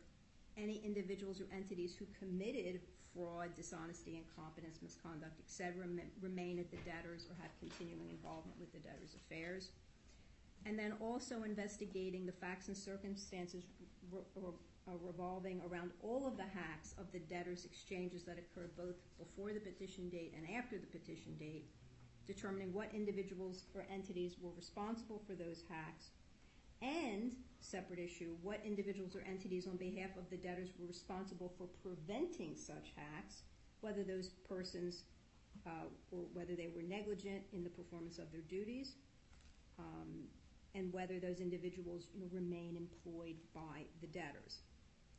any individuals or entities who committed fraud, dishonesty, incompetence, misconduct, etc., remain at the debtors or have continuing involvement with the debtors' affairs. And then also investigating the facts and circumstances uh, revolving around all of the hacks of the debtors' exchanges that occurred both before the petition date and after the petition date, determining what individuals or entities were responsible for those hacks, and, separate issue, what individuals or entities on behalf of the debtors were responsible for preventing such hacks, whether those persons uh, or whether they were negligent in the performance of their duties, um, and whether those individuals remain employed by the debtors.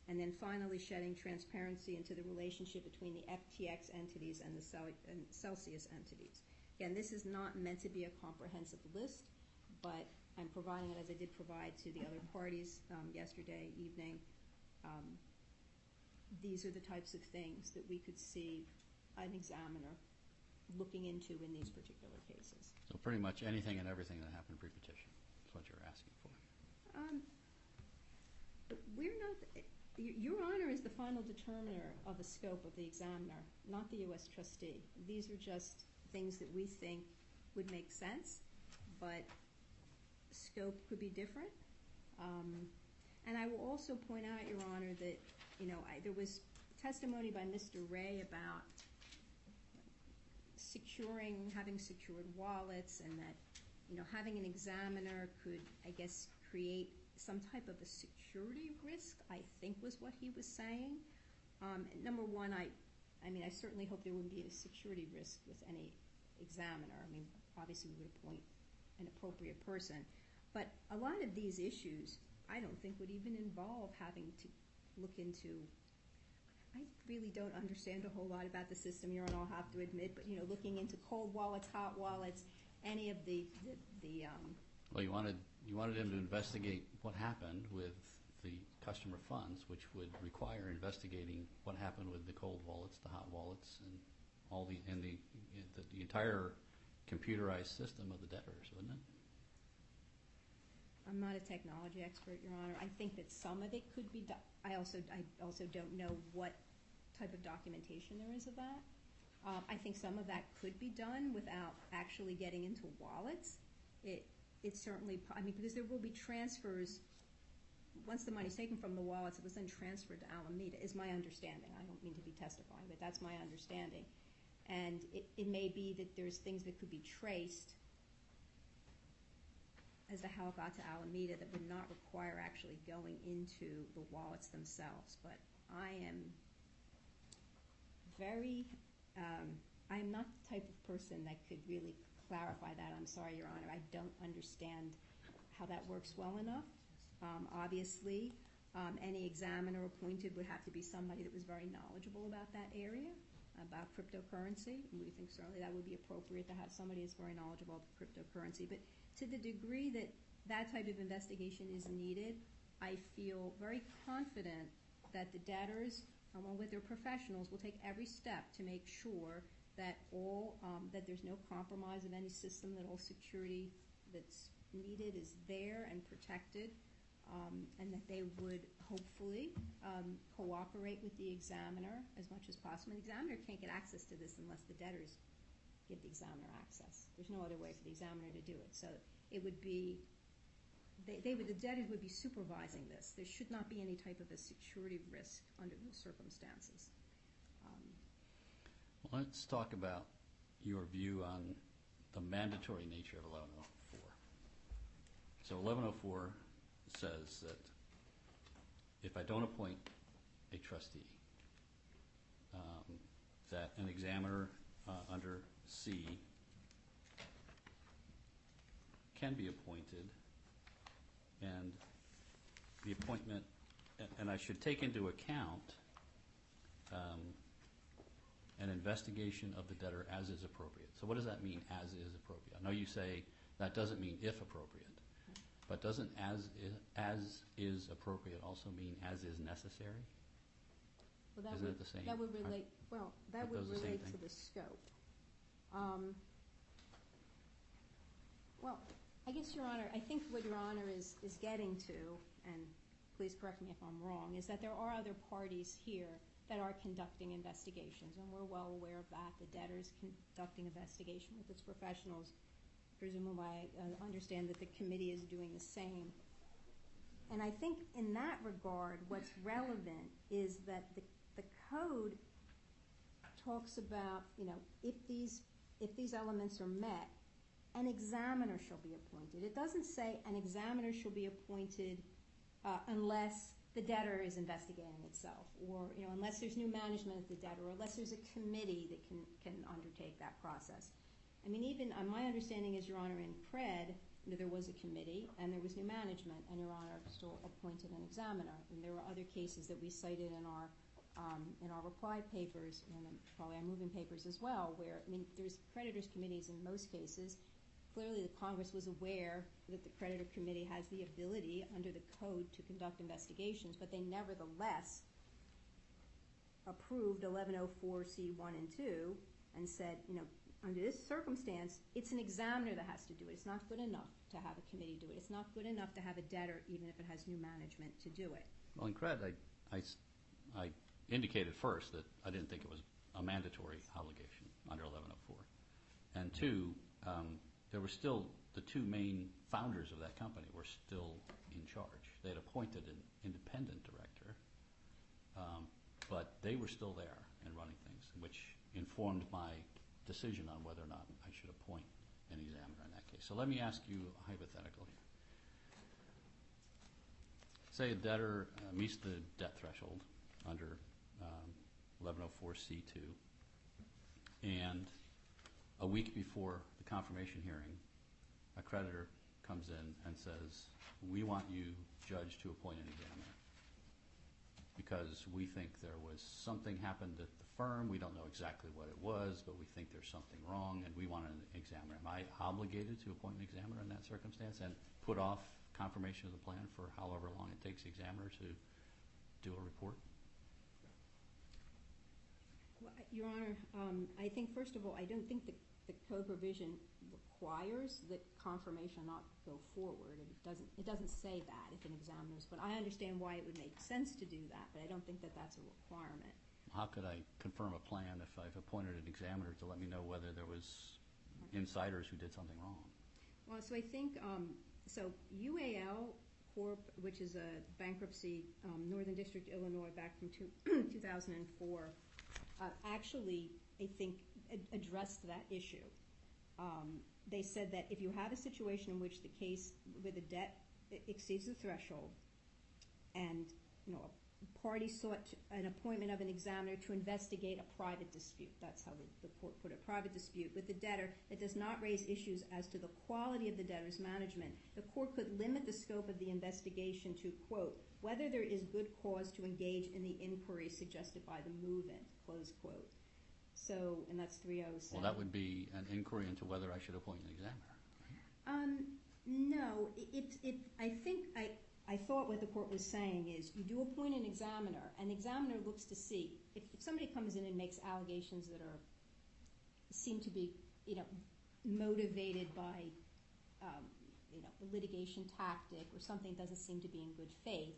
And then finally, shedding transparency into the relationship between the FTX entities and the Celsius entities. Again, this is not meant to be a comprehensive list, but I'm providing it as I did provide to the other parties um, yesterday evening. Um, these are the types of things that we could see an examiner looking into in these particular cases. So pretty much anything and everything that happened pre-petition is what you're asking for. Um, we're not, your honor is the final determiner of the scope of the examiner, not the U.S. trustee. These are just things that we think would make sense, but scope could be different. Um, and I will also point out, Your Honor, that you know there was testimony by Mr. Ray about securing, having secured wallets, and that you know having an examiner could, I guess, create some type of a security risk. I think was what he was saying. Um, number one, I, I mean, I certainly hope there wouldn't be a security risk with any examiner. I mean, obviously we would appoint an appropriate person. But a lot of these issues, I don't think would even involve having to look into. I really don't understand a whole lot about the system. You're I'll have to admit, but you know, looking into cold wallets, hot wallets, any of the the, the um, Well, you wanted, you wanted him to investigate what happened with the customer funds, which would require investigating what happened with the cold wallets, the hot wallets, and all the, and the, the, the entire computerized system of the debtors, wouldn't it? I'm not a technology expert, Your Honor. I think that some of it could be. Do- I also I also don't know what type of documentation there is of that. Um, I think some of that could be done without actually getting into wallets. It certainly. I mean, because there will be transfers. Once the money's taken from the wallets, it was then transferred to Alameda. Is my understanding. I don't mean to be testifying, but that's my understanding. And it may be that there's things that could be traced as to how it got to Alameda that would not require actually going into the wallets themselves. But I am very, um, I am not the type of person that could really clarify that. I'm sorry, Your Honor. I don't understand how that works well enough. Um, obviously, um, any examiner appointed would have to be somebody that was very knowledgeable about that area, about cryptocurrency. We think certainly that would be appropriate to have somebody that's very knowledgeable about cryptocurrency. But to the degree that that type of investigation is needed, I feel very confident that the debtors, along with their professionals, will take every step to make sure that all um, that there's no compromise of any system, that all security that's needed is there and protected, um, and that they would hopefully um, cooperate with the examiner as much as possible. The examiner can't get access to this unless the debtors give the examiner access. There's no other way for the examiner to do it. So it would be, they, would, the debtors would be supervising this. There should not be any type of a security risk under those circumstances. Um, let's talk about your view on the mandatory nature of 1104. So 1104 says that if I don't appoint a trustee, um, that an examiner uh, under C can be appointed, and the appointment, and- I should take into account um, an investigation of the debtor as is appropriate. So what does that mean, as is appropriate? I know you say that doesn't mean if appropriate, but doesn't as is, as is appropriate also mean as is necessary? Well, that Isn't would- it the same? That would relate, well, that aren't would those the same relate thing? to the scope. Um, Well, I guess, Your Honor, I think what Your Honor is, getting to, and please correct me if I'm wrong, is that there are other parties here that are conducting investigations, and we're well aware of that. The debtor's conducting investigation with its professionals. Presumably, I uh, understand that the committee is doing the same. And I think in that regard, what's relevant is that the, code talks about, you know, if these elements are met, an examiner shall be appointed. It doesn't say an examiner shall be appointed uh, unless the debtor is investigating itself, or, you know, unless there's new management at the debtor, or unless there's a committee that can, undertake that process. I mean, even, uh, my understanding is, Your Honor, in Cred, there was a committee and there was new management, and Your Honor still appointed an examiner. And there were other cases that we cited in our, um, in our reply papers, and probably our moving papers as well, where, I mean, there's creditors committees in most cases. Clearly, the Congress was aware that the creditor committee has the ability under the code to conduct investigations, but they nevertheless approved 1104C1 and 2 and said, you know, under this circumstance, it's an examiner that has to do it. It's not good enough to have a committee do it. It's not good enough to have a debtor, even if it has new management, to do it. Well, in credit, I indicated first that I didn't think it was a mandatory obligation under 1104. And two, um, there were still, the two main founders of that company were still in charge. They had appointed an independent director, um, but they were still there and running things, which informed my decision on whether or not I should appoint an examiner in that case. So let me ask you a hypothetical. Say a debtor uh, meets the debt threshold under um, 1104C2, and a week before confirmation hearing, a creditor comes in and says, "We want you, judge, to appoint an examiner because we think there was something happened at the firm. We don't know exactly what it was, but we think there's something wrong, and we want an examiner." Am I obligated to appoint an examiner in that circumstance and put off confirmation of the plan for however long it takes the examiner to do a report? Your Honor, um, I think, first of all, I don't think the the code provision requires that confirmation not go forward. It doesn't, it doesn't say that if an examiner's, but I understand why it would make sense to do that, but I don't think that that's a requirement. How could I confirm a plan if I've appointed an examiner to let me know whether there was insiders who did something wrong? Well, so I think, um, so UAL Corp., which is a bankruptcy, um, Northern District, Illinois, back from two, 2004, uh, actually, I think, addressed that issue. Um, they said that if you have a situation in which the case, where the debt exceeds the threshold, and, a party sought an appointment of an examiner to investigate a private dispute, that's how the, the court put it, private dispute with the debtor that does not raise issues as to the quality of the debtor's management, the court could limit the scope of the investigation to, quote, whether there is good cause to engage in the inquiry suggested by the movant, close quote. So, and that's 307. Well, that would be an inquiry into whether I should appoint an examiner. Um, no, i- it, it, I think, I, I thought what the court was saying is, you do appoint an examiner, and the examiner looks to see, if, if somebody comes in and makes allegations that are, seem to be, you know, motivated by, um, you know, a litigation tactic, or something doesn't seem to be in good faith,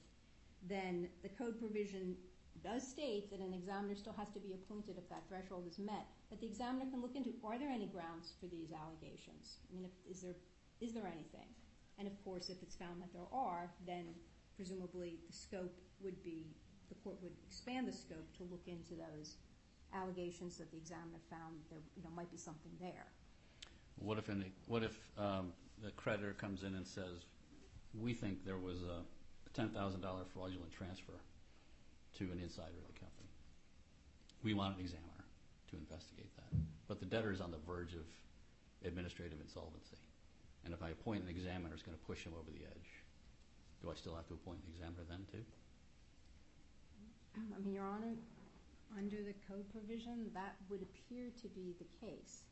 then the code provision does state that an examiner still has to be appointed if that threshold is met. But the examiner can look into, are there any grounds for these allegations? I mean, is there, is there anything? And of course, if it's found that there are, then presumably the scope would be, the court would expand the scope to look into those allegations that the examiner found there, might be something there. What if um, the creditor comes in and says, we think there was a $10,000 fraudulent transfer to an insider of the company. We want an examiner to investigate that. But the debtor is on the verge of administrative insolvency. and if I appoint an examiner, it's going to push him over the edge. Do I still have to appoint an examiner then, too? I mean, Your Honor, under the code provision, that would appear to be the case.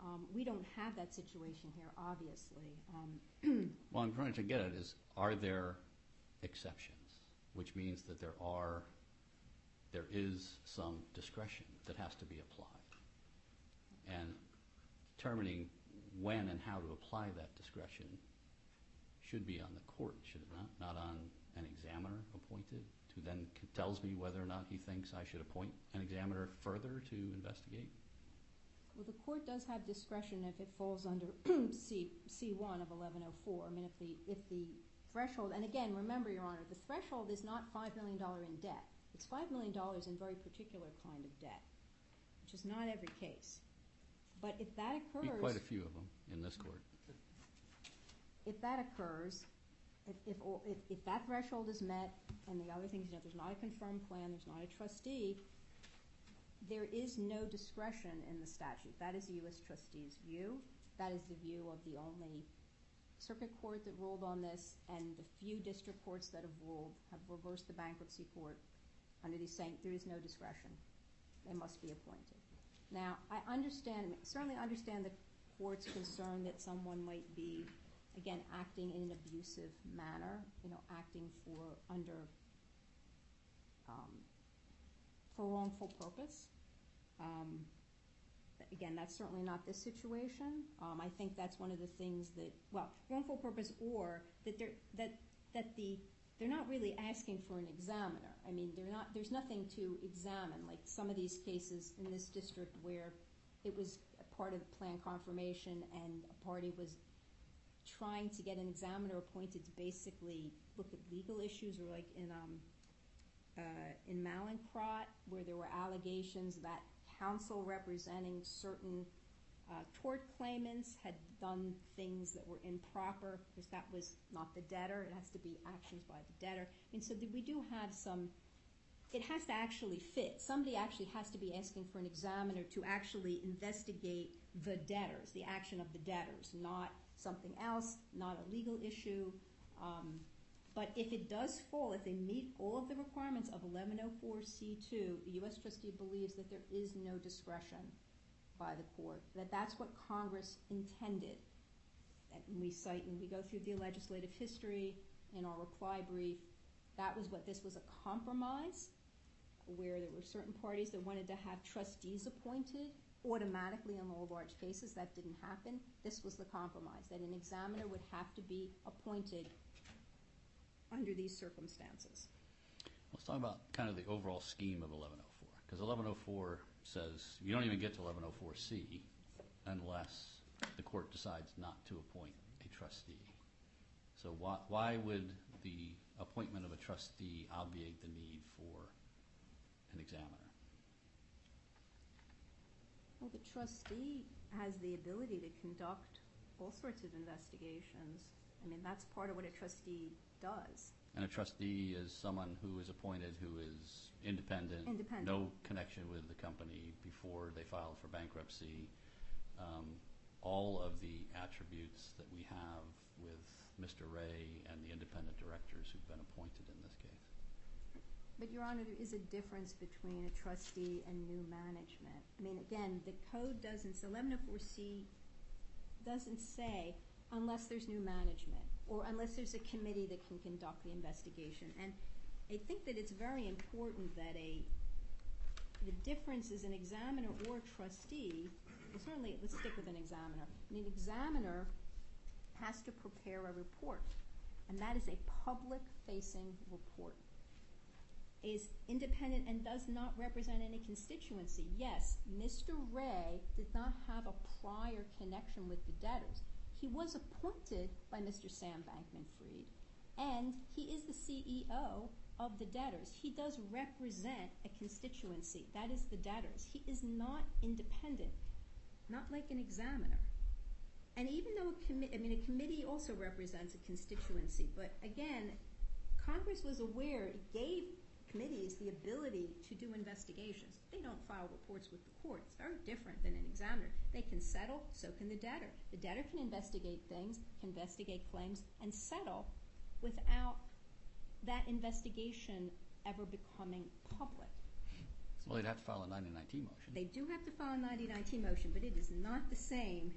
Um, We don't have that situation here, obviously. Um, Well, I'm trying to get at is, are there exceptions? Which means that there are, there is some discretion that has to be applied. And determining when and how to apply that discretion should be on the court, should it not? Not on an examiner appointed, who then tells me whether or not he thinks I should appoint an examiner further to investigate? Well, the court does have discretion if it falls under C, C1 of 1104. I mean, if the, if the threshold, and again, remember, Your Honor, the threshold is not $5 million in debt. It's $5 million in very particular kind of debt, which is not every case. But if that occurs, quite a few of them in this court. if that occurs, if, if, all- if, if that threshold is met, and the other things, you know, there's not a confirmed plan, there's not a trustee, there is no discretion in the statute. That is the U.S. trustee's view. That is the view of the only circuit court that ruled on this, and the few district courts that have ruled have reversed the bankruptcy court under these saying there is no discretion. They must be appointed. Now, I understand, certainly understand the court's concern that someone might be, again, acting in an abusive manner, you know, acting for, under, um, for wrongful purpose. Um, again, that's certainly not this situation. Um, I think that's one of the things that, well, wrongful purpose or that they're, that, that the, they're not really asking for an examiner. I mean, not, there's nothing to examine, like some of these cases in this district where it was part of the plan confirmation and a party was trying to get an examiner appointed to basically look at legal issues or like in, um, uh, in Mallinckrodt where there were allegations that counsel representing certain tort claimants had done things that were improper because that was not the debtor. It has to be actions by the debtor. And so we do have some, it has to actually fit. Somebody actually has to be asking for an examiner to actually investigate the debtors, the action of the debtors, not something else, not a legal issue. Um, but if it does fall, if they meet all of the requirements of 1104C2, the U.S. trustee believes that there is no discretion by the court, that that's what Congress intended. We cite and we go through the legislative history in our reply brief. That was what this was a compromise where there were certain parties that wanted to have trustees appointed automatically in all large cases. That didn't happen. This was the compromise, that an examiner would have to be appointed under these circumstances. Let's talk about kind of the overall scheme of 1104, because 1104 says you don't even get to 1104C unless the court decides not to appoint a trustee. So why, why would the appointment of a trustee obviate the need for an examiner? Well, the trustee has the ability to conduct all sorts of investigations. I mean, that's part of what a trustee does. And a trustee is someone who is appointed who is independent, Independent. no connection with the company before they filed for bankruptcy. Um, all of the attributes that we have with Mr. Ray and the independent directors who've been appointed in this case. But, Your Honor, there is a difference between a trustee and new management. I mean, again, the code doesn't, so 1104C doesn't say unless there's new management or unless there's a committee that can conduct the investigation. And I think that it's very important that a, the difference is an examiner or trustee, certainly, let's stick with an examiner. An examiner has to prepare a report, and that is a public-facing report is independent and does not represent any constituency. Yes, Mr. Ray did not have a prior connection with the debtors. He was appointed by Mr. Sam Bankman-Fried, and he is the CEO of the debtors. He does represent a constituency. That is the debtors. He is not independent, not like an examiner. And even though a committee, also represents a constituency, but again, Congress was aware, it gave committees the ability to do investigations. They don't file reports with the court. It's very different than an examiner. They can settle, so can the debtor. The debtor can investigate things, can investigate claims, and settle without that investigation ever becoming public. Well, they'd have to file a 9019 motion. They do have to file a 9019 motion, but it is not the same,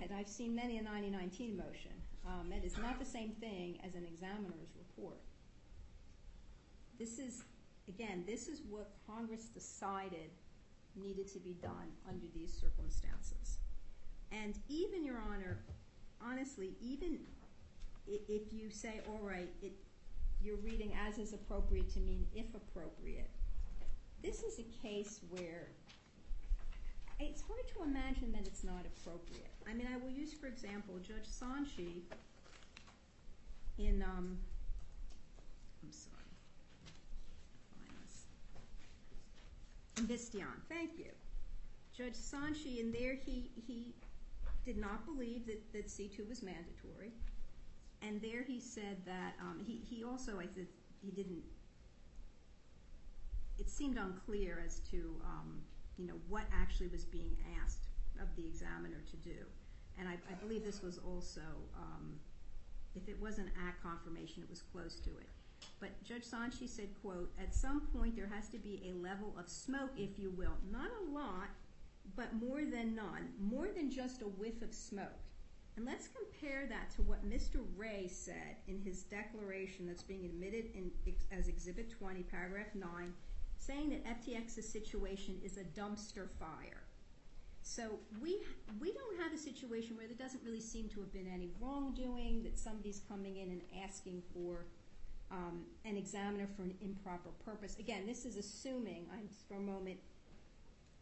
and I've seen many a 9019 motion. Um, it is not the same thing as an examiner's report. This is, again, this is what Congress decided needed to be done under these circumstances. And even, Your Honor, honestly, even if you say, all right, you're reading as is appropriate to mean if appropriate, this is a case where it's hard to imagine that it's not appropriate. I mean, I will use, for example, Judge Sontchi in, um, I'm sorry, in Visteon. Thank you. Judge Sontchi, in there, he did not believe that C-2 was mandatory, and there he said that um, he also, I think, he didn't, it seemed unclear as to um, you know, what actually was being asked of the examiner to do. And I believe this was also, um, if it wasn't at confirmation, it was close to it. But Judge Sontchi said, quote, at some point there has to be a level of smoke, if you will, not a lot, but more than none, more than just a whiff of smoke. And let's compare that to what Mr. Ray said in his declaration that's being admitted as Exhibit 20, Paragraph 9, saying that FTX's situation is a dumpster fire. So we don't have a situation where there doesn't really seem to have been any wrongdoing, that somebody's coming in and asking for Um, an examiner for an improper purpose. Again, this is assuming, for a moment,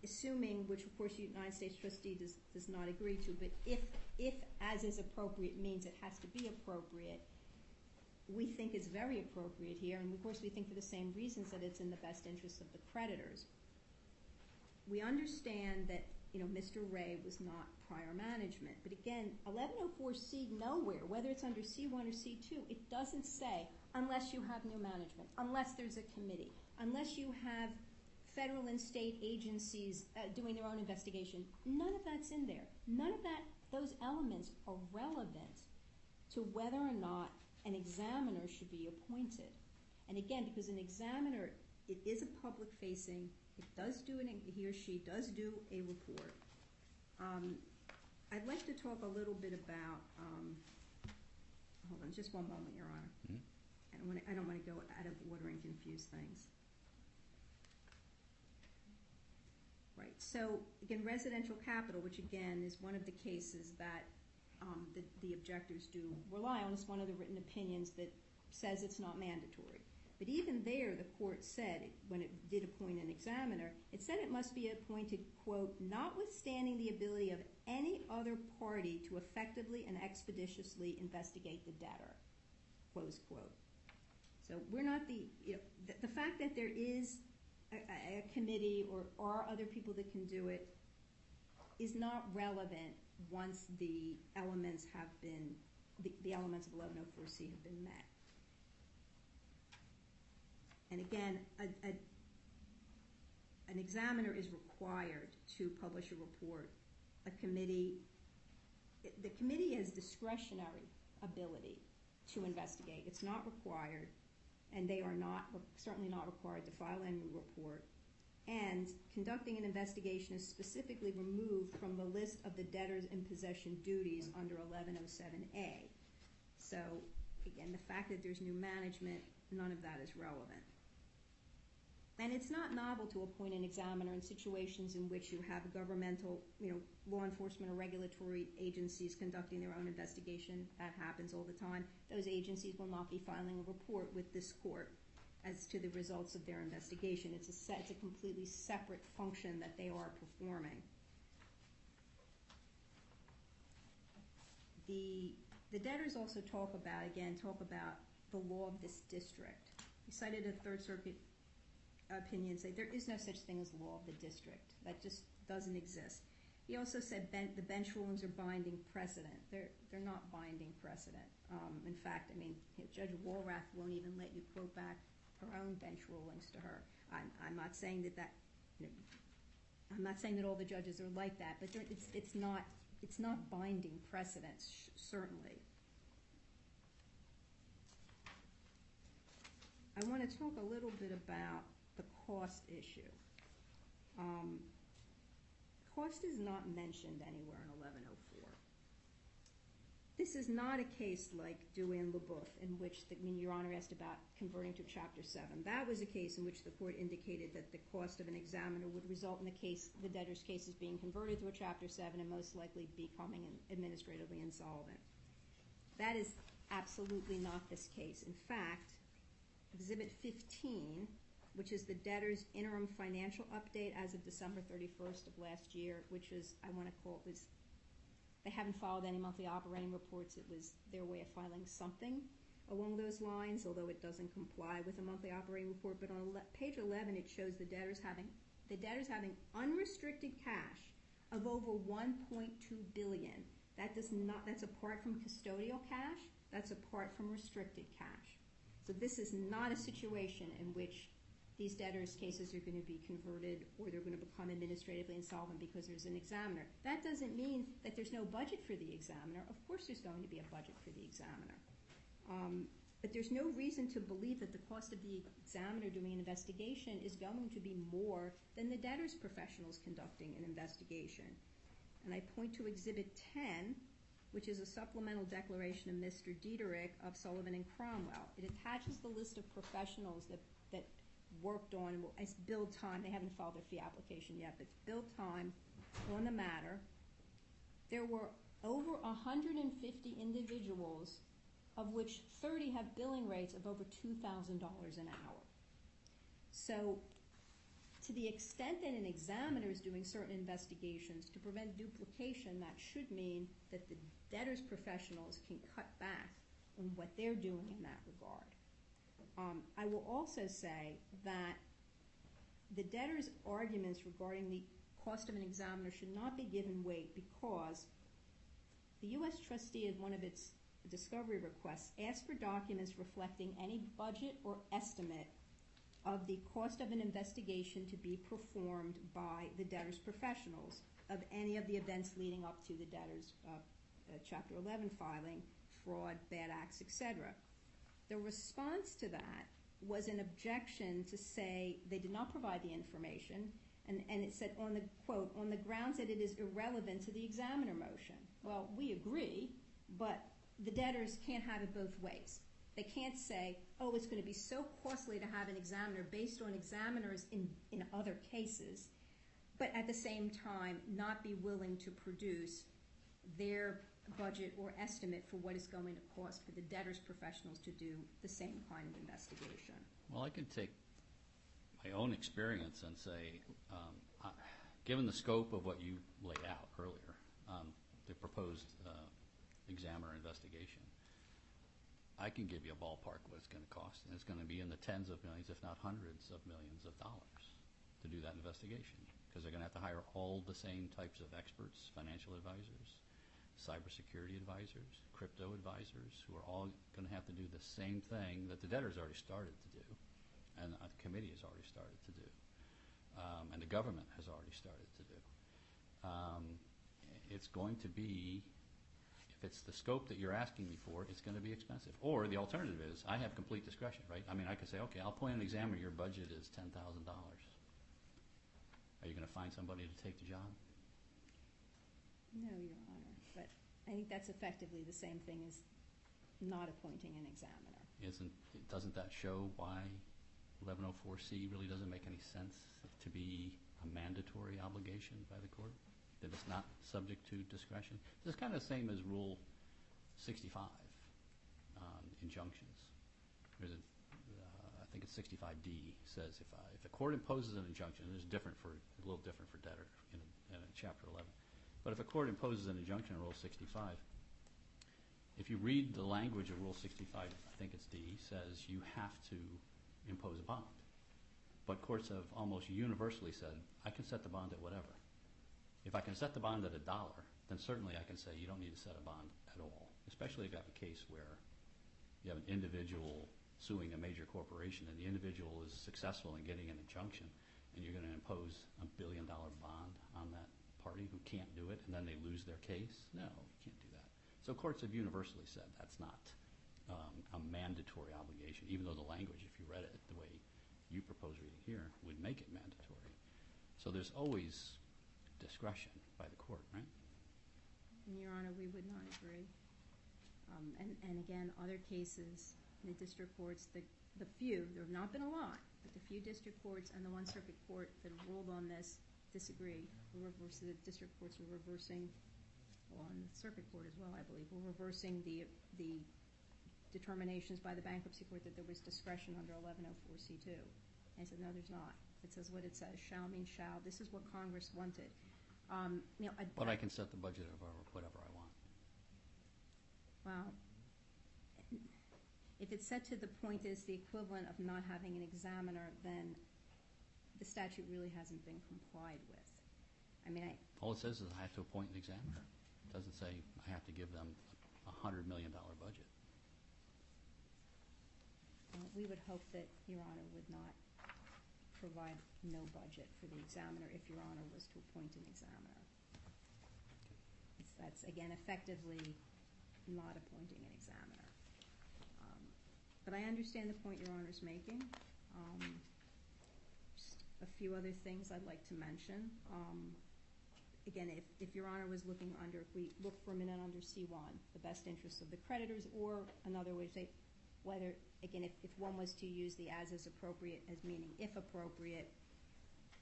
assuming, which of course the United States trustee does not agree to, but if as is appropriate means it has to be appropriate, we think it's very appropriate here, and of course we think for the same reasons that it's in the best interest of the creditors. We understand that you know Mr. Ray was not prior management, but again, 1104C nowhere, whether it's under C1 or C2, it doesn't say unless you have new management, unless there's a committee, unless you have federal and state agencies uh, doing their own investigation. None of that's in there. None of that those elements are relevant to whether or not an examiner should be appointed. And again, because an examiner, it is a public-facing, he or she does do a report. Um, I'd like to talk a little bit about, um, hold on just one moment, Your Honor. Mm-hmm. I don't want to go out of order and confuse things. Right, so again, residential capital, which again is one of the cases that um, the the objectors do rely on, is one of the written opinions that says it's not mandatory. But even there, the court said, when it did appoint an examiner, it said it must be appointed, quote, notwithstanding the ability of any other party to effectively and expeditiously investigate the debtor, close quote. So we're not the, the fact that there is a committee or are other people that can do it is not relevant once the elements have been, the elements of 1104C have been met. And again, an examiner is required to publish a report. A committee, the committee has discretionary ability to investigate. It's not required, and they are not, certainly not required to file any report. And conducting an investigation is specifically removed from the list of the debtors in possession duties under 1107A. So again, the fact that there's new management, none of that is relevant. And it's not novel to appoint an examiner in situations in which you have governmental, you know, law enforcement or regulatory agencies conducting their own investigation. That happens all the time. Those agencies will not be filing a report with this court as to the results of their investigation. It's a completely separate function that they are performing. The debtors also talk about, again, talk about the law of this district. He cited a Third Circuit opinion say there is no such thing as law of the district. That just doesn't exist. He also said the bench rulings are binding precedent. They're not binding precedent. Um, in fact, I mean, Judge Walrath won't even let you quote back her own bench rulings to her. I'm, not saying that that, I'm not saying that all the judges are like that, but it's, not, binding precedent, certainly. I want to talk a little bit about cost issue. Um, Cost is not mentioned anywhere in 1104. This is not a case like Duane LeBoeuf, in which, Your Honor asked about converting to Chapter 7. That was a case in which the court indicated that the cost of an examiner would result in the debtor's case is being converted to a Chapter 7 and most likely becoming administratively insolvent. That is absolutely not this case. In fact, Exhibit 15, which is the debtor's interim financial update as of December 31st of last year, which is, I want to call it, was, they haven't filed any monthly operating reports. It was their way of filing something along those lines, although it doesn't comply with a monthly operating report. But on page 11, it shows the debtors having, the debtors having unrestricted cash of over 1.2 billion. That does not, that's apart from custodial cash, that's apart from restricted cash. So this is not a situation in which these debtors' cases are going to be converted or they're going to become administratively insolvent because there's an examiner. That doesn't mean that there's no budget for the examiner. Of course there's going to be a budget for the examiner. Um, but there's no reason to believe that the cost of the examiner doing an investigation is going to be more than the debtor's professionals conducting an investigation. And I point to Exhibit 10, which is a supplemental declaration of Mr. Dietderich of Sullivan and Cromwell. It attaches the list of professionals that, that worked on, it's billed time, they haven't filed their fee application yet, but billed time on the matter. There were over 150 individuals, of which 30 have billing rates of over $2,000 an hour. So to the extent that an examiner is doing certain investigations to prevent duplication, that should mean that the debtor's professionals can cut back on what they're doing in that regard. Um, I will also say that the debtor's arguments regarding the cost of an examiner should not be given weight because the U.S. trustee of one of its discovery requests asked for documents reflecting any budget or estimate of the cost of an investigation to be performed by the debtor's professionals of any of the events leading up to the debtor's uh, uh, Chapter 11 filing, fraud, bad acts, etc. The response to that was an objection to say they did not provide the information, and, it said on the quote on the grounds that it is irrelevant to the examiner motion. Well, we agree, but the debtors can't have it both ways. They can't say, oh, it's going to be so costly to have an examiner based on examiners in, in other cases, but at the same time not be willing to produce their budget or estimate for what it's going to cost for the debtor's professionals to do the same kind of investigation. Well, I can take my own experience and say, um, I- given the scope of what you laid out earlier, um, the proposed uh, examiner investigation, I can give you a ballpark what it's going to cost, and it's going to be in the tens of millions, if not hundreds of millions of dollars to do that investigation, because they're going to have to hire all the same types of experts, financial advisors, cybersecurity advisors, crypto advisors, who are all going to have to do the same thing that the debtor's already started to do, and the committee has already started to do, um, and the government has already started to do. Um, it's going to be, if it's the scope that you're asking me for, it's going to be expensive. Or the alternative is, I have complete discretion, right? I mean, I could say, okay, I'll appoint an examiner, your budget is $10,000. Are you going to find somebody to take the job? No, Your Honor, I think that's effectively the same thing as not appointing an examiner. Isn't, doesn't that show why 1104C really doesn't make any sense to be a mandatory obligation by the court? That it's not subject to discretion? It's kind of the same as Rule 65, um, injunctions. Uh, I think it's 65D says if, uh, if a court imposes an injunction, it's different for, a little different for debtor in Chapter 11. But if a court imposes an injunction in Rule 65, if you read the language of Rule 65, I think it's D, says you have to impose a bond. But courts have almost universally said, I can set the bond at whatever. If I can set the bond at a dollar, then certainly I can say you don't need to set a bond at all, especially if you have a case where you have an individual suing a major corporation and the individual is successful in getting an injunction and you're going to impose a billion dollar bond on that party who can't do it and then they lose their case? No, you can't do that. So courts have universally said that's not um, a mandatory obligation, even though the language, if you read it the way you propose reading here, would make it mandatory. So there's always discretion by the court, right? Your Honor, we would not agree. Um, and, again, other cases, in the district courts, the, the few, there have not been a lot, but the few district courts and the one circuit court that have ruled on this disagree. The reverse, the district courts were reversing, well, on the circuit court as well, I believe, were reversing the, the determinations by the bankruptcy court that there was discretion under 1104C2. And said, no, there's not. It says what it says. Shall means shall. This is what Congress wanted. Um, you know, I, But I can set the budget of whatever I want. Well, if it's set to the point that it's the equivalent of not having an examiner, then the statute really hasn't been complied with. I mean, I, All it says is I have to appoint an examiner. It doesn't say I have to give them a hundred million dollar budget. uh, we would hope that Your Honor would not provide no budget for the examiner if Your Honor was to appoint an examiner. It's- That's, again, effectively not appointing an examiner. Um, But I understand the point Your Honor's making. Um, a few other things I'd like to mention. Um, Again, if, Your Honor was looking under, if we look for a minute under C1, the best interests of the creditors, or another way to say, whether, again, if, if one was to use the as is appropriate as meaning if appropriate,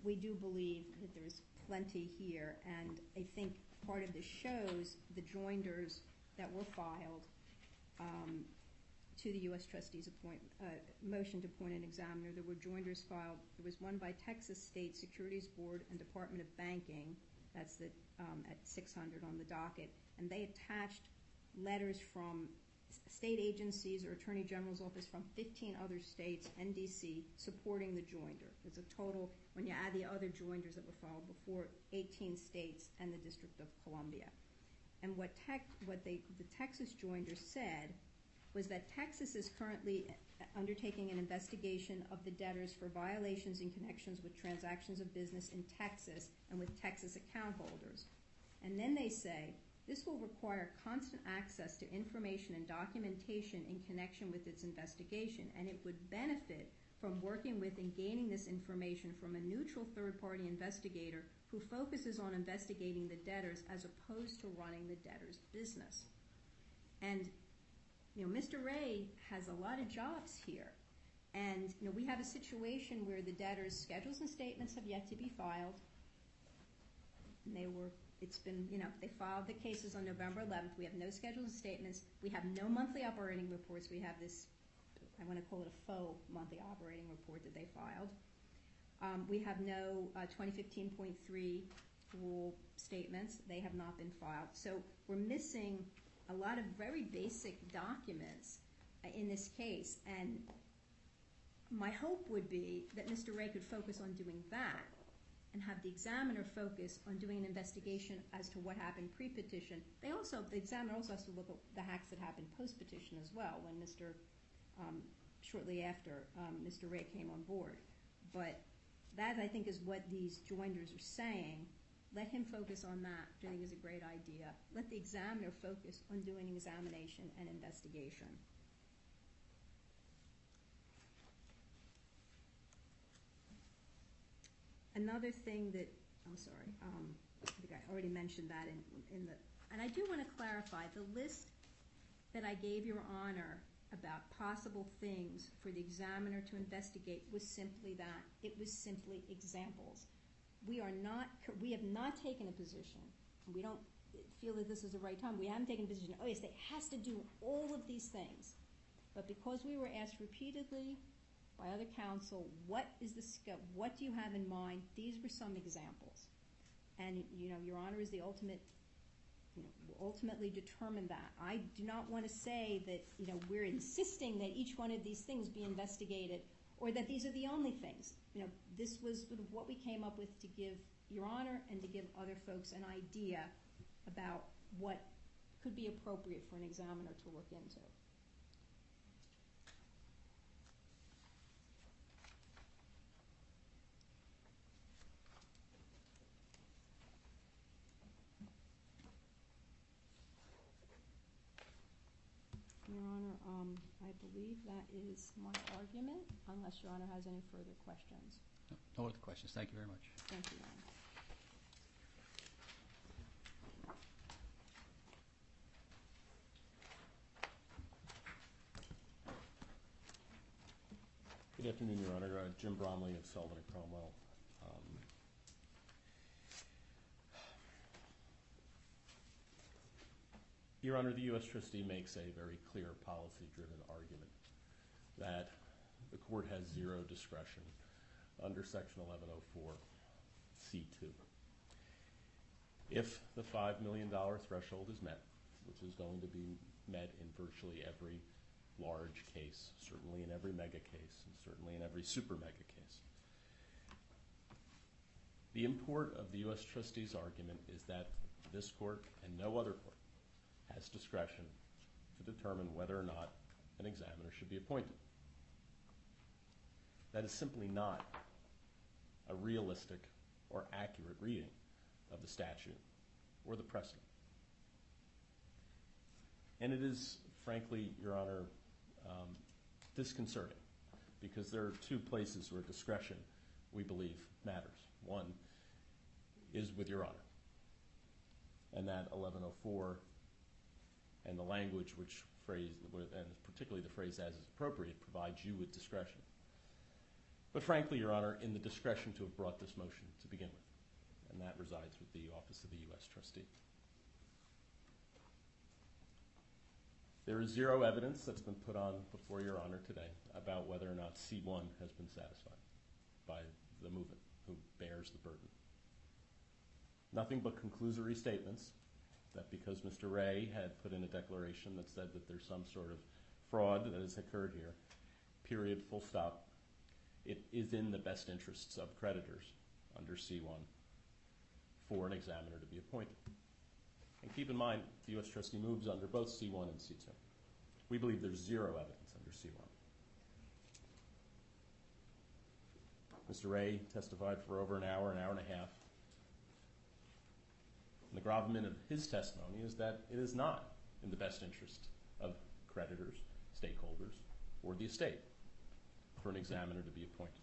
we do believe that there's plenty here, and I think part of this shows the joinders that were filed um, to the U.S. trustees uh, motion to appoint an examiner. There were joinders filed. There was one by Texas State Securities Board and Department of Banking. That's um, at 600 on the docket. And they attached letters from state agencies or Attorney General's office from 15 other states and D.C. supporting the joinder. There's a total, when you add the other joinders that were filed before, 18 states and the District of Columbia. And what the Texas joinder said was that Texas is currently undertaking an investigation of the debtors for violations in connections with transactions of business in Texas and with Texas account holders. And then they say, this will require constant access to information and documentation in connection with its investigation, and it would benefit from working with and gaining this information from a neutral third-party investigator who focuses on investigating the debtors as opposed to running the debtor's business. And you know, Mr. Ray has a lot of jobs here. And, you know, we have a situation where the debtors' schedules and statements have yet to be filed. And they were, it's been, you know, they filed the cases on November 11th. We have no schedules and statements. We have no monthly operating reports. We have this, I want to call it a faux monthly operating report that they filed. Um, we have no uh, 2015.3 rule statements. They have not been filed. So we're missing a lot of very basic documents uh, in this case. And my hope would be that Mr. Ray could focus on doing that and have the examiner focus on doing an investigation as to what happened pre-petition. They also, the examiner also has to look at the hacks that happened post-petition as well when Mr., um, shortly after um, Mr. Ray came on board. But that, I think, is what these joinders are saying. Let him focus on that, which I think is a great idea. Let the examiner focus on doing examination and investigation. Another thing that, I'm sorry, um, I think I already mentioned that in, in the, and I do want to clarify, the list that I gave your honor about possible things for the examiner to investigate was simply that. It was simply examples. We are not, we have not taken a position, we don't feel that this is the right time, we haven't taken a position, oh yes, it has to do all of these things. But because we were asked repeatedly by other counsel, what is the scope, what do you have in mind, these were some examples. And, you know, your honor is the ultimate, you know, ultimately determine that. I do not want to say that, you know, we're insisting that each one of these things be investigated or that these are the only things. You know, this was sort of what we came up with to give your honor and to give other folks an idea about what could be appropriate for an examiner to look into. Honor. Um, I believe that is my argument, unless Your Honor has any further questions. No- No other questions. Thank you very much. Thank you, Your Honor. Good afternoon, Your Honor. Uh, Jim Bromley of Sullivan and Cromwell. Your Honor, the U.S. trustee makes a very clear policy-driven argument that the court has zero discretion under Section 1104C2. If the $5 million threshold is met, which is going to be met in virtually every large case, certainly in every mega case, and certainly in every super mega case. The import of the U.S. trustee's argument is that this court and no other court has discretion to determine whether or not an examiner should be appointed. That is simply not a realistic or accurate reading of the statute or the precedent. And it is, frankly, Your Honor, um, disconcerting because there are two places where discretion, we believe, matters. One is with Your Honor, and that 1104 and the language which phrase, and particularly the phrase as is appropriate, provides you with discretion. But frankly, Your Honor, in the discretion to have brought this motion to begin with, and that resides with the Office of the U.S. Trustee. There is zero evidence that's been put on before Your Honor today about whether or not C1 has been satisfied by the movant who bears the burden. Nothing but conclusory statements that because Mr. Ray had put in a declaration that said that there's some sort of fraud that has occurred here, period, full stop, it is in the best interests of creditors under C1 for an examiner to be appointed. And keep in mind, the U.S. Trustee moves under both C1 and C2. We believe there's zero evidence under C1. Mr. Ray testified for over an hour, an hour and a half. The gravamen of his testimony is that it is not in the best interest of creditors, stakeholders, or the estate for an examiner to be appointed.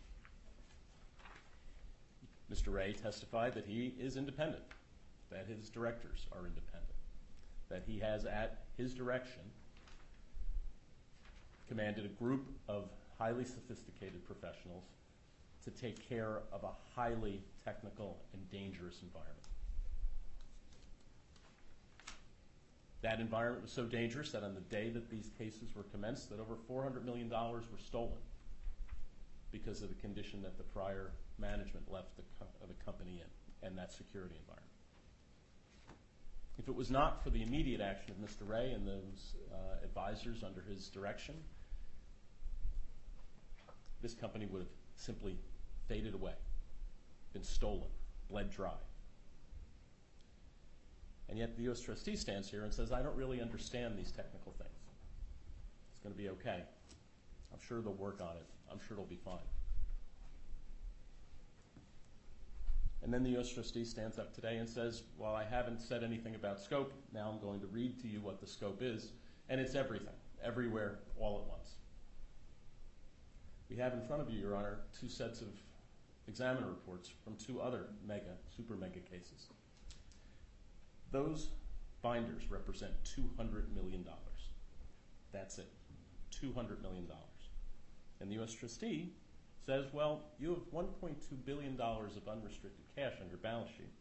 Mr. Ray testified that he is independent, that his directors are independent, that he has at his direction commanded a group of highly sophisticated professionals to take care of a highly technical and dangerous environment. That environment was so dangerous that on the day that these cases were commenced, that over $400 million were stolen because of the condition that the prior management left the company in and that security environment. If it was not for the immediate action of Mr. Ray and those uh, advisors under his direction, this company would have simply faded away, been stolen, bled dry. And yet the U.S. Trustee stands here and says, I don't really understand these technical things. It's going to be okay. I'm sure they'll work on it. I'm sure it'll be fine. And then the U.S. Trustee stands up today and says, well, I haven't said anything about scope. Now I'm going to read to you what the scope is. And it's everything, everywhere, all at once. We have in front of you, Your Honor, two sets of examiner reports from two other mega, super mega cases. Those binders represent $200 million. That's it, $200 million. And the U.S. Trustee says, well, you have $1.2 billion of unrestricted cash on your balance sheet.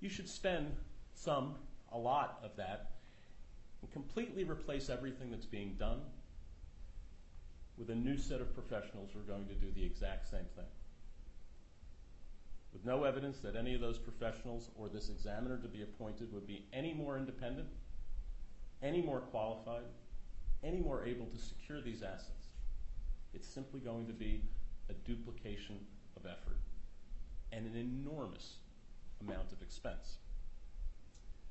You should spend some, a lot of that, and completely replace everything that's being done with a new set of professionals who are going to do the exact same thing. With no evidence that any of those professionals or this examiner to be appointed would be any more independent, any more qualified, any more able to secure these assets. It's simply going to be a duplication of effort and an enormous amount of expense.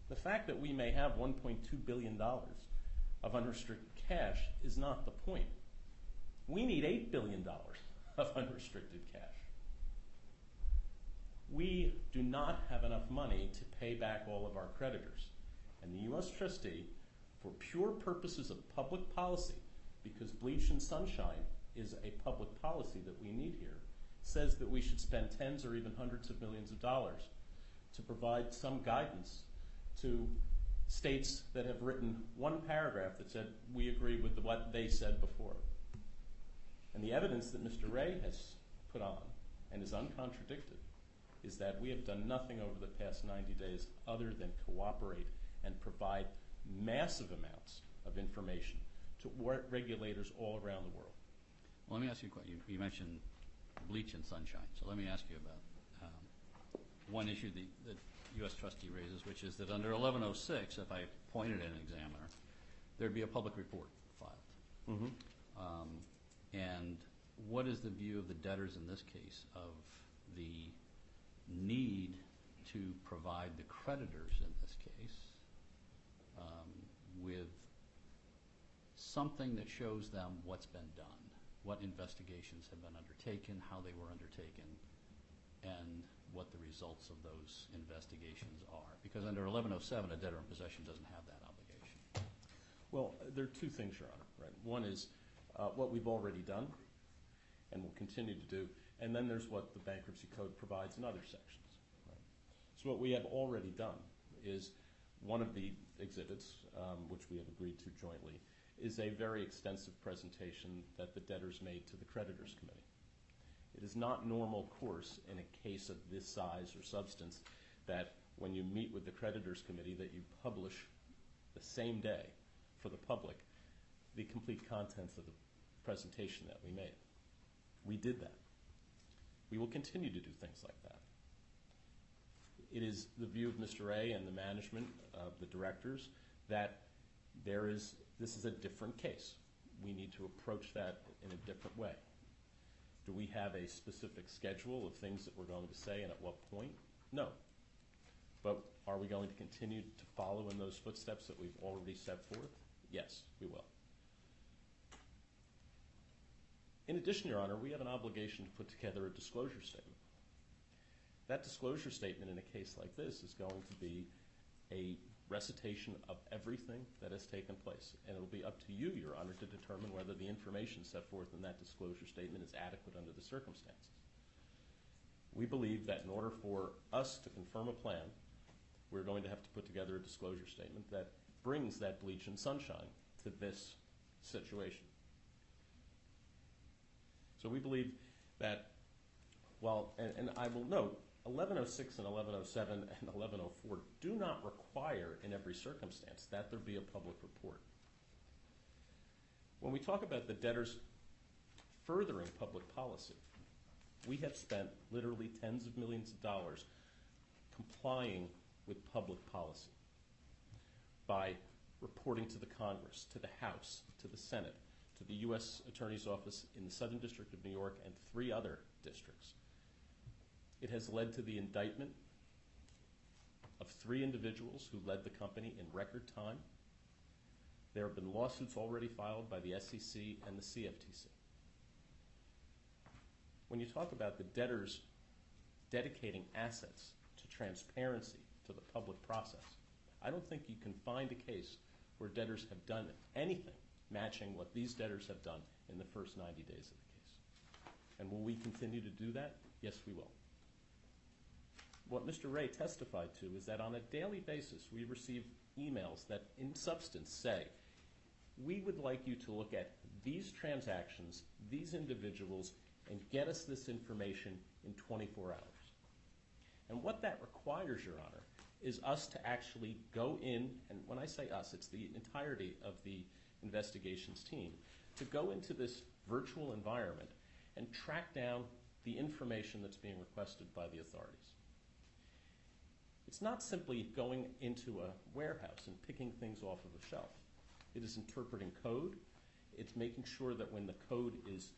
The fact that we may have $1.2 billion of unrestricted cash is not the point. We need $8 billion of unrestricted cash. We do not have enough money to pay back all of our creditors. And the U.S. Trustee, for pure purposes of public policy, because bleach and sunshine is a public policy that we need here, says that we should spend tens or even hundreds of millions of dollars to provide some guidance to states that have written one paragraph that said we agree with what they said before. And the evidence that Mr. Ray has put on and is uncontradicted is that we have done nothing over the past 90 days other than cooperate and provide massive amounts of information to regulators all around the world. Well, let me ask you a question. You mentioned bleach and sunshine. So let me ask you about um, one issue the, the U.S. trustee raises, which is that under 1106, if I appointed an examiner, there'd be a public report filed. Um, and what is the view of the debtors in this case of the need to provide the creditors in this case um, with something that shows them what's been done, what investigations have been undertaken, how they were undertaken, and what the results of those investigations are. Because under 1107, a debtor in possession doesn't have that obligation. Well, there are two things, Your Honor. Right? One is uh, what we've already done and will continue to do, and then there's what the Bankruptcy Code provides in other sections. So what we have already done is one of the exhibits, um, which we have agreed to jointly, is a very extensive presentation that the debtors made to the creditors committee. It is not normal course in a case of this size or substance that when you meet with the creditors committee that you publish the same day for the public the complete contents of the presentation that we made. We did that. We will continue to do things like that. It is the view of Mr. A and the management of the directors that there is this is a different case. We need to approach that in a different way. Do we have a specific schedule of things that we're going to say and at what point? No. But are we going to continue to follow in those footsteps that we've already set forth? Yes, we will. In addition, Your Honor, we have an obligation to put together a disclosure statement. That disclosure statement in a case like this is going to be a recitation of everything that has taken place. And it will be up to you, Your Honor, to determine whether the information set forth in that disclosure statement is adequate under the circumstances. We believe that in order for us to confirm a plan, we're going to have to put together a disclosure statement that brings that bleach and sunshine to this situation. So we believe that, well, and, and I will note, 1106 and 1107 and 1104 do not require in every circumstance that there be a public report. When we talk about the debtors furthering public policy, we have spent literally tens of millions of dollars complying with public policy by reporting to the Congress, to the House, to the Senate, to the U.S. Attorney's Office in the Southern District of New York and three other districts. It has led to the indictment of three individuals who led the company in record time. There have been lawsuits already filed by the SEC and the CFTC. When you talk about the debtors dedicating assets to transparency to the public process, I don't think you can find a case where debtors have done anything matching what these debtors have done in the first 90 days of the case. And will we continue to do that? Yes, we will. What Mr. Ray testified to is that on a daily basis we receive emails that in substance say, we would like you to look at these transactions, these individuals, and get us this information in 24 hours. And what that requires, Your Honor, is us to actually go in, and when I say us, it's the entirety of the investigations team, to go into this virtual environment and track down the information that's being requested by the authorities. It's not simply going into a warehouse and picking things off of a shelf. It is interpreting code. It's making sure that when the code is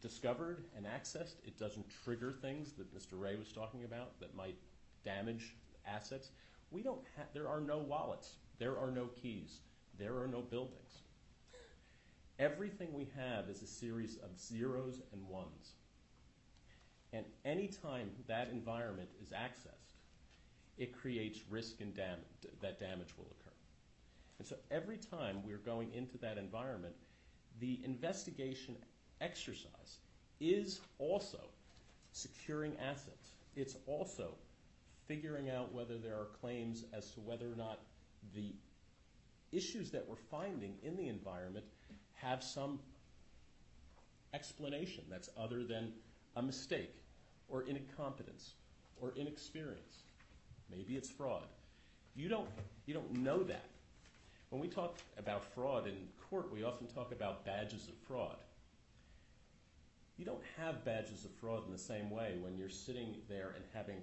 discovered and accessed, it doesn't trigger things that Mr. Ray was talking about that might damage assets. We don't have, there are no wallets. There are no keys. There are no buildings. Everything we have is a series of zeros and ones. And anytime that environment is accessed, it creates risk and dam- that damage will occur. And so every time we're going into that environment, the investigation exercise is also securing assets. It's also figuring out whether there are claims as to whether or not the issues that we're finding in the environment have some explanation that's other than a mistake or incompetence or inexperience. Maybe it's fraud. You don't, you don't know that. When we talk about fraud in court, we often talk about badges of fraud. You don't have badges of fraud in the same way when you're sitting there and having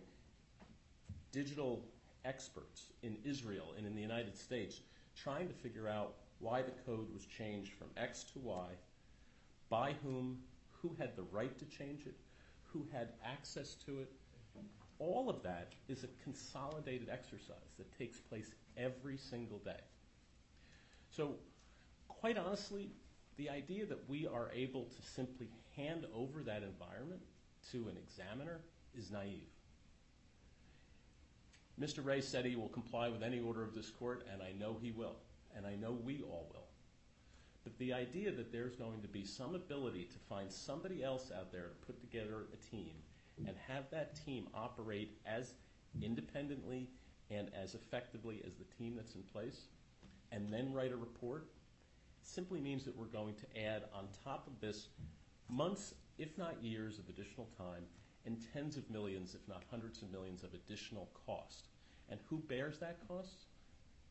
digital experts in Israel and in the United States trying to figure out why the code was changed from X to Y, by whom, who had the right to change it, who had access to it. All of that is a consolidated exercise that takes place every single day. So, quite honestly, the idea that we are able to simply hand over that environment to an examiner is naive. Mr. Ray said he will comply with any order of this court, and I know he will, and I know we all will. But the idea that there's going to be some ability to find somebody else out there to put together a team and have that team operate as independently and as effectively as the team that's in place, and then write a report, simply means that we're going to add on top of this months, if not years, of additional time and tens of millions, if not hundreds of millions, of additional cost. And who bears that cost?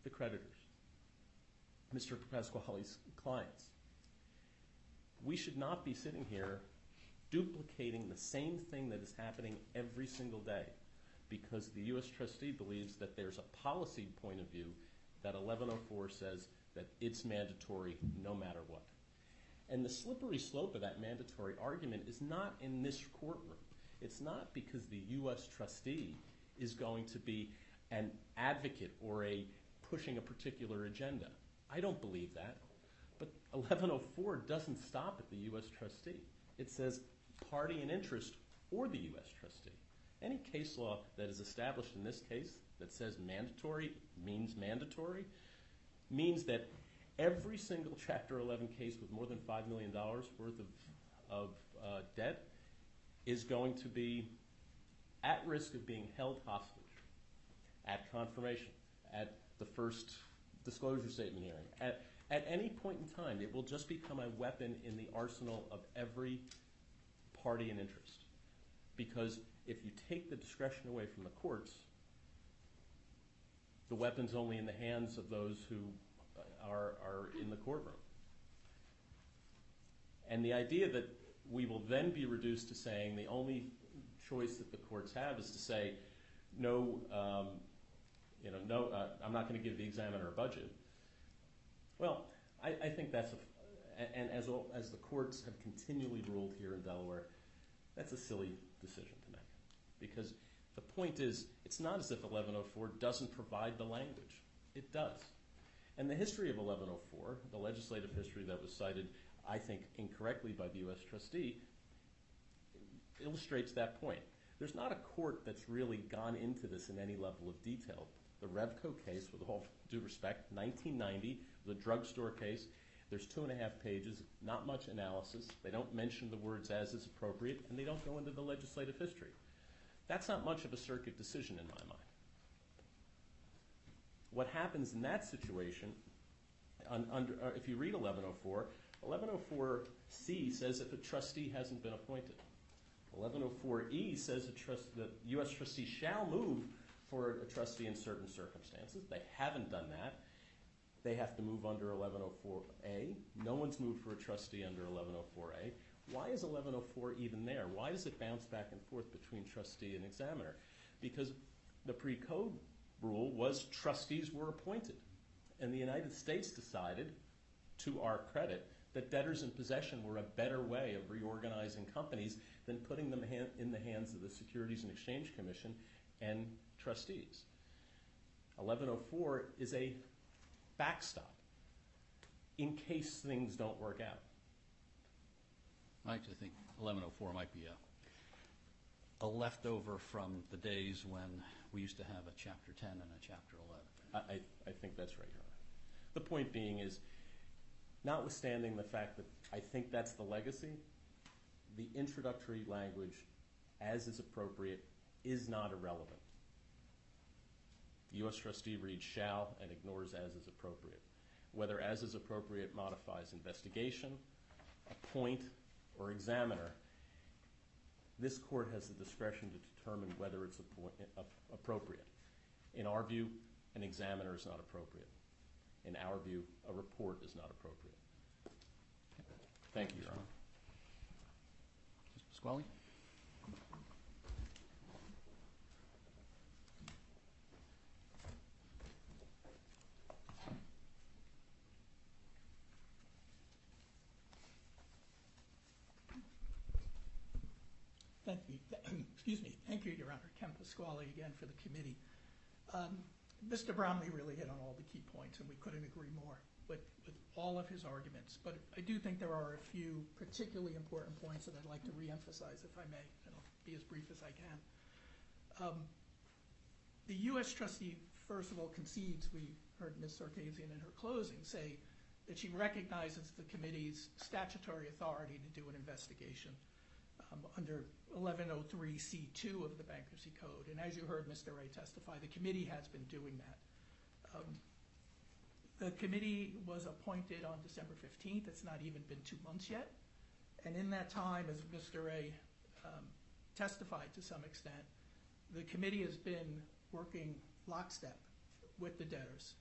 The creditors. Mr. Pasquale's clients. We should not be sitting here duplicating the same thing that is happening every single day because the U.S. trustee believes that there's a policy point of view that 1104 says that it's mandatory no matter what. And the slippery slope of that mandatory argument is not in this courtroom. It's not because the U.S. trustee is going to be an advocate or a pushing a particular agenda. I don't believe that. But 1104 doesn't stop at the U.S. trustee. It says party and interest or the U.S. trustee. Any case law that is established in this case that says mandatory means mandatory means that every single Chapter 11 case with more than $5 million worth of uh, debt is going to be at risk of being held hostage at confirmation, at the first disclosure statement hearing. At any point in time, it will just become a weapon in the arsenal of every party and interest. Because if you take the discretion away from the courts, the weapon's only in the hands of those who uh, are in the courtroom. And the idea that we will then be reduced to saying the only choice that the courts have is to say, no, um, Uh, I'm not going to give the examiner a budget. Well, I think that's, a, and as as the courts have continually ruled here in Delaware, that's a silly decision to make. Because the point is, it's not as if 1104 doesn't provide the language. It does. And the history of 1104, the legislative history that was cited, I think, incorrectly by the U.S. trustee, illustrates that point. There's not a court that's really gone into this in any level of detail. The Revco case, with all due respect, 1990, the drugstore case, there's two and a half pages, not much analysis. They don't mention the words as is appropriate, and they don't go into the legislative history. That's not much of a circuit decision in my mind. What happens in that situation, uh, if you read 1104, 1104C says if a trustee hasn't been appointed. 1104E says the U.S. trustee shall move for a trustee in certain circumstances. They haven't done that. They have to move under 1104A. No one's moved for a trustee under 1104A. Why is 1104 even there? Why does it bounce back and forth between trustee and examiner? Because the pre-code rule was trustees were appointed. And the United States decided, to our credit, that debtors in possession were a better way of reorganizing companies than putting them in the hands of the Securities and Exchange Commission and trustees. 1104 is a backstop in case things don't work out. I actually think 1104 might be a leftover from the days when we used to have a Chapter 10 and a Chapter 11. I think that's right, Your Honor. The point being is, notwithstanding the fact that I think that's the legacy, the introductory language, as is appropriate, is not irrelevant. The U.S. trustee reads shall and ignores as is appropriate. Whether as is appropriate modifies investigation, appoint, or examiner, this court has the discretion to determine whether it's appropriate. In our view, an examiner is not appropriate. In our view, a report is not appropriate. Thank you, Your Honor. Pasquale? Thank you. Excuse me. Thank you, Your Honor. Ken Pasquale again for the committee. Um, Mr. Bromley really hit on all the key points, and we couldn't agree more with all of his arguments. But I do think there are a few particularly important points that I'd like to reemphasize, if I may, and I'll be as brief as I can. Um, the U.S. trustee, first of all, concedes, we heard Ms. Sarkessian in her closing say, that she recognizes the committee's statutory authority to do an investigation um, under 1103C2 of the Bankruptcy Code. And as you heard Mr. Ray testify, the committee has been doing that. Um, the committee was appointed on December 15th. It's not even been two months yet. And in that time, as Mr. Ray um, testified to some extent, the committee has been working lockstep with the debtors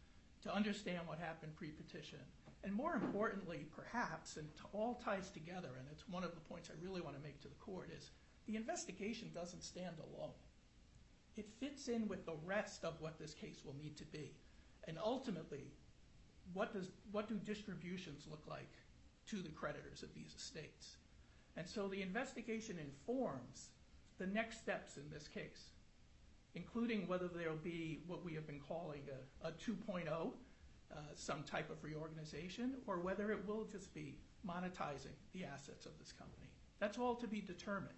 to understand what happened pre-petition. And more importantly, perhaps, and all ties together, and it's one of the points I really want to make to the court, is the investigation doesn't stand alone. It fits in with the rest of what this case will need to be. And ultimately, what do distributions look like to the creditors of these estates? And so the investigation informs the next steps in this case, including whether there will be what we have been calling a 2.0, uh, some type of reorganization, or whether it will just be monetizing the assets of this company. That's all to be determined.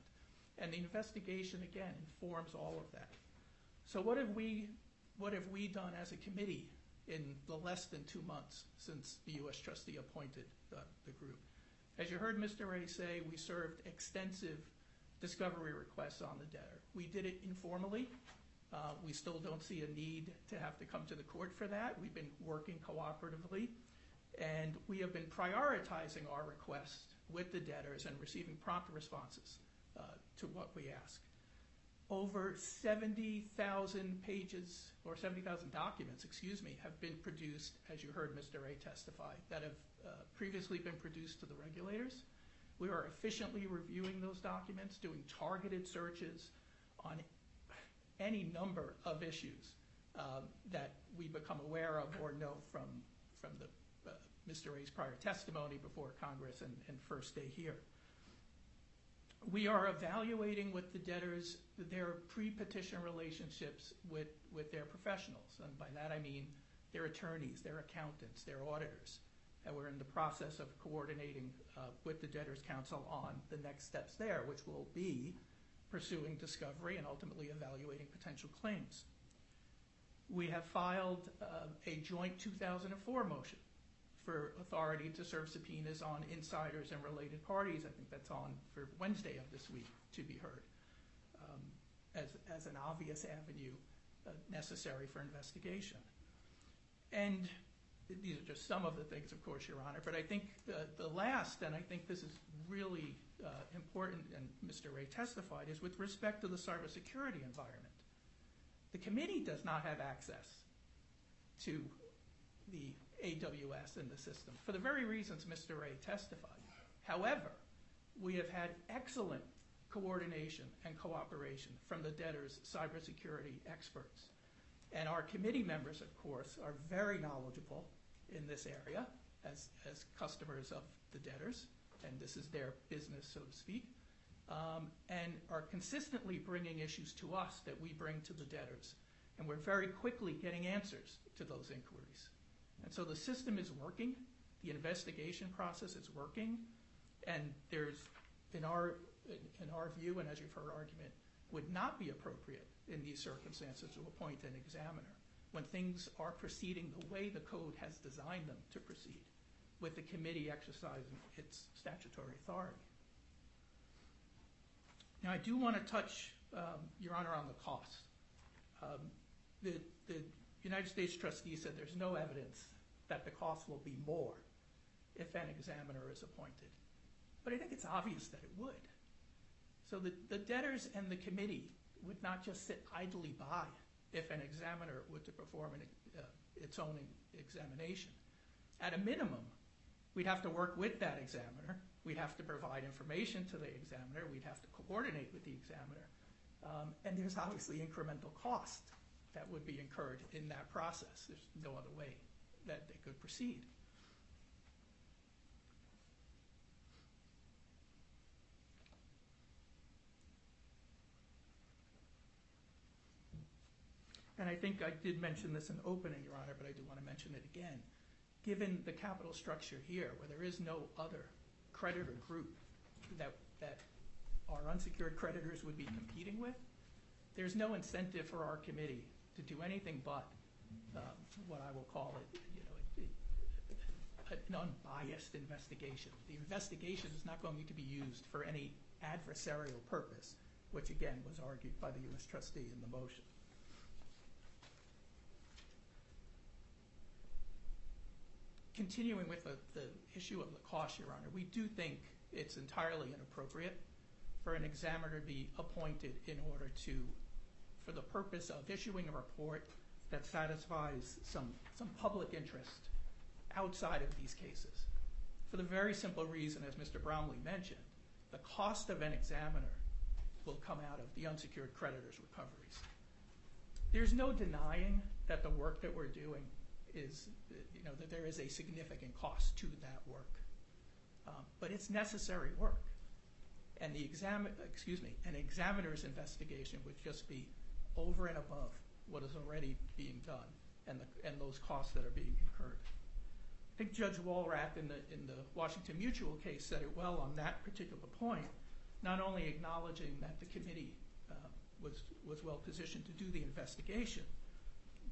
And the investigation, again, informs all of that. So what have we done as a committee in the less than two months since the U.S. trustee appointed the group? As you heard Mr. Ray say, we served extensive discovery requests on the debtor. We did it informally. Uh, we still don't see a need to have to come to the court for that. We've been working cooperatively. And we have been prioritizing our requests with the debtors and receiving prompt responses to what we ask. Over 70,000 pages, or 70,000 documents, excuse me, have been produced, as you heard Mr. Ray testify, that have uh, previously been produced to the regulators. We are efficiently reviewing those documents, doing targeted searches on any number of issues um, that we become aware of or know from Mr. Uh, Ray's prior testimony before Congress and first day here. We are evaluating with the debtors their pre-petition relationships with their professionals. And by that I mean their attorneys, their accountants, their auditors. And we're in the process of coordinating uh, with the Debtors' Counsel on the next steps there, which will be pursuing discovery and ultimately evaluating potential claims. We have filed uh, a joint 2004 motion for authority to serve subpoenas on insiders and related parties. I think that's on for Wednesday of this week to be heard um, as an obvious avenue uh, necessary for investigation. And these are just some of the things, of course, Your Honor. But I think the last, and I think this is really uh, important, and Mr. Ray testified, is with respect to the cybersecurity environment. The committee does not have access to the AWS in the system for the very reasons Mr. Ray testified. However, we have had excellent coordination and cooperation from the debtors' cybersecurity experts. And our committee members, of course, are very knowledgeable in this area as customers of the debtors. And this is their business, so to speak. Um, and are consistently bringing issues to us that we bring to the debtors. And we're very quickly getting answers to those inquiries. And so the system is working. The investigation process is working. And there's, in our view, and as you've heard argument, would not be appropriate in these circumstances to appoint an examiner. when things are proceeding the way the code has designed them to proceed, with the committee exercising its statutory authority. Now, I do want to touch, um, Your Honor, on the cost. Um, the, the United States trustee said there's no evidence that the cost will be more if an examiner is appointed. But I think it's obvious that it would. So the, debtors and the committee would not just sit idly by if an examiner were to perform uh, its own examination. At a minimum, we'd have to work with that examiner. We'd have to provide information to the examiner. We'd have to coordinate with the examiner. Um, and there's obviously incremental cost that would be incurred in that process. There's no other way that they could proceed. And I think I did mention this in opening, Your Honor, but I do want to mention it again. Given the capital structure here, where there is no other creditor group that, our unsecured creditors would be competing with, there's no incentive for our committee to do anything but um, what I will call it, you know, it, it, an unbiased investigation. The investigation is not going to be used for any adversarial purpose, which again was argued by the U.S. trustee in the motion. continuing with the issue of the cost, Your Honor, we do think it's entirely inappropriate for an examiner to be appointed in order to, for the purpose of issuing a report that satisfies some, public interest outside of these cases. For the very simple reason, as Mr. Bromley mentioned, the cost of an examiner will come out of the unsecured creditors' recoveries. There's no denying that the work that we're doing is, you know, that there is a significant cost to that work. Um, but it's necessary work. And the examiner's investigation would just be over and above what is already being done and, those costs that are being incurred. I think Judge Walrath in the, in the Washington Mutual case said it well on that particular point, not only acknowledging that the committee um, was, was well positioned to do the investigation,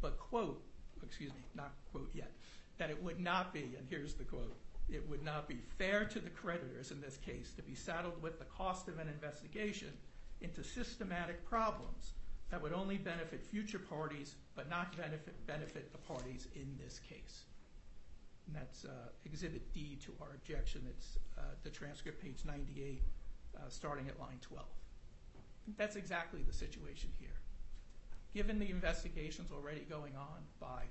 but, quote, excuse me, not quote yet, that it would not be, and here's the quote, it would not be fair to the creditors in this case to be saddled with the cost of an investigation into systematic problems that would only benefit future parties but not benefit, the parties in this case. And that's uh, Exhibit D to our objection. It's uh, the transcript, page 98, uh, starting at line 12. That's exactly the situation here given the investigations already going on by,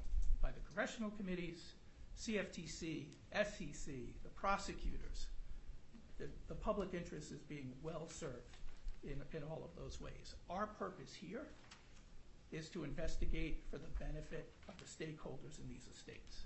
the congressional committees, CFTC, SEC, the prosecutors, the public interest is being well served in, all of those ways. Our purpose here is to investigate for the benefit of the stakeholders in these estates.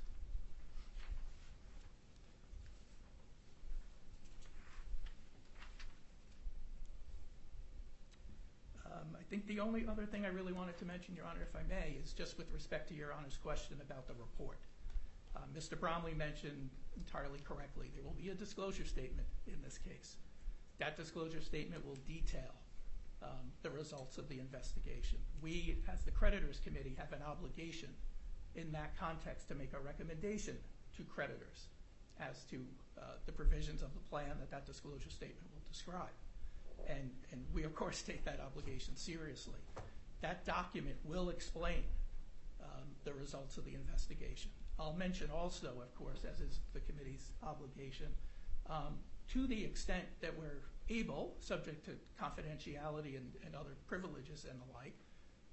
Um, I think the only other thing I really wanted to mention, Your Honor, if I may, is just with respect to Your Honor's question about the report. Uh, Mr. Bromley mentioned entirely correctly there will be a disclosure statement in this case. That disclosure statement will detail um, the results of the investigation. We, as the creditors committee, have an obligation in that context to make a recommendation to creditors as to uh, the provisions of the plan that that disclosure statement will describe and, we of course take that obligation seriously. That document will explain um, the results of the investigation. I'll mention also, of course, as is the committee's obligation, um, to the extent that we're able, subject to confidentiality and, other privileges and the like,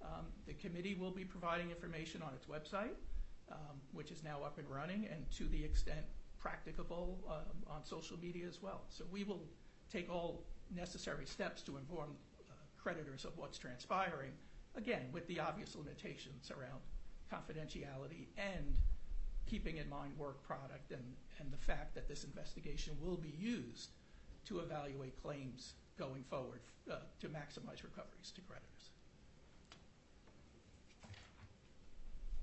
um, the committee will be providing information on its website, um, which is now up and running, and to the extent practicable um, on social media as well. So we will take all necessary steps to inform uh, creditors of what's transpiring, again, with the obvious limitations around confidentiality and keeping in mind work product and, and the fact that this investigation will be used to evaluate claims going forward uh, to maximize recoveries to creditors.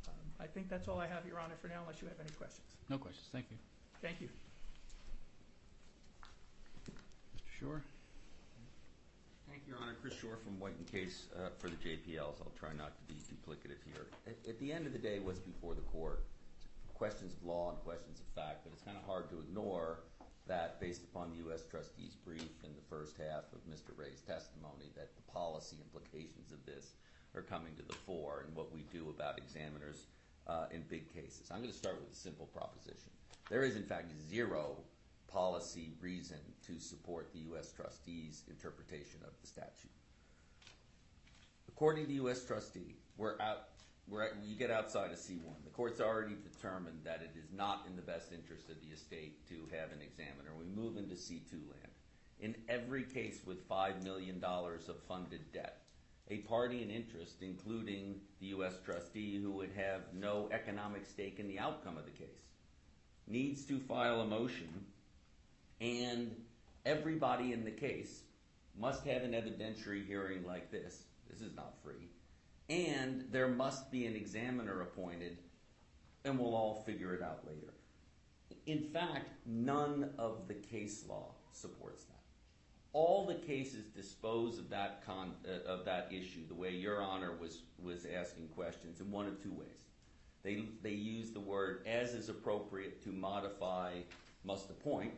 Um, I think that's all I have, Your Honor, for now, unless you have any questions. No questions. Thank you. Thank you. Mr. Shore? Thank you, Your Honor, Chris Shore from White and Case uh, for the JPLs. I'll try not to be duplicative here. At, at the end of the day, what's before the court? Questions of law and questions of fact, but it's kind of hard to ignore that based upon the U.S. trustee's brief in the first half of Mr. Ray's testimony, that the policy implications of this are coming to the fore and what we do about examiners uh, in big cases. I'm going to start with a simple proposition. There is, in fact, zero policy reason to support the U.S. trustee's interpretation of the statute. According to the U.S. trustee, we're out. You get outside of C1. The court's already determined that it is not in the best interest of the estate to have an examiner. We move into C2 land. In every case with $5 million of funded debt, a party in interest, including the U.S. trustee who would have no economic stake in the outcome of the case, needs to file a motion and everybody in the case must have an evidentiary hearing like this. This is not free. And there must be an examiner appointed, and we'll all figure it out later. In fact, none of the case law supports that. All the cases dispose of that con, uh, of that issue the way Your Honor was was asking questions in one of two ways. They they use the word as is appropriate to modify must appoint,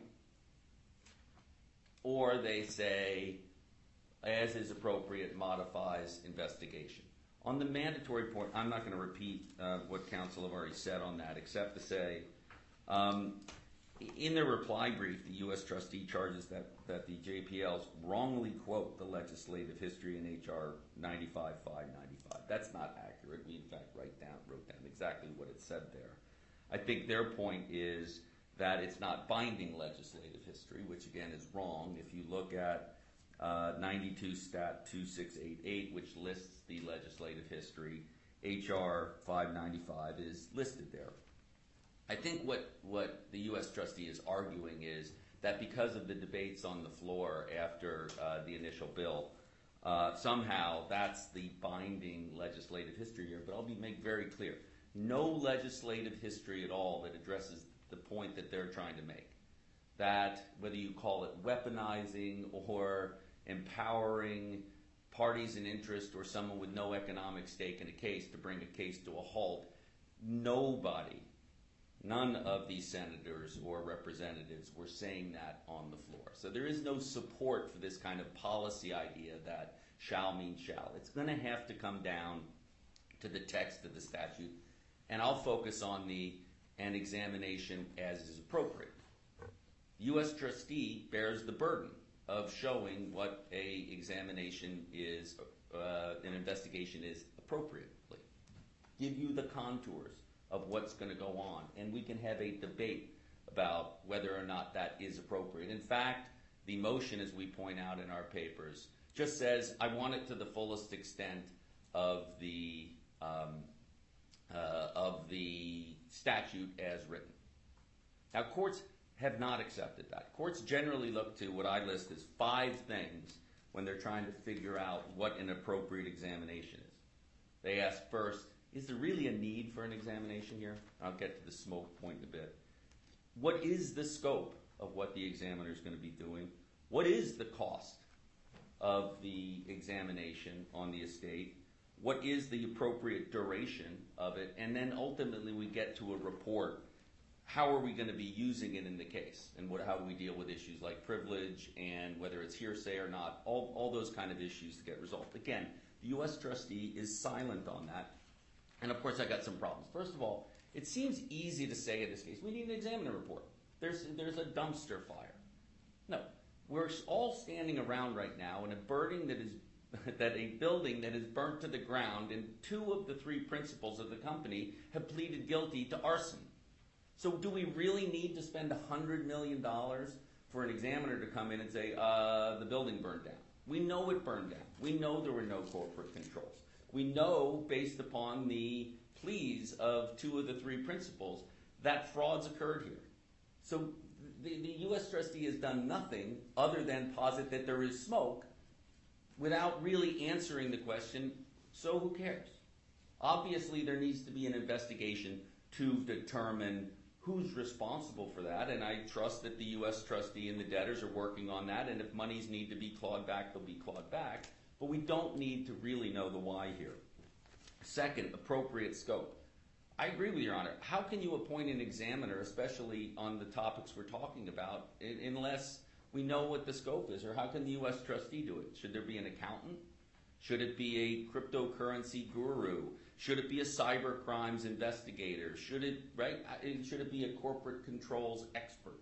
or they say, as is appropriate, modifies investigation. On the mandatory point, I'm not going to repeat uh, what counsel have already said on that, except to say, um, in their reply brief, the U.S. trustee charges that, the JPLs wrongly quote the legislative history in H.R. 95-595. That's not accurate. We, in fact, wrote down exactly what it said there. I think their point is that it's not binding legislative history, which again is wrong. If you look at 92 Stat 2688, which lists the legislative history, HR 595 is listed there. I think what, what the U.S. trustee is arguing is that because of the debates on the floor after uh, the initial bill, uh, somehow that's the binding legislative history here. But I'll be make very clear: no legislative history at all that addresses the point that they're trying to make. That whether you call it weaponizing or empowering parties in interest or someone with no economic stake in a case to bring a case to a halt, nobody, none of these senators or representatives were saying that on the floor. So there is no support for this kind of policy idea that shall means shall. It's going to have to come down to the text of the statute. And I'll focus on the and examination as is appropriate. U.S. trustee bears the burden of showing what a examination is, uh, an investigation is appropriately. Give you the contours of what's going to go on, and we can have a debate about whether or not that is appropriate. In fact, the motion, as we point out in our papers, just says, I want it to the fullest extent of the um, uh, of the statute as written. Now, courts have not accepted that. Courts generally look to what I list as five things when they're trying to figure out what an appropriate examination is. They ask first, is there really a need for an examination here? I'll get to the smoke point in a bit. What is the scope of what the examiner is going to be doing? What is the cost of the examination on the estate? what is the appropriate duration of it, and then ultimately we get to a report. How are we going to be using it in the case, and what, how do we deal with issues like privilege and whether it's hearsay or not? All, all those kind of issues to get resolved. Again, the U.S. trustee is silent on that, and of course I got some problems. First of all, it seems easy to say in this case we need an examiner report. There's there's a dumpster fire. No, we're all standing around right now in a burning that is that a building that is burnt to the ground and two of the three principals of the company have pleaded guilty to arson. So do we really need to spend $100 million for an examiner to come in and say, uh, the building burned down? We know it burned down. We know there were no corporate controls. We know, based upon the pleas of two of the three principals, that frauds occurred here. So the, the U.S. trustee has done nothing other than posit that there is smoke without really answering the question, so who cares? Obviously, there needs to be an investigation to determine who's responsible for that, and I trust that the U.S. trustee and the debtors are working on that, and if monies need to be clawed back, they'll be clawed back. But we don't need to really know the why here. Second, appropriate scope. I agree with Your Honor. How can you appoint an examiner, especially on the topics we're talking about, unless we know what the scope is? Or how can the U.S. trustee do it? Should there be an accountant? Should it be a cryptocurrency guru? Should it be a cyber crimes investigator? Should it, right? Should it be a corporate controls expert?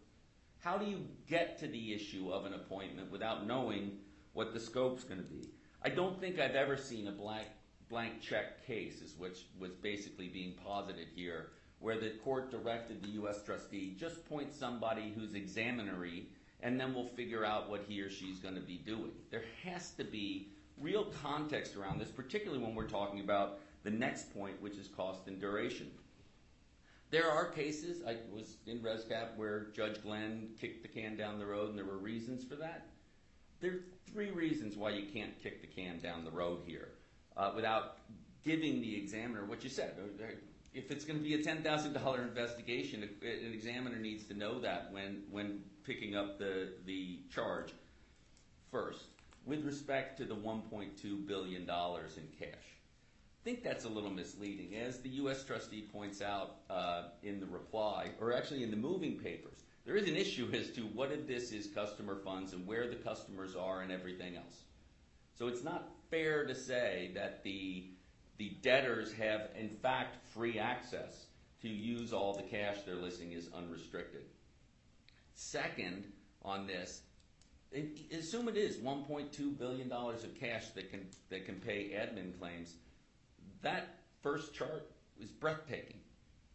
How do you get to the issue of an appointment without knowing what the scope's going to be? I don't think I've ever seen a blank blank check case, which was basically being posited here, where the court directed the U.S. trustee just point somebody who's examinery, and then we'll figure out what he or she's going to be doing. There has to be real context around this, particularly when we're talking about the next point, which is cost and duration. There are cases, I was in ResCap, where Judge Glenn kicked the can down the road, and there were reasons for that. There are three reasons why you can't kick the can down the road here uh, without giving the examiner what you said. Uh, uh, if it's going to be a $10,000 investigation, an examiner needs to know that when picking up the charge. First, with respect to the $1.2 billion in cash, think that's a little misleading. As the U.S. trustee points out uh, in the reply, or actually in the moving papers, there is an issue as to what if this is customer funds and where the customers are and everything else. So it's not fair to say that the the debtors have, in fact, free access to use all the cash they're listing is unrestricted. Second on this, assume it is $1.2 billion of cash that can, that can pay admin claims. That first chart was breathtaking.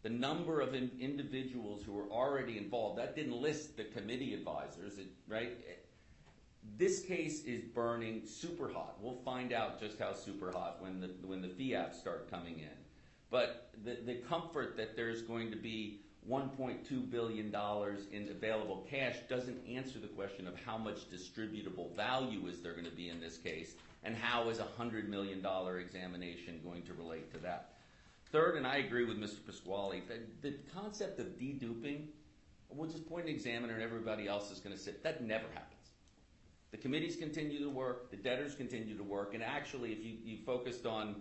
The number of individuals who were already involved, that didn't list the committee advisors. Right? This case is burning super hot. We'll find out just how super hot when the fee apps start coming in. But the comfort that there's going to be $1.2 billion in available cash doesn't answer the question of how much distributable value is there going to be in this case, and how is a $100 million examination going to relate to that. Third, and I agree with Mr. Pasquale, the concept of deduping, we'll just point an examiner and everybody else is going to sit. That never happens. The committees continue to work. The debtors continue to work. And actually, if you focused on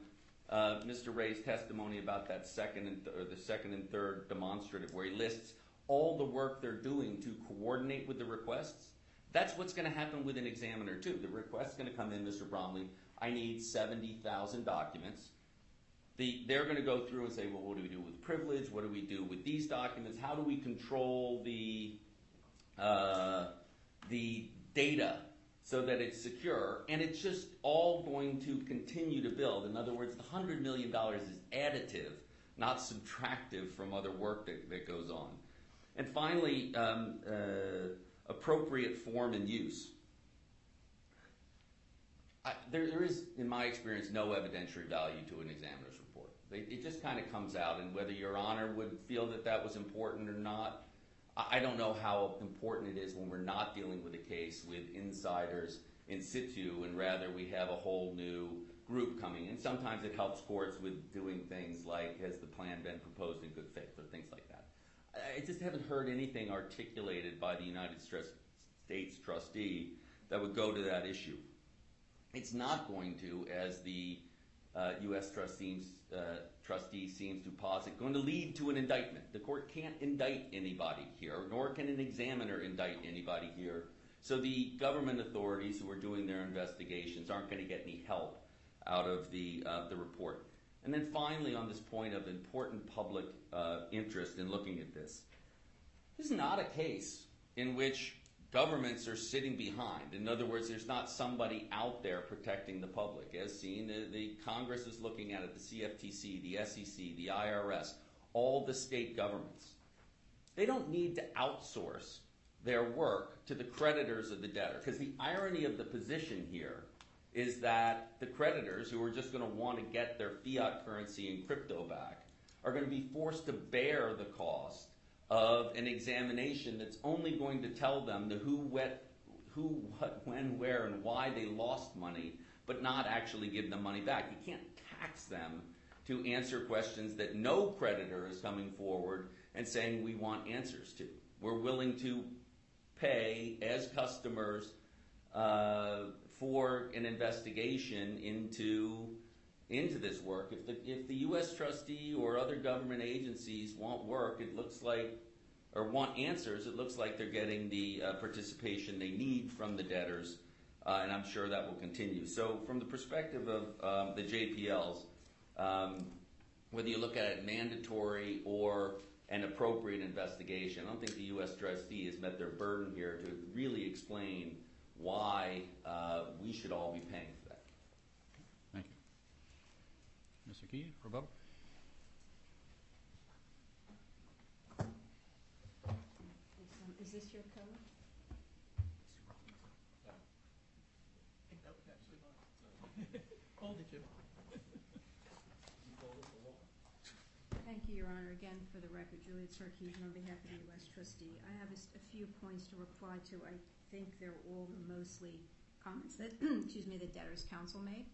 uh, Mr. Ray's testimony about that second and third demonstrative where he lists all the work they're doing to coordinate with the requests, that's what's going to happen with an examiner too. The request's going to come in, Mr. Bromley, I need 70,000 documents. They're going to go through and say, well, what do we do with privilege? What do we do with these documents? How do we control the uh, data so that it's secure? And it's just all going to continue to build. In other words, the $100 million is additive, not subtractive from other work that goes on. And finally, um, uh, appropriate form and use. There is, in my experience, no evidentiary value to an examiner's report. It just kind of comes out. And whether Your Honor would feel that that was important or not, I don't know how important it is when we're not dealing with a case with insiders in situ, and rather we have a whole new group coming in. Sometimes it helps courts with doing things like, has the plan been proposed in good faith, or things like that. I just haven't heard anything articulated by the United States trustee that would go to that issue. It's not going to, as the uh, U.S. Uh, trustee seems to posit, going to lead to an indictment. The court can't indict anybody here, nor can an examiner indict anybody here. So the government authorities who are doing their investigations aren't going to get any help out of the uh, report. And then finally, on this point of important public uh, interest in looking at this, this is not a case in which governments are sitting behind. In other words, there's not somebody out there protecting the public. As seen, the Congress is looking at it, the CFTC, the SEC, the IRS, all the state governments. They don't need to outsource their work to the creditors of the debtor. Because the irony of the position here is that the creditors, who are just going to want to get their fiat currency and crypto back, are going to be forced to bear the cost of an examination that's only going to tell them the who, what, when, where, and why they lost money, but not actually give them money back. You can't tax them to answer questions that no creditor is coming forward and saying we want answers to. We're willing to pay as customers uh, for an investigation into this work. If the if the U.S. trustee or other government agencies want work, it looks like or want answers. It looks like they're getting the uh, participation they need from the debtors, uh, and I'm sure that will continue. So, from the perspective of um, the JPLs, um, whether you look at it mandatory or an appropriate investigation, I don't think the U.S. trustee has met their burden here to really explain why uh, we should all be paying for that. Thank you. Mr. Key, rebuttal? Is, Is this your code? I think that was actually mine. Hold it, Jim. Thank you, Your Honor. Again, for the record, Juliet Sarkessian on behalf of the U.S. trustee. I have a few points to reply to. I think they're all mostly comments that, excuse me, the debtors' counsel made.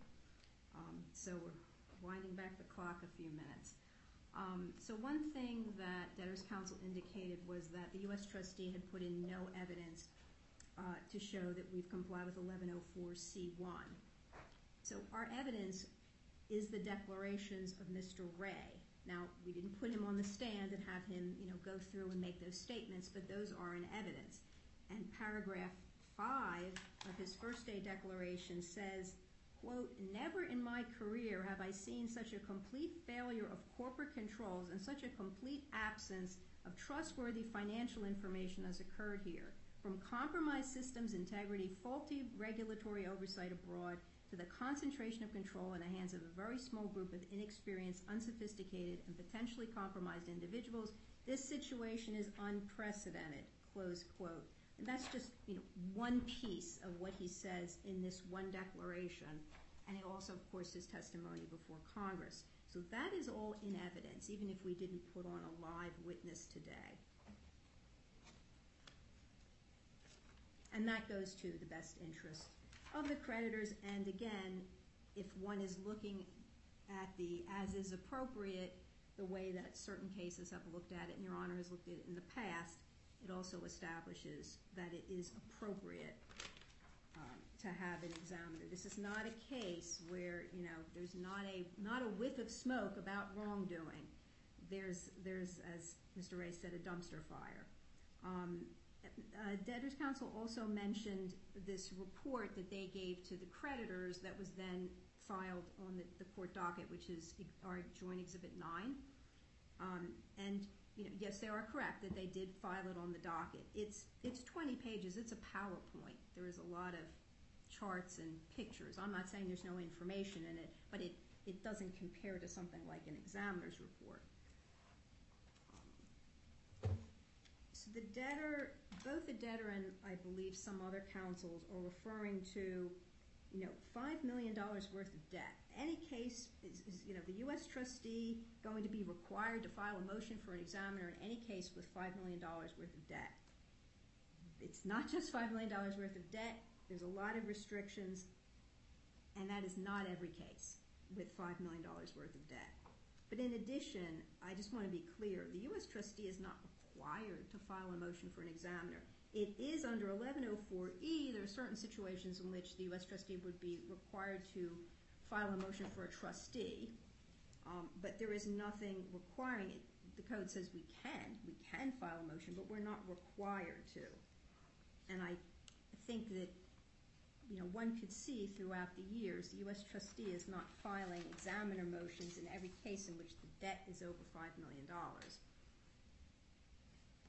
Um, So we're winding back the clock a few minutes. Um, So one thing that debtors' counsel indicated was that the U.S. trustee had put in no evidence uh, to show that we've complied with 1104C1. So our evidence is the declarations of Mr. Ray. Now, we didn't put him on the stand and have him, you know, go through and make those statements, but those are in evidence. And paragraph five of his first day declaration says, quote, "Never in my career have I seen such a complete failure of corporate controls and such a complete absence of trustworthy financial information as occurred here. From compromised systems integrity, faulty regulatory oversight abroad, to the concentration of control in the hands of a very small group of inexperienced, unsophisticated, and potentially compromised individuals, this situation is unprecedented." Close quote. And that's just, one piece of what he says in this one declaration, and also, of course, his testimony before Congress. So that is all in evidence, even if we didn't put on a live witness today. And that goes to the best interest of the creditors, and again, if one is looking at the as is appropriate, the way that certain cases have looked at it, and Your Honor has looked at it in the past, it also establishes that it is appropriate um, to have an examiner. This is not a case where, you know, there's not a, not a whiff of smoke about wrongdoing. There's, there's, as Mr. Ray said, a dumpster fire. Um, uh, Debtors Counsel also mentioned this report that they gave to the creditors that was then filed on the, court docket, which is our joint exhibit nine. Um, and, yes, they are correct that they did file it on the docket. It's, it's twenty pages, it's a PowerPoint. There is a lot of charts and pictures. I'm not saying there's no information in it, but it, doesn't compare to something like an examiner's report. So the debtor, both the debtor and I believe some other counsels are referring to, you know, five million dollars worth of debt. Any case is, the U.S. trustee going to be required to file a motion for an examiner in any case with five million dollars worth of debt. It's not just five million dollars worth of debt. There's a lot of restrictions, and that is not every case with five million dollars worth of debt. But in addition, I just want to be clear, the U.S. trustee is not required to file a motion for an examiner. It is under 1104E, there are certain situations in which the U.S. trustee would be required to file a motion for a trustee, um, but there is nothing requiring it. The code says we can, we can file a motion, but we're not required to. And I think that, you know, one could see throughout the years, the U.S. trustee is not filing examiner motions in every case in which the debt is over $5 million.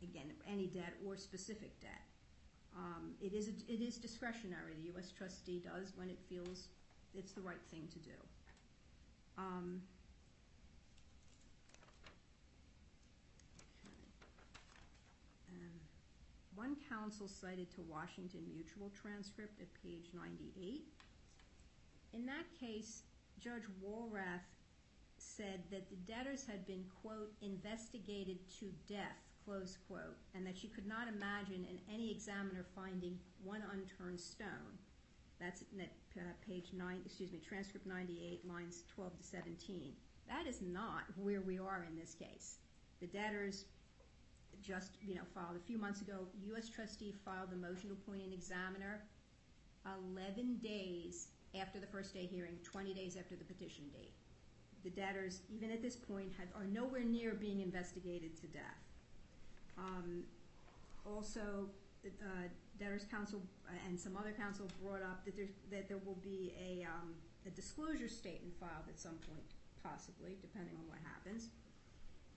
Again, any debt or specific debt. Um, it is discretionary. The U.S. trustee does when it feels it's the right thing to do. Um, um, One counsel cited to Washington Mutual transcript at page 98. In that case, Judge Walrath said that the debtors had been, quote, investigated to death, close quote, and that she could not imagine in any examiner finding one unturned stone. That's at page 9, excuse me, transcript 98, lines 12 to 17. That is not where we are in this case. The debtors just, you know, filed a few months ago, U.S. trustee filed the motion to appoint an examiner 11 days after the first day hearing, 20 days after the petition date. The debtors, even at this point, are nowhere near being investigated to death. Um, also, uh, debtors counsel and some other counsel brought up that there, that there will be a, um, a disclosure statement filed at some point, possibly, depending on what happens.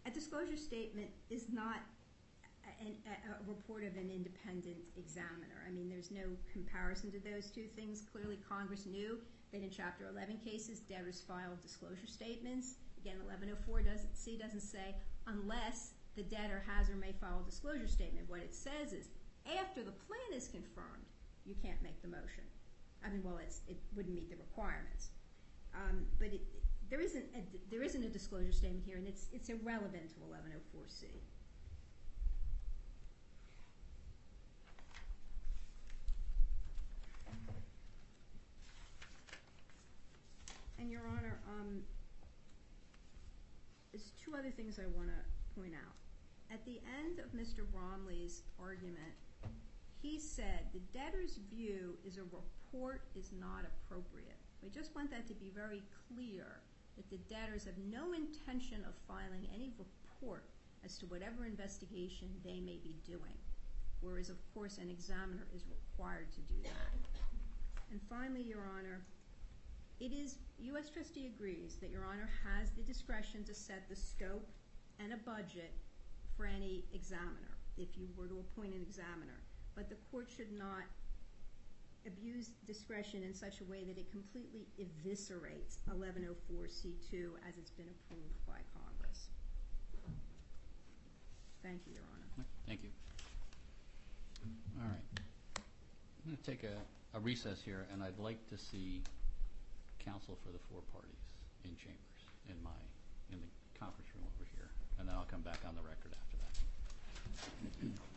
A disclosure statement is not a, report of an independent examiner. I mean, there's no comparison to those two things. Clearly, Congress knew that in Chapter 11 cases, debtors filed disclosure statements. Again, 1104 doesn't, C doesn't say unless the debtor has or may file a disclosure statement. What it says is after the plan is confirmed, you can't make the motion. I mean, well, it wouldn't meet the requirements. Um, but there isn't a, there isn't a disclosure statement here, and it's it's irrelevant to 1104C. And Your Honor, um, there's two other things I want to point out. At the end of Mr. Bromley's argument, he said the debtor's view is a report is not appropriate. We just want that to be very clear that the debtors have no intention of filing any report as to whatever investigation they may be doing, whereas, of course, an examiner is required to do that. And finally, Your Honor, it is, U.S. trustee agrees that Your Honor has the discretion to set the scope and a budget for any examiner, if you were to appoint an examiner. But the court should not abuse discretion in such a way that it completely eviscerates 1104C2 as it's been approved by Congress. Thank you, Your Honor. Thank you. All right. I'm going to take a, a recess here, and I'd like to see counsel for the four parties in chambers in my in the conference room over here, and then I'll come back on the record after that.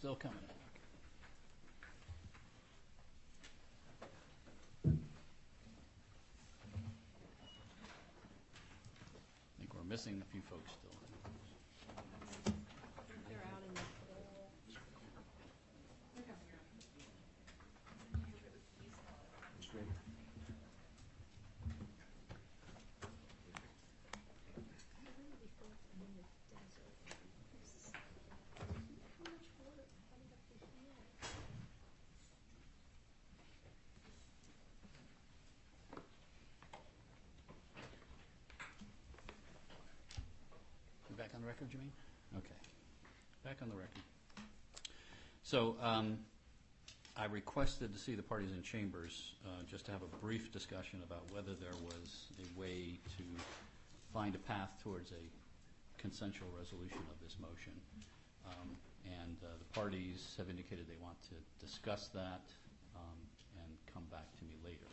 Still coming. I think we're missing a few folks still. They're out in the You back on the record, you mean? Okay. Back on the record. So um, I requested to see the parties in chambers uh, just to have a brief discussion about whether there was a way to find a path towards a consensual resolution of this motion. Um, And uh, the parties have indicated they want to discuss that um, and come back to me later.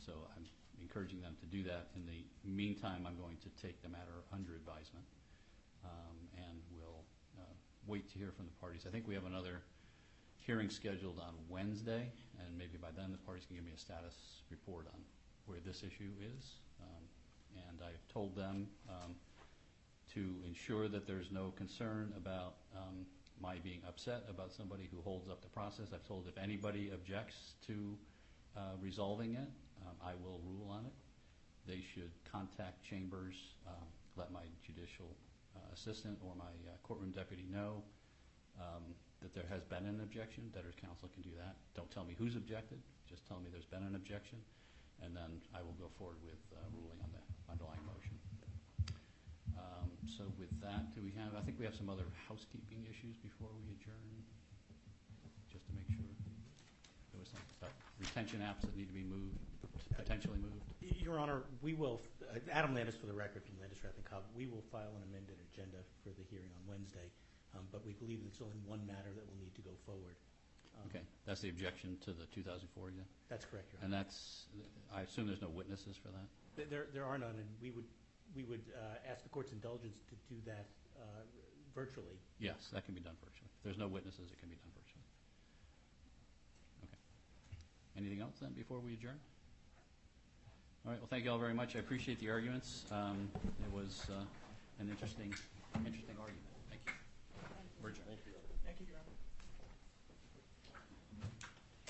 So I'm encouraging them to do that. In the meantime, I'm going to take the matter under advisement and we'll uh, wait to hear from the parties. I think we have another hearing scheduled on Wednesday, and maybe by then the parties can give me a status report on where this issue is. Um, And I've told them um, to ensure that there's no concern about um, my being upset about somebody who holds up the process. I've told if anybody objects to uh, resolving it, um, I will rule on it. They should contact Chambers, um, let my judicial assistant or my uh, courtroom deputy know um, that there has been an objection. Debtor's counsel can do that. Don't tell me who's objected, just tell me there's been an objection, and then I will go forward with uh, ruling on the underlying motion. Um, So with that, do we have, I think we have some other housekeeping issues before we adjourn, just to make sure. There was some retention apps that need to be moved, potentially moved. Your Honor, we will, Adam Landis for the record from Landis and Cobb, we will file an amended agenda for the hearing on Wednesday, um, but we believe there's only one matter that will need to go forward. Um, Okay, that's the objection to the 2004 again? That's correct, Your Honor. And that's, I assume there's no witnesses for that? There, there are none, and we would, we would uh, ask the court's indulgence to do that uh, virtually. Yes, that can be done virtually. If there's no witnesses, it can be done virtually. Okay. Anything else then before we adjourn? All right, well, thank you all very much. I appreciate the arguments. Um, It was uh, an interesting, interesting argument.